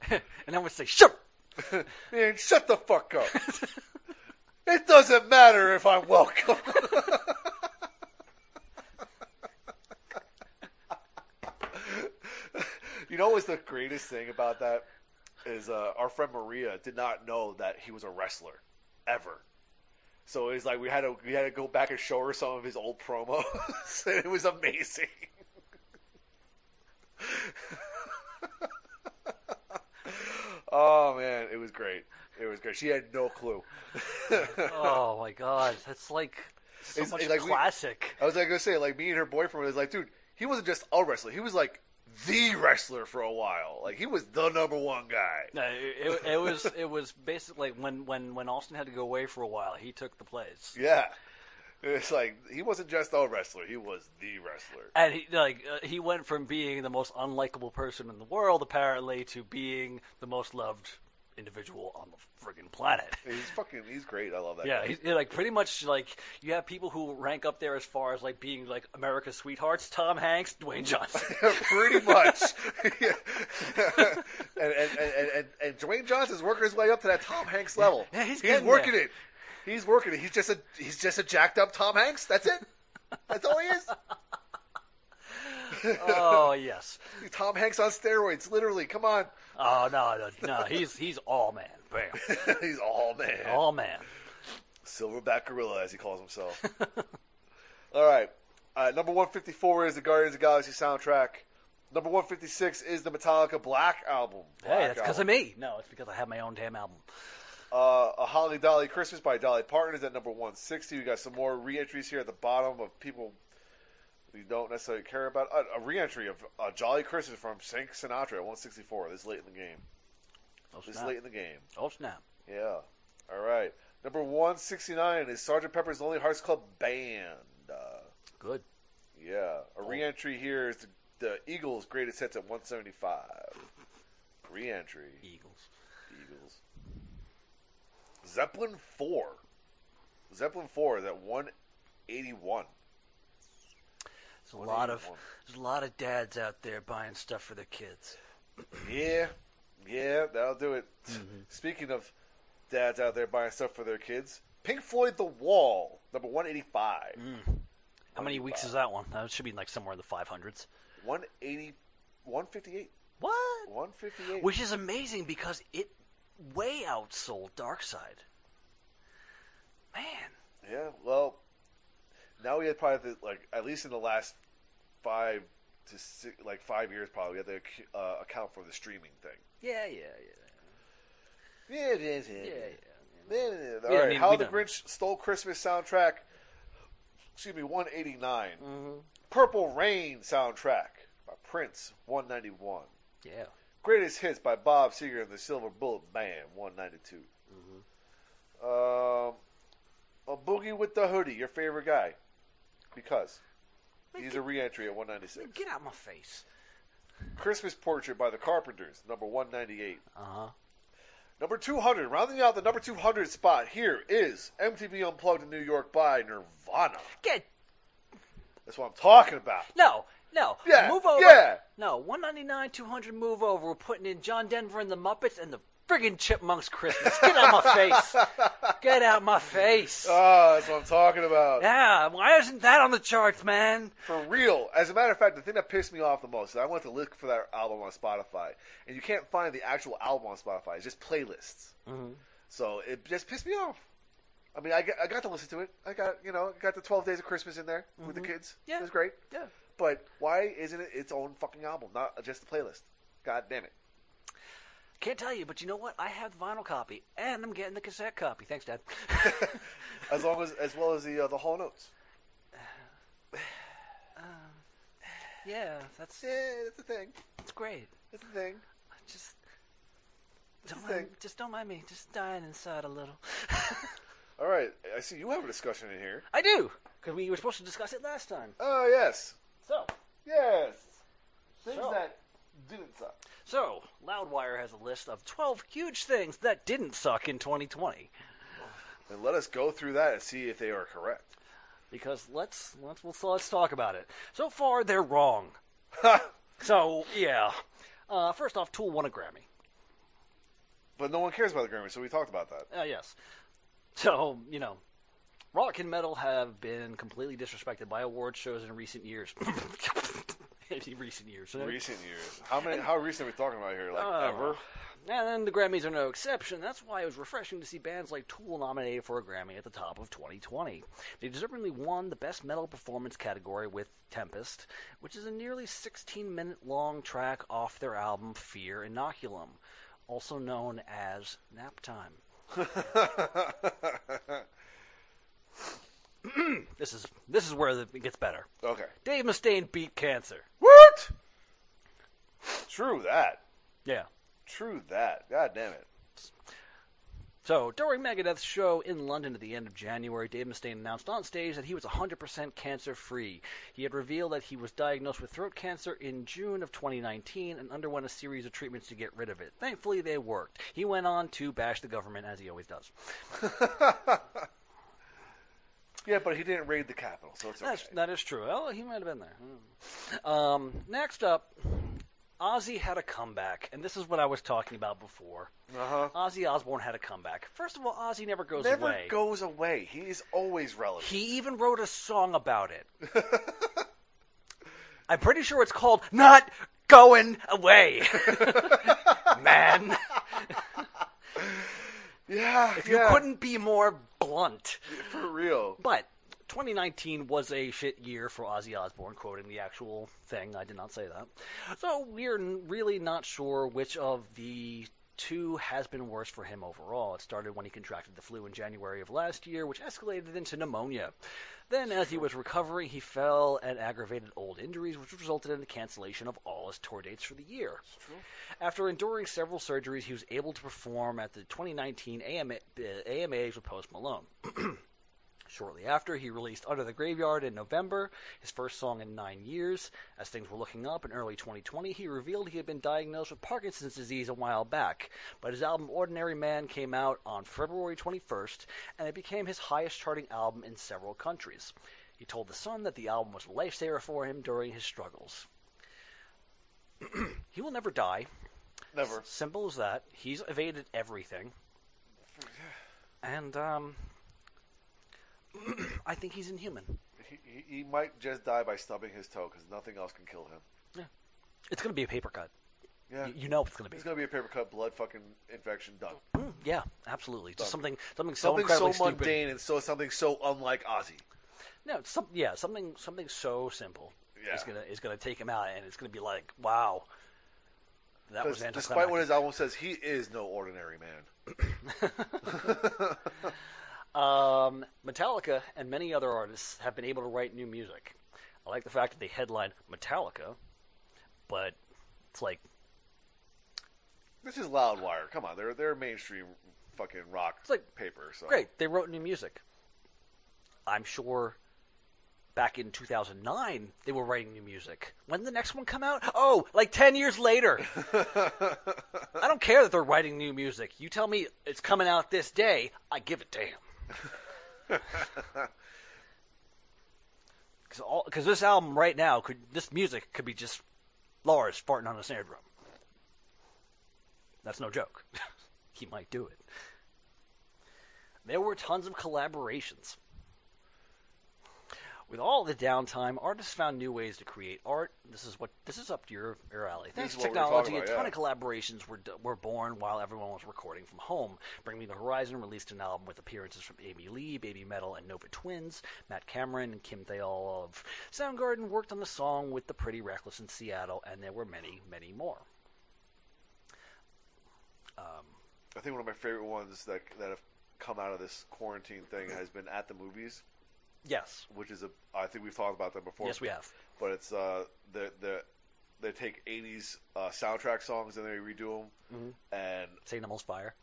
and I would say, "Shut." up." Man, shut the fuck up. it doesn't matter if I'm welcome. You know what's the greatest thing about that is uh, our friend Maria did not know that he was a wrestler ever. So it's like we had to we had to go back and show her some of his old promos, and it was amazing. oh man, it was great. It was great. She had no clue. Oh my god, that's like so It's- much it's like we- classic. I was like gonna say, like me and her boyfriend was like, dude, he wasn't just a wrestler. He was like the wrestler for a while. Like he was the number one guy. No, it, it, it was it was basically when when when Austin had to go away for a while, he took the place. Yeah. It's like he wasn't just a wrestler; he was the wrestler. And he like uh, he went from being the most unlikable person in the world apparently to being the most loved individual on the friggin' planet. He's fucking. He's great. I love that. Yeah, guy. he's, yeah, like pretty much like you have people who rank up there as far as like being like America's sweethearts: Tom Hanks, Dwayne Johnson. pretty much. Yeah. and, and, and, and, and Dwayne Johnson's working his way up to that Tom Hanks level. Yeah, he's he's working there. it. He's working it. He's just a he's just a jacked up Tom Hanks. That's it. That's all he is. oh yes. Tom Hanks on steroids, literally. Come on. Oh no, no, no. He's he's all man. Bam. he's all man. All man. Silverback Gorilla, as he calls himself. all right. Uh, number 154 is the Guardians of the Galaxy soundtrack. Number 156 is the Metallica Black album. Hey, that's because of me. No, it's because I have my own damn album. Uh, a Holly Dolly Christmas by Dolly Parton is at number 160. We got some more re-entries here at the bottom of people we don't necessarily care about. Uh, a re-entry of uh, Jolly Christmas from Frank Sinatra at 164. This late in the game. Oh This snap! late in the game. Oh snap! Yeah. All right. Number 169 is Sergeant Pepper's Lonely Hearts Club Band. Uh, Good. yeah. A Oh. re-entry here is the, the Eagles' greatest hits at 175. Re-entry. Eagles. Eagles. Zeppelin 4. Zeppelin 4 is at 181. There's a lot of there's a lot of dads out there buying stuff for their kids. Yeah. Yeah, that'll do it. Mm-hmm. Speaking of dads out there buying stuff for their kids, Pink Floyd The Wall, number 185. Mm. How many weeks is that one? That should be like somewhere in the 500s. 180, 158. What? 158. Which is amazing because it way outsold Dark Side. Man, Yeah, well, now we had probably the, like at least in the last five to six, like five years, probably we had to uh, account for the streaming thing. yeah, yeah, yeah, Yeah, it is. yeah, yeah. Yeah, Yeah, All right, I mean, How we the know. Grinch Stole Christmas soundtrack. Excuse me, 189. Mm-hmm. Purple Rain soundtrack by Prince, 191. Yeah. Greatest hits by Bob Seger and the Silver Bullet Band, 192. Um, a Boogie with the Hoodie, your favorite guy, because he's a re-entry at 196. Get out of my face. Christmas Portrait by the Carpenters, number 198. Uh huh. Number 200, rounding out the number 200 spot here is MTV Unplugged in New York by Nirvana. Get That's what I'm talking about. no, no. Yeah, Move over. yeah. No, one ninety nine, two hundred. Move over. We're putting in John Denver and the Muppets and the friggin' Chipmunks Christmas. Get out my face. Get out my face. Ah, that's what I'm talking about. yeah. Why isn't that on the charts, man? For real. As a matter of fact, the thing that pissed me off the most is I went to look for that album on Spotify, and you can't find the actual album on Spotify. It's just playlists. Mm-hmm. So it just pissed me off. I mean, I got, I got to listen to it. I got you know got the Twelve Days of Christmas in there with the kids. Mm-hmm. Yeah. it was great. Yeah. But why isn't it its own fucking album, not just a playlist? God damn it. Can't tell you, but you know what? I have the vinyl copy, and I'm getting the cassette copy. Thanks, Dad. As long as as well as the uh, the Hall notes. yeah, that's Yeah, that's the thing. It's great. That's a thing. Just don't mind, just don't mind me. Just dying inside a little. All right, I see you have a discussion in here. I do, because we were supposed to discuss it last time. Oh yes, So, yes. Things So- that didn't suck. so Loudwire has a list of 12 huge things that didn't suck in 2020. And let us go through that and see if they are correct. Because let's let's let's, let's talk about it. So far, they're wrong. So yeah. Uh, first off, Tool won a Grammy. but no one cares about the Grammy, so we talked about that. Uh, yes. So, you know, rock and metal have been completely disrespected by award shows in recent years. in recent years. Recent years. How many? How recent are we talking about here? Like Oh. ever? And then the Grammys are no exception. That's why it was refreshing to see bands like Tool nominated for a Grammy at the top of 2020. They deservingly won the Best Metal Performance category with Tempest, which is a nearly 16 minute long track off their album Fear Inoculum, also known as Nap Time. This is this is where it gets better. okay. Dave Mustaine beat cancer. What? True that. Yeah. True that. God damn it. So, during Megadeth's show in London at the end of January, Dave Mustaine announced on stage that he was 100% cancer free. He had revealed that he was diagnosed with throat cancer in June of 2019 and underwent a series of treatments to get rid of it. Thankfully, they worked. He went on to bash the government, as he always does. Yeah, but he didn't raid the Capitol, so it's okay. That's, that is true. Well, he might have been there. Hmm. Um, next up, Ozzy had a comeback, and this is what I was talking about before. Uh huh. Ozzy Osbourne had a comeback. First of all, Ozzy never goes Never away. goes away. He is always relevant. He even wrote a song about it. I'm pretty sure it's called Not Going Away. Man, yeah. if you yeah. couldn't be more blunt. for real. But 2019 was a shit year for Ozzy Osbourne, quoting the actual thing. I did not say that. So we're really not sure which of the two has been worse for him overall. It started when he contracted the flu in January of last year, which escalated into pneumonia. Then, as he was recovering, he fell and aggravated old injuries, which resulted in the cancellation of all his tour dates for the year. After enduring several surgeries, he was able to perform at the 2019 AMA, uh, AMAs with Post Malone. Shortly after, he released Under the Graveyard in November, his first song in nine years. As things were looking up in early 2020, he revealed he had been diagnosed with Parkinson's disease a while back. But his album Ordinary Man came out on February 21st, and it became his highest charting album in several countries. He told The Sun that the album was a lifesaver for him during his struggles. he will never die. Never. Simple as that. He's evaded everything. And, um, I think he's inhuman. He, he, he might just die by stubbing his toe because nothing else can kill him. Yeah, it's going to be a paper cut. Yeah. You, you know it's going to be. It's gonna be a paper cut blood fucking infection done. Mm, yeah, absolutely. Just Done. something something so Something incredibly so stupid. mundane and so something so unlike Ozzy. No, some yeah, something something so simple Yeah. is gonna is gonna take him out, and it's gonna be like, wow, that was despite what his album says, he is no ordinary man. Um, Metallica and many other artists have been able to write new music. I like the fact that they headline Metallica, but it's like This is Loudwire. Come on, they're they're mainstream fucking rock It's like- paper. So great, they wrote new music. I'm sure back in 2009 they were writing new music. When did the next one come out? Oh, like 10 years later. I don't care that they're writing new music. You tell me it's coming out this day, I give a damn. Because this album right now could, this music could be just Lars farting on a snare drum. That's no joke. he might do it. There were tons of collaborations. With all the downtime, artists found new ways to create art. This is what this is up to your, your alley. Thanks to technology, a ton yeah. of collaborations were were born while everyone was recording from home. Bring Me the Horizon released an album with appearances from Amy Lee, Babymetal, and Nova Twins, Matt Cameron, and Kim Thayil of Soundgarden worked on the song with the Pretty Reckless in Seattle, and there were many, many more. Um, I think one of my favorite ones that that have come out of this quarantine thing has been at the movies, yes, which is a I think we've talked about that before. yes, we have. But it's uh the the they take '80s uh, soundtrack songs and they redo them. Mhm. And St. Elmo's Fire.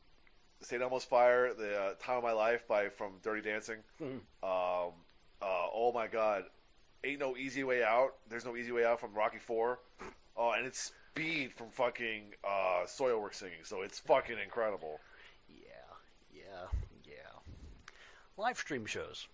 St. Elmo's Fire, the uh, Time of My Life by from Dirty Dancing. Mhm. Um, uh, oh my God, ain't no easy way out. There's no easy way out from Rocky Four. Oh, and it's Speed from fucking uh, Soilwork singing, so it's fucking incredible. Yeah, yeah, yeah. Live stream shows.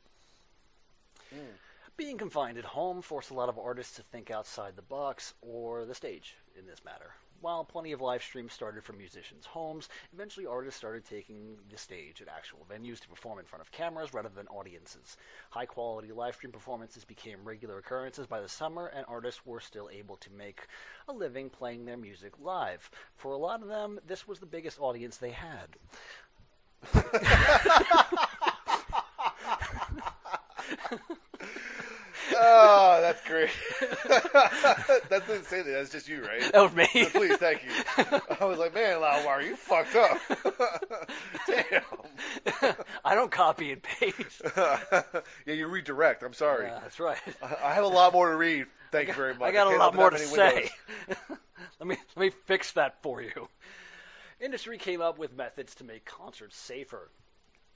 Being confined at home forced a lot of artists to think outside the box or the stage in this matter. While plenty of live streams started from musicians' homes, eventually artists started taking the stage at actual venues to perform in front of cameras rather than audiences. High quality live stream performances became regular occurrences by the summer, and artists were still able to make a living playing their music live. For a lot of them, this was the biggest audience they had. oh, that's great. that didn't say that. That's just you, right? That was me. Please, thank you. I was like, man, Loudwire, you fucked up. Damn. I don't copy and paste. yeah, you redirect. I'm sorry. Yeah, that's right. I I have a lot more to read. Thank you very much. I got a lot more to say. let me let me fix that for you. Industry came up with methods to make concerts safer.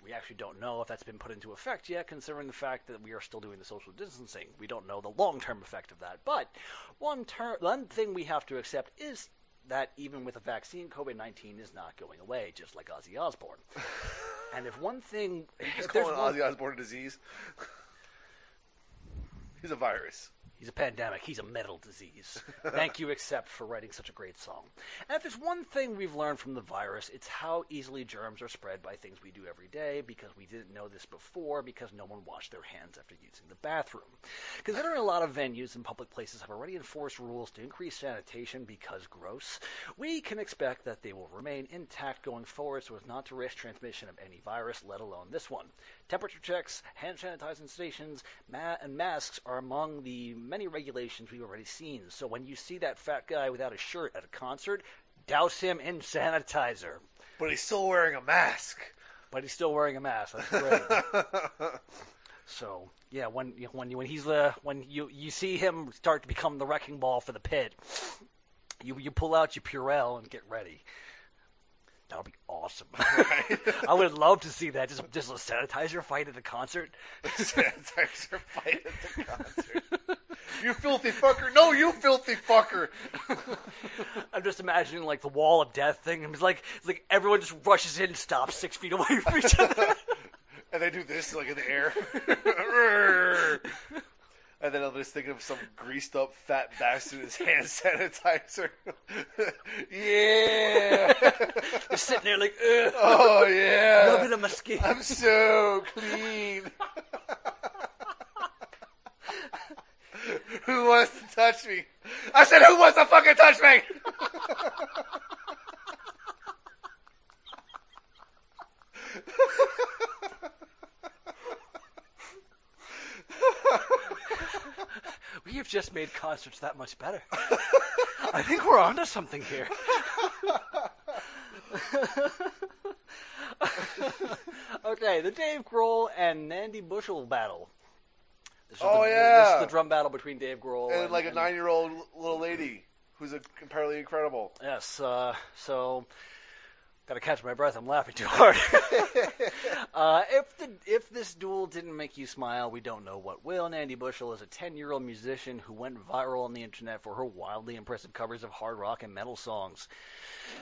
We actually don't know if that's been put into effect yet, considering the fact that we are still doing the social distancing. We don't know the long-term effect of that. But one ter- one thing we have to accept is that even with a vaccine, COVID-19 is not going away, just like Ozzy Osbourne. and if one thing, He's calling one- Ozzy Osbourne a disease. He's a virus. He's a pandemic. He's a metal disease. Thank you, Accept, for writing such a great song. And if there's one thing we've learned from the virus, it's how easily germs are spread by things we do every day because we didn't know this before because no one washed their hands after using the bathroom. Considering a lot of venues and public places have already enforced rules to increase sanitation because gross, we can expect that they will remain intact going forward so as not to risk transmission of any virus, let alone this one. Temperature checks, hand sanitizing stations, ma- and masks are among the many regulations we've already seen. So when you see that fat guy without a shirt at a concert, douse him in sanitizer. But he's still wearing a mask. But he's still wearing a mask. That's great. so yeah, when when when he's the when you you see him start to become the wrecking ball for the pit, you you pull out your Purell and get ready. That'll be awesome. I would love to see that. Just just a sanitizer fight at a concert. Sanitizer fight at the concert. you filthy fucker! No, you filthy fucker! I'm just imagining like the wall of death thing. It's like it's like everyone just rushes in and stops six feet away from each other. And they do this like in the air. And then I'm just thinking of some greased up fat bastard with his hand sanitizer. yeah. You're sitting there like, Ugh. oh yeah. A little bit my skin. I'm so clean. who wants to touch me? I said, who wants to fucking touch me? You've just made concerts that much better. I think we're onto something here. okay, the Dave Grohl and Nandi Bushell battle. This is Oh, the, yeah. This is the drum battle between Dave Grohl and like a nine-year-old little lady who's a, apparently incredible. Yes, uh, so gotta catch my breath. I'm laughing too hard. uh, if the if this duel didn't make you smile, we don't know what will. Nandi Bushell is a 10 year old musician who went viral on the internet for her wildly impressive covers of hard rock and metal songs.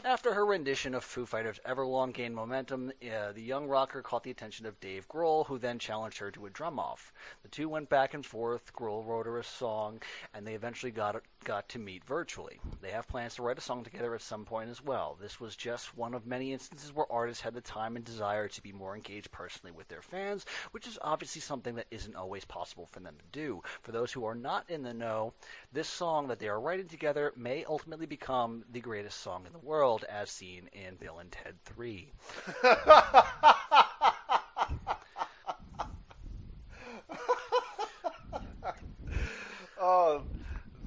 After her rendition of Foo Fighters' Everlong gained momentum, uh, the young rocker caught the attention of Dave Grohl, who then challenged her to a drum off. The two went back and forth. Grohl wrote her a song, and they eventually got got to meet virtually. They have plans to write a song together at some point as well. This was just one of many instances where artists had the time and desire to be more engaged personally with their fans, which is obviously something that isn't always possible for them to do. For those who are not in the know, this song that they are writing together may ultimately become the greatest song in the world, as seen in Bill and Ted 3. Oh,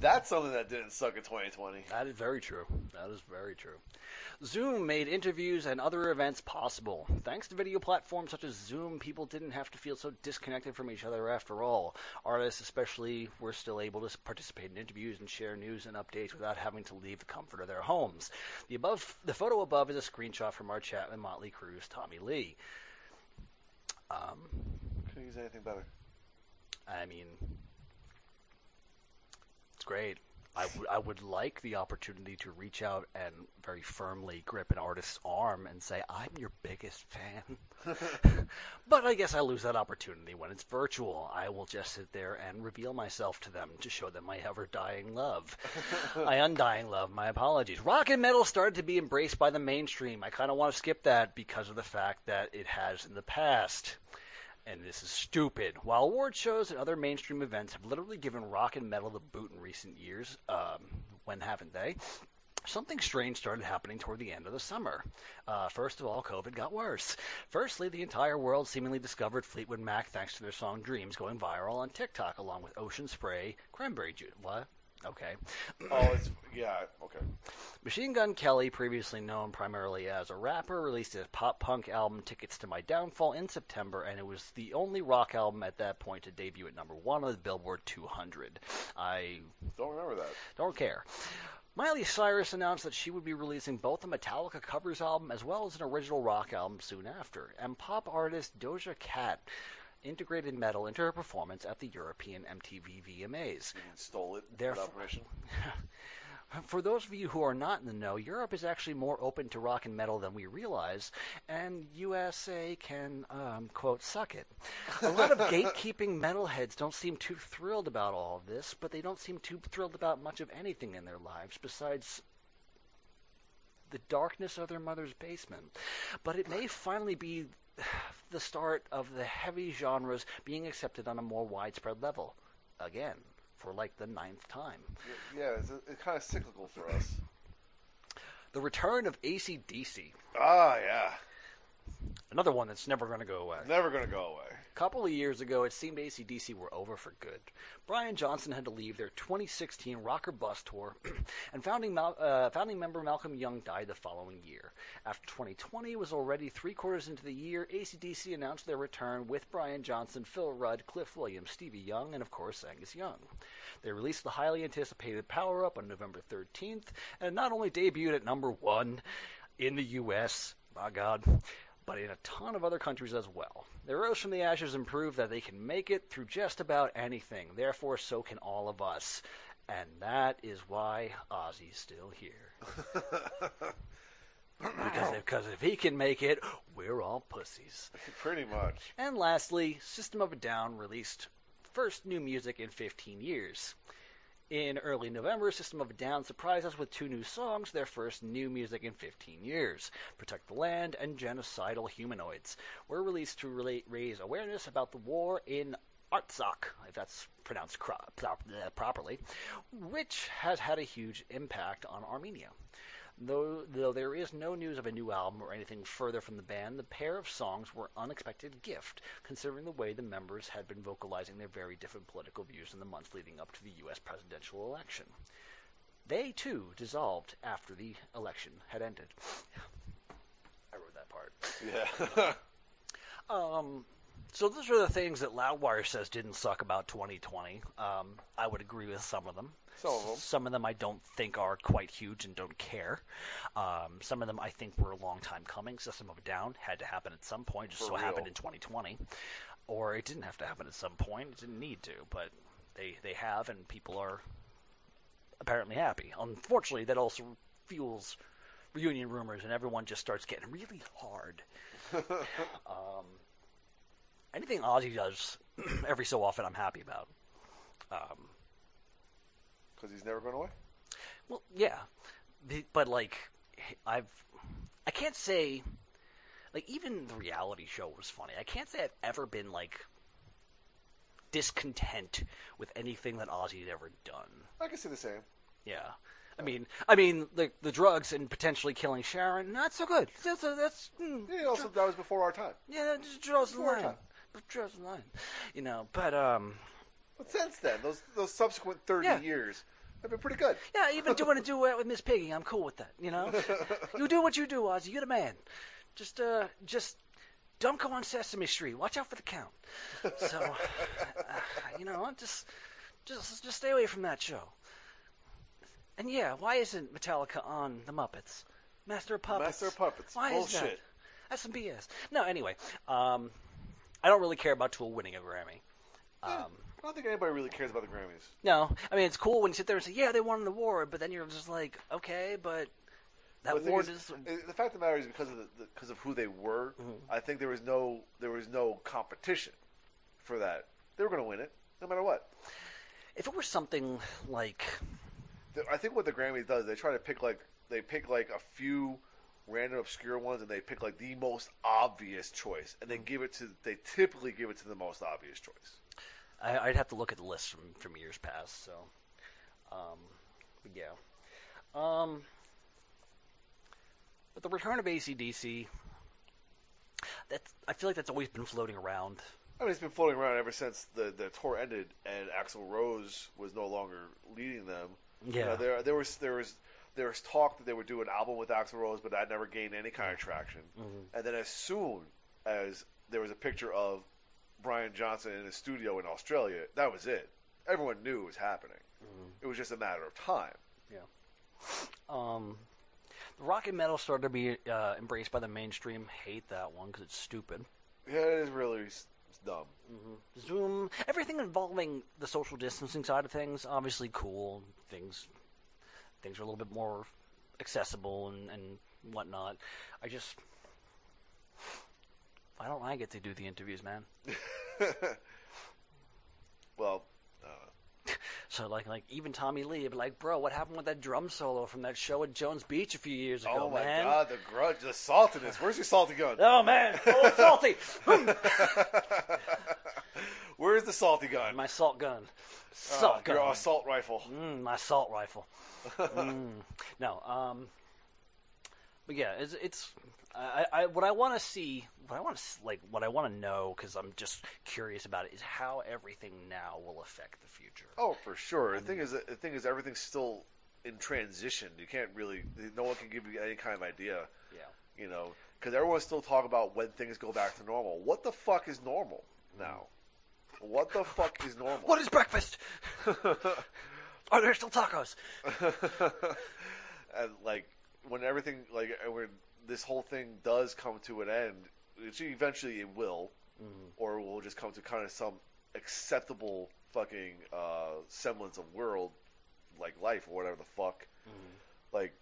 that's something that didn't suck in 2020. That is very true. That is very true. Zoom made interviews and other events possible. Thanks to video platforms such as Zoom, people didn't have to feel so disconnected from each other after all. Artists, especially, were still able to participate in interviews and share news and updates without having to leave the comfort of their homes. The above, the photo above is a screenshot from our chat with Motley Crue's Tommy Lee. Um, Couldn't use anything better. I mean, it's great. I, w- I would like the opportunity to reach out and very firmly grip an artist's arm and say, I'm your biggest fan. but I guess I lose that opportunity when it's virtual. I will just sit there and reveal myself to them to show them my ever dying love. my undying love, my apologies. Rock and metal started to be embraced by the mainstream. I kind of want to skip that because of the fact that it has in the past and this is stupid. While award shows and other mainstream events have literally given rock and metal the boot in recent years, um, when haven't they? Something strange started happening toward the end of the summer. Uh, first of all, COVID got worse. Firstly, the entire world seemingly discovered Fleetwood Mac thanks to their song Dreams going viral on TikTok, along with Ocean Spray, Cranberry Juice. What? Okay. Oh, it's yeah. Okay. Machine Gun Kelly, previously known primarily as a rapper, released his pop punk album Tickets to My Downfall in September, and it was the only rock album at that point to debut at number one on the Billboard 200. I Don't remember that. don't care. Miley Cyrus announced that she would be releasing both a Metallica covers album as well as an original rock album soon after. And pop artist Doja Cat integrated metal into her performance at the European MTV VMAs. Stole it Therefore- permission. For those of you who are not in the know, Europe is actually more open to rock and metal than we realize, and USA can, um, quote, suck it. A lot of gatekeeping metalheads don't seem too thrilled about all of this, but they don't seem too thrilled about much of anything in their lives besides the darkness of their mother's basement. But it may finally be the start of the heavy genres being accepted on a more widespread level. Again, for like the ninth time. Yeah, it's, it's kind of cyclical for us. The return of ACDC. Ah, yeah. Another one that's never going to go away. Never gonna go away. A couple of years ago, it seemed ACDC were over for good. Brian Johnson had to leave their 2016 Rock or Bust tour, and founding, Mal- uh, founding member Malcolm Young died the following year. After 2020 was already three quarters into the year, ACDC announced their return with Brian Johnson, Phil Rudd, Cliff Williams, Stevie Young, and of course Angus Young. They released the highly anticipated Power Up on November 13th, and not only debuted at number one in the U.S., my God, but in a ton of other countries as well. They rose from the ashes and proved that they can make it through just about anything. Therefore, so can all of us. And that is why Ozzy's still here. because, if, because if he can make it, we're all pussies. Pretty much. And lastly, System of a Down released first new music in 15 years. In early November, System of a Down surprised us with two new songs, their first new music in 15 years. Protect the Land and Genocidal Humanoids were released to relate, raise awareness about the war in Artsakh, if that's pronounced cro- prop- uh, properly, which has had a huge impact on Armenia. Though, though there is no news of a new album or anything further from the band, the pair of songs were unexpected gift, considering the way the members had been vocalizing their very different political views in the months leading up to the U.S. presidential election. They, too, dissolved after the election had ended. I wrote that part. Yeah. Um, so those are the things that Loudwire says didn't suck about 2020. Um, I would agree with some of them. Some of them. Some of them I don't think are quite huge and don't care. Um, some of them I think were a long time coming. System of a Down had to happen at some point, just For so happened in 2020. Or it didn't have to happen at some point. It didn't need to, but they they have, and people are apparently happy. Unfortunately, that also fuels reunion rumors, and everyone just starts getting really hard. um, anything Ozzy does every so often, I'm happy about. Um, Because he's never going away. well, yeah, but like, I've, I can't say, like, even the reality show was funny. I can't say I've ever been like discontent with anything that Ozzy had ever done. I can see the same. Yeah. I mean, I mean, the the drugs and potentially killing Sharon, not so good. That's that's mm, Yeah, also that was before our time. yeah, that just draws the line. time. Draws the line, you know. But um, But since then, those those subsequent thirty Yeah. years have been pretty good. Yeah, even doing a duet with Miss Piggy, I'm cool with that. You know, you do what you do, Ozzy. You're the man. Just, uh, just don't go on Sesame Street. Watch out for the count. So, uh, you know, just, just, just stay away from that show. And yeah, why isn't Metallica on the Muppets? Master of Puppets. Master of Puppets. Why is that? That's some BS. No, anyway, um, I don't really care about Tool winning a Grammy. Yeah, Um, I don't think anybody really cares about the Grammys. no, I mean it's cool when you sit there and say, "Yeah, they won an award," but then you're just like, "Okay, but that award is, is." the fact of the matter is because of the, the, because of who they were. Mm-hmm. I think there was no there was no competition for that. They were going to win it no matter what. If it were something like, I think what the Grammy does, they try to pick like they pick like a few random obscure ones, and they pick like the most obvious choice, and they Mm-hmm. give it to they typically give it to the most obvious choice. I, I'd have to look at the list from from years past. So, um, but yeah, um, but the return of ACDC. That's I feel like that's always been floating around. I mean, it's been floating around ever since the, the tour ended and Axl Rose was no longer leading them. You Yeah. know, there there was there was there was talk that they would do an album with Axl Rose, but that never gained any kind of traction. Mm-hmm. And then as soon as there was a picture of Brian Johnson in his studio in Australia, that was it. Everyone knew it was happening. Mm-hmm. It was just a matter of time. Yeah. Um, the rock and metal started to be uh, embraced by the mainstream. Hate that one because it's stupid. Yeah, it is really s- it's dumb. Zoom, everything involving the social distancing side of things, obviously cool. Things, things are a little bit more accessible and, and whatnot. I just, why don't I get to do the interviews, man? Well, uh, So like, like even Tommy Lee, would be like, bro, what happened with that drum solo from that show at Jones Beach a few years ago, oh my man? god, the grudge, the saltiness. Where's your salty gun? Oh man, oh salty! Where's the salty gun? my salt gun, Uh, gun. your assault rifle. Mm, my assault rifle. mm. No, um, but yeah, it's, it's I, I what I want to see, what I want to like, what I want to know, because I'm just curious about it, is how everything now will affect the future. Oh, for sure. The thing is, the thing is, everything's still in transition. You can't really, no one can give you any kind of idea. Yeah. You know, because everyone's still talking about when things go back to normal. What the fuck is normal now? What the fuck is normal? What is breakfast? Are there still tacos? and like when everything like when this whole thing does come to an end, which eventually it will, or we'll just come to kind of some acceptable fucking uh, semblance of world, like life or whatever the fuck. Like,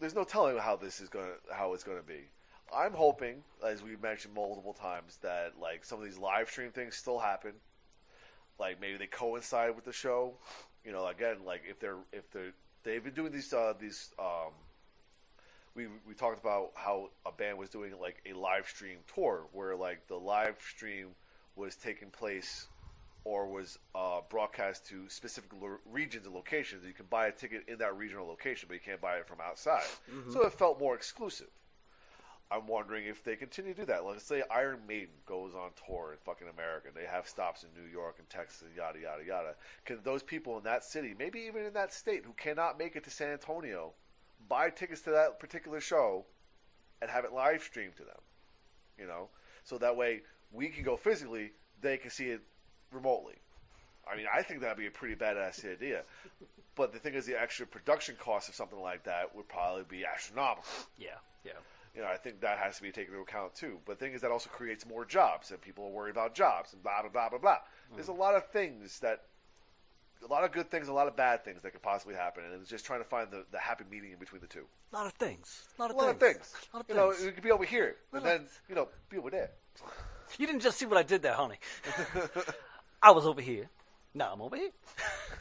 there's no telling how this is gonna how it's gonna be. I'm hoping, as we've mentioned multiple times, that like some of these live stream things still happen. Like maybe they coincide with the show. You know, again, like if they're if they're they've been doing these uh, these um, we we talked about how a band was doing like a live stream tour where like the live stream was taking place or was uh, broadcast to specific lo- regions and locations. You can buy a ticket in that regional location, but you can't buy it from outside. So it felt more exclusive. I'm wondering if they continue to do that. Let's say Iron Maiden goes on tour in fucking America. They have stops in New York and Texas, yada yada yada. Can those people in that city, maybe even in that state, who cannot make it to San Antonio, buy tickets to that particular show and have it live streamed to them? You know, so that way we can go physically, they can see it remotely. I mean, I think that'd be a pretty badass idea. But the thing is, the extra production cost of something like that would probably be astronomical. Yeah, yeah. You know, I think that has to be taken into account too. But the thing is, that also creates more jobs, and people are worried about jobs, and blah blah blah blah blah. There's mm. a lot of things that, a lot of good things, a lot of bad things that could possibly happen, and it's just trying to find the, the happy medium between the two. A lot of things. A lot A of lot things. of things. A lot of you know, things. it could be over here, and then you know, be over there. You didn't just see what I did there, honey. I was over here. Now I'm over here.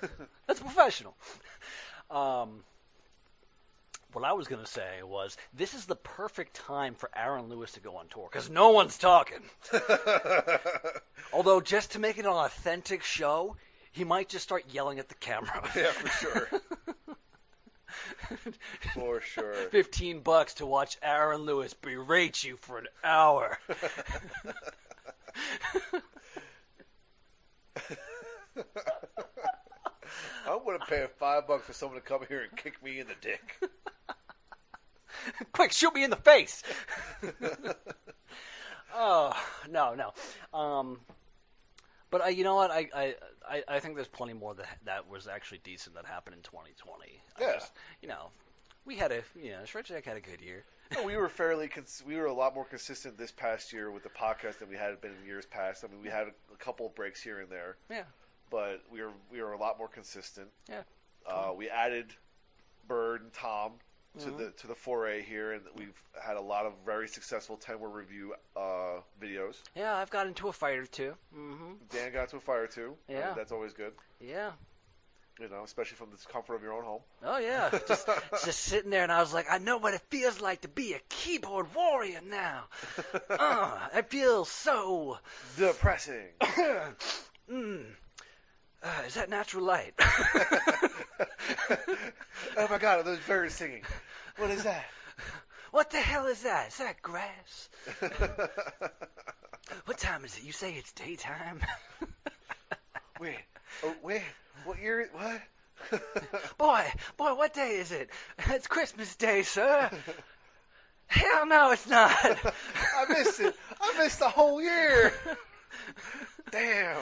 That's professional. Um, what I was going to say was this is the perfect time for Aaron Lewis to go on tour because no one's talking. Although, just to make it an authentic show, he might just start yelling at the camera. Yeah, for sure. for sure. 15 bucks to watch Aaron Lewis berate you for an hour. I'm gonna pay five bucks for someone to come here and kick me in the dick. Quick, shoot me in the face. oh no, no. Um, but uh, you know what? I, I I I think there's plenty more that that was actually decent that happened in 2020. I Yeah. just- you know, we had a you know, Shred Shack had a good year. No, we were fairly cons- we were a lot more consistent this past year with the podcast than we had been in years past. I mean, we had a, a couple of breaks here and there, Yeah, but we were we were a lot more consistent. yeah. Uh, we added Bird and Tom to Mm-hmm. the to the foray here, and we've had a lot of very successful ten word review uh, videos. Yeah, I've got into a fight or 2 Mm-hmm. Dan got to a fire too. I mean, Yeah. that's always good. Yeah. You know, especially from the comfort of your own home. Oh yeah, just just sitting there, and I was like, I know what it feels like to be a keyboard warrior now. uh, I feel so. Depressing. Uh, is that natural light? oh my God, are those birds singing? What is that? what the hell is that? Is that grass? what time is it? You say it's daytime? Wait, oh, wait, what year? What? boy, boy, what day is it? It's Christmas Day, sir. Hell no, it's not. I missed it. I missed the whole year. Damn.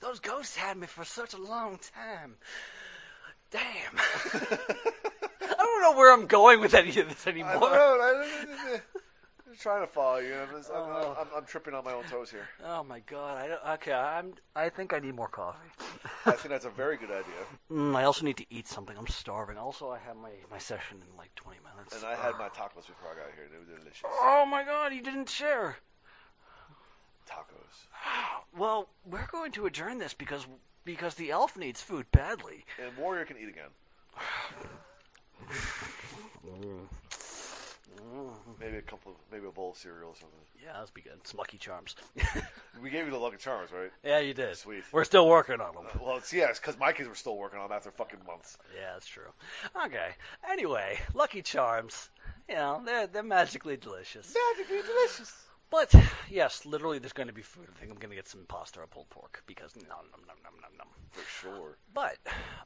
Those ghosts had me for such a long time. Damn. I don't know where I'm going with any of this anymore. I don't know. I, am trying to follow you. I'm, just, I'm, Oh. I'm, I'm tripping on my own toes here. Oh my god! I don't, okay, I'm. I think I need more coffee. I think that's a very good idea. Mm, I also need to eat something. I'm starving. Also, I have my my session in like 20 minutes. And I had my tacos before I got here. They were delicious. Oh my god! You didn't share. Tacos. Well, we're going to adjourn this because because the elf needs food badly. And Warrior can eat again. Maybe a couple, of, maybe a bowl of cereal or something. Yeah, that'd be good. Some Lucky Charms. We gave you the Lucky Charms, right? yeah, you did. Sweet. We're still working on them. Uh, well, it's yes, because my kids were still working on them after fucking months. Yeah, that's true. Okay. Anyway, Lucky Charms. You know, they're they're magically delicious. Magically delicious. But yes, literally, there's going to be food. I think I'm going to get some pasta or pulled pork because nom nom nom nom nom nom. For sure. But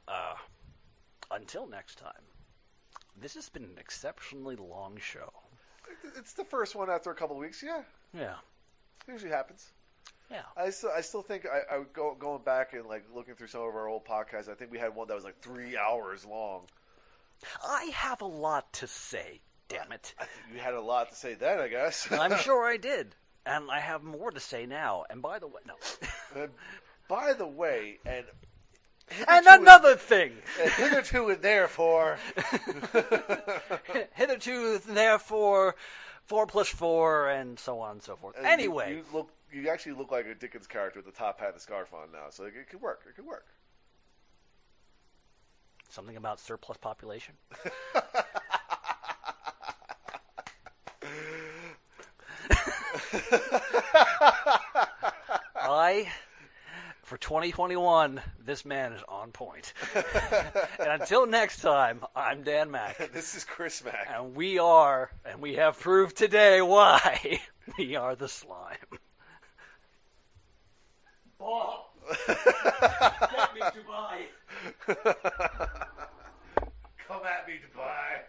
uh, until next time, this has been an exceptionally long show. It's the first one after a couple of weeks. Yeah, Yeah, it usually happens. yeah. I still, I still think I, I would go going back and like looking through some of our old podcasts. I think we had one that was like three hours long. I have a lot to say. Damn it! You had a lot to say then, I guess. I'm sure I did, and I have more to say now. And by the way, no. And by the way, and and another thing. and hitherto and therefore, Hitherto, and therefore, four plus four, and so on and so forth. and you- Anyway, you, look, you actually look like a Dickens character with the top hat and the scarf on now, so it, it could work. It could work. something about surplus population. I for 2021, this man is on point. and until next time, I'm Dan Mac. this is Chris Mack. And we are, and we have proved today why we are the slime. Ball! Come at me Dubai! Come at me, Dubai!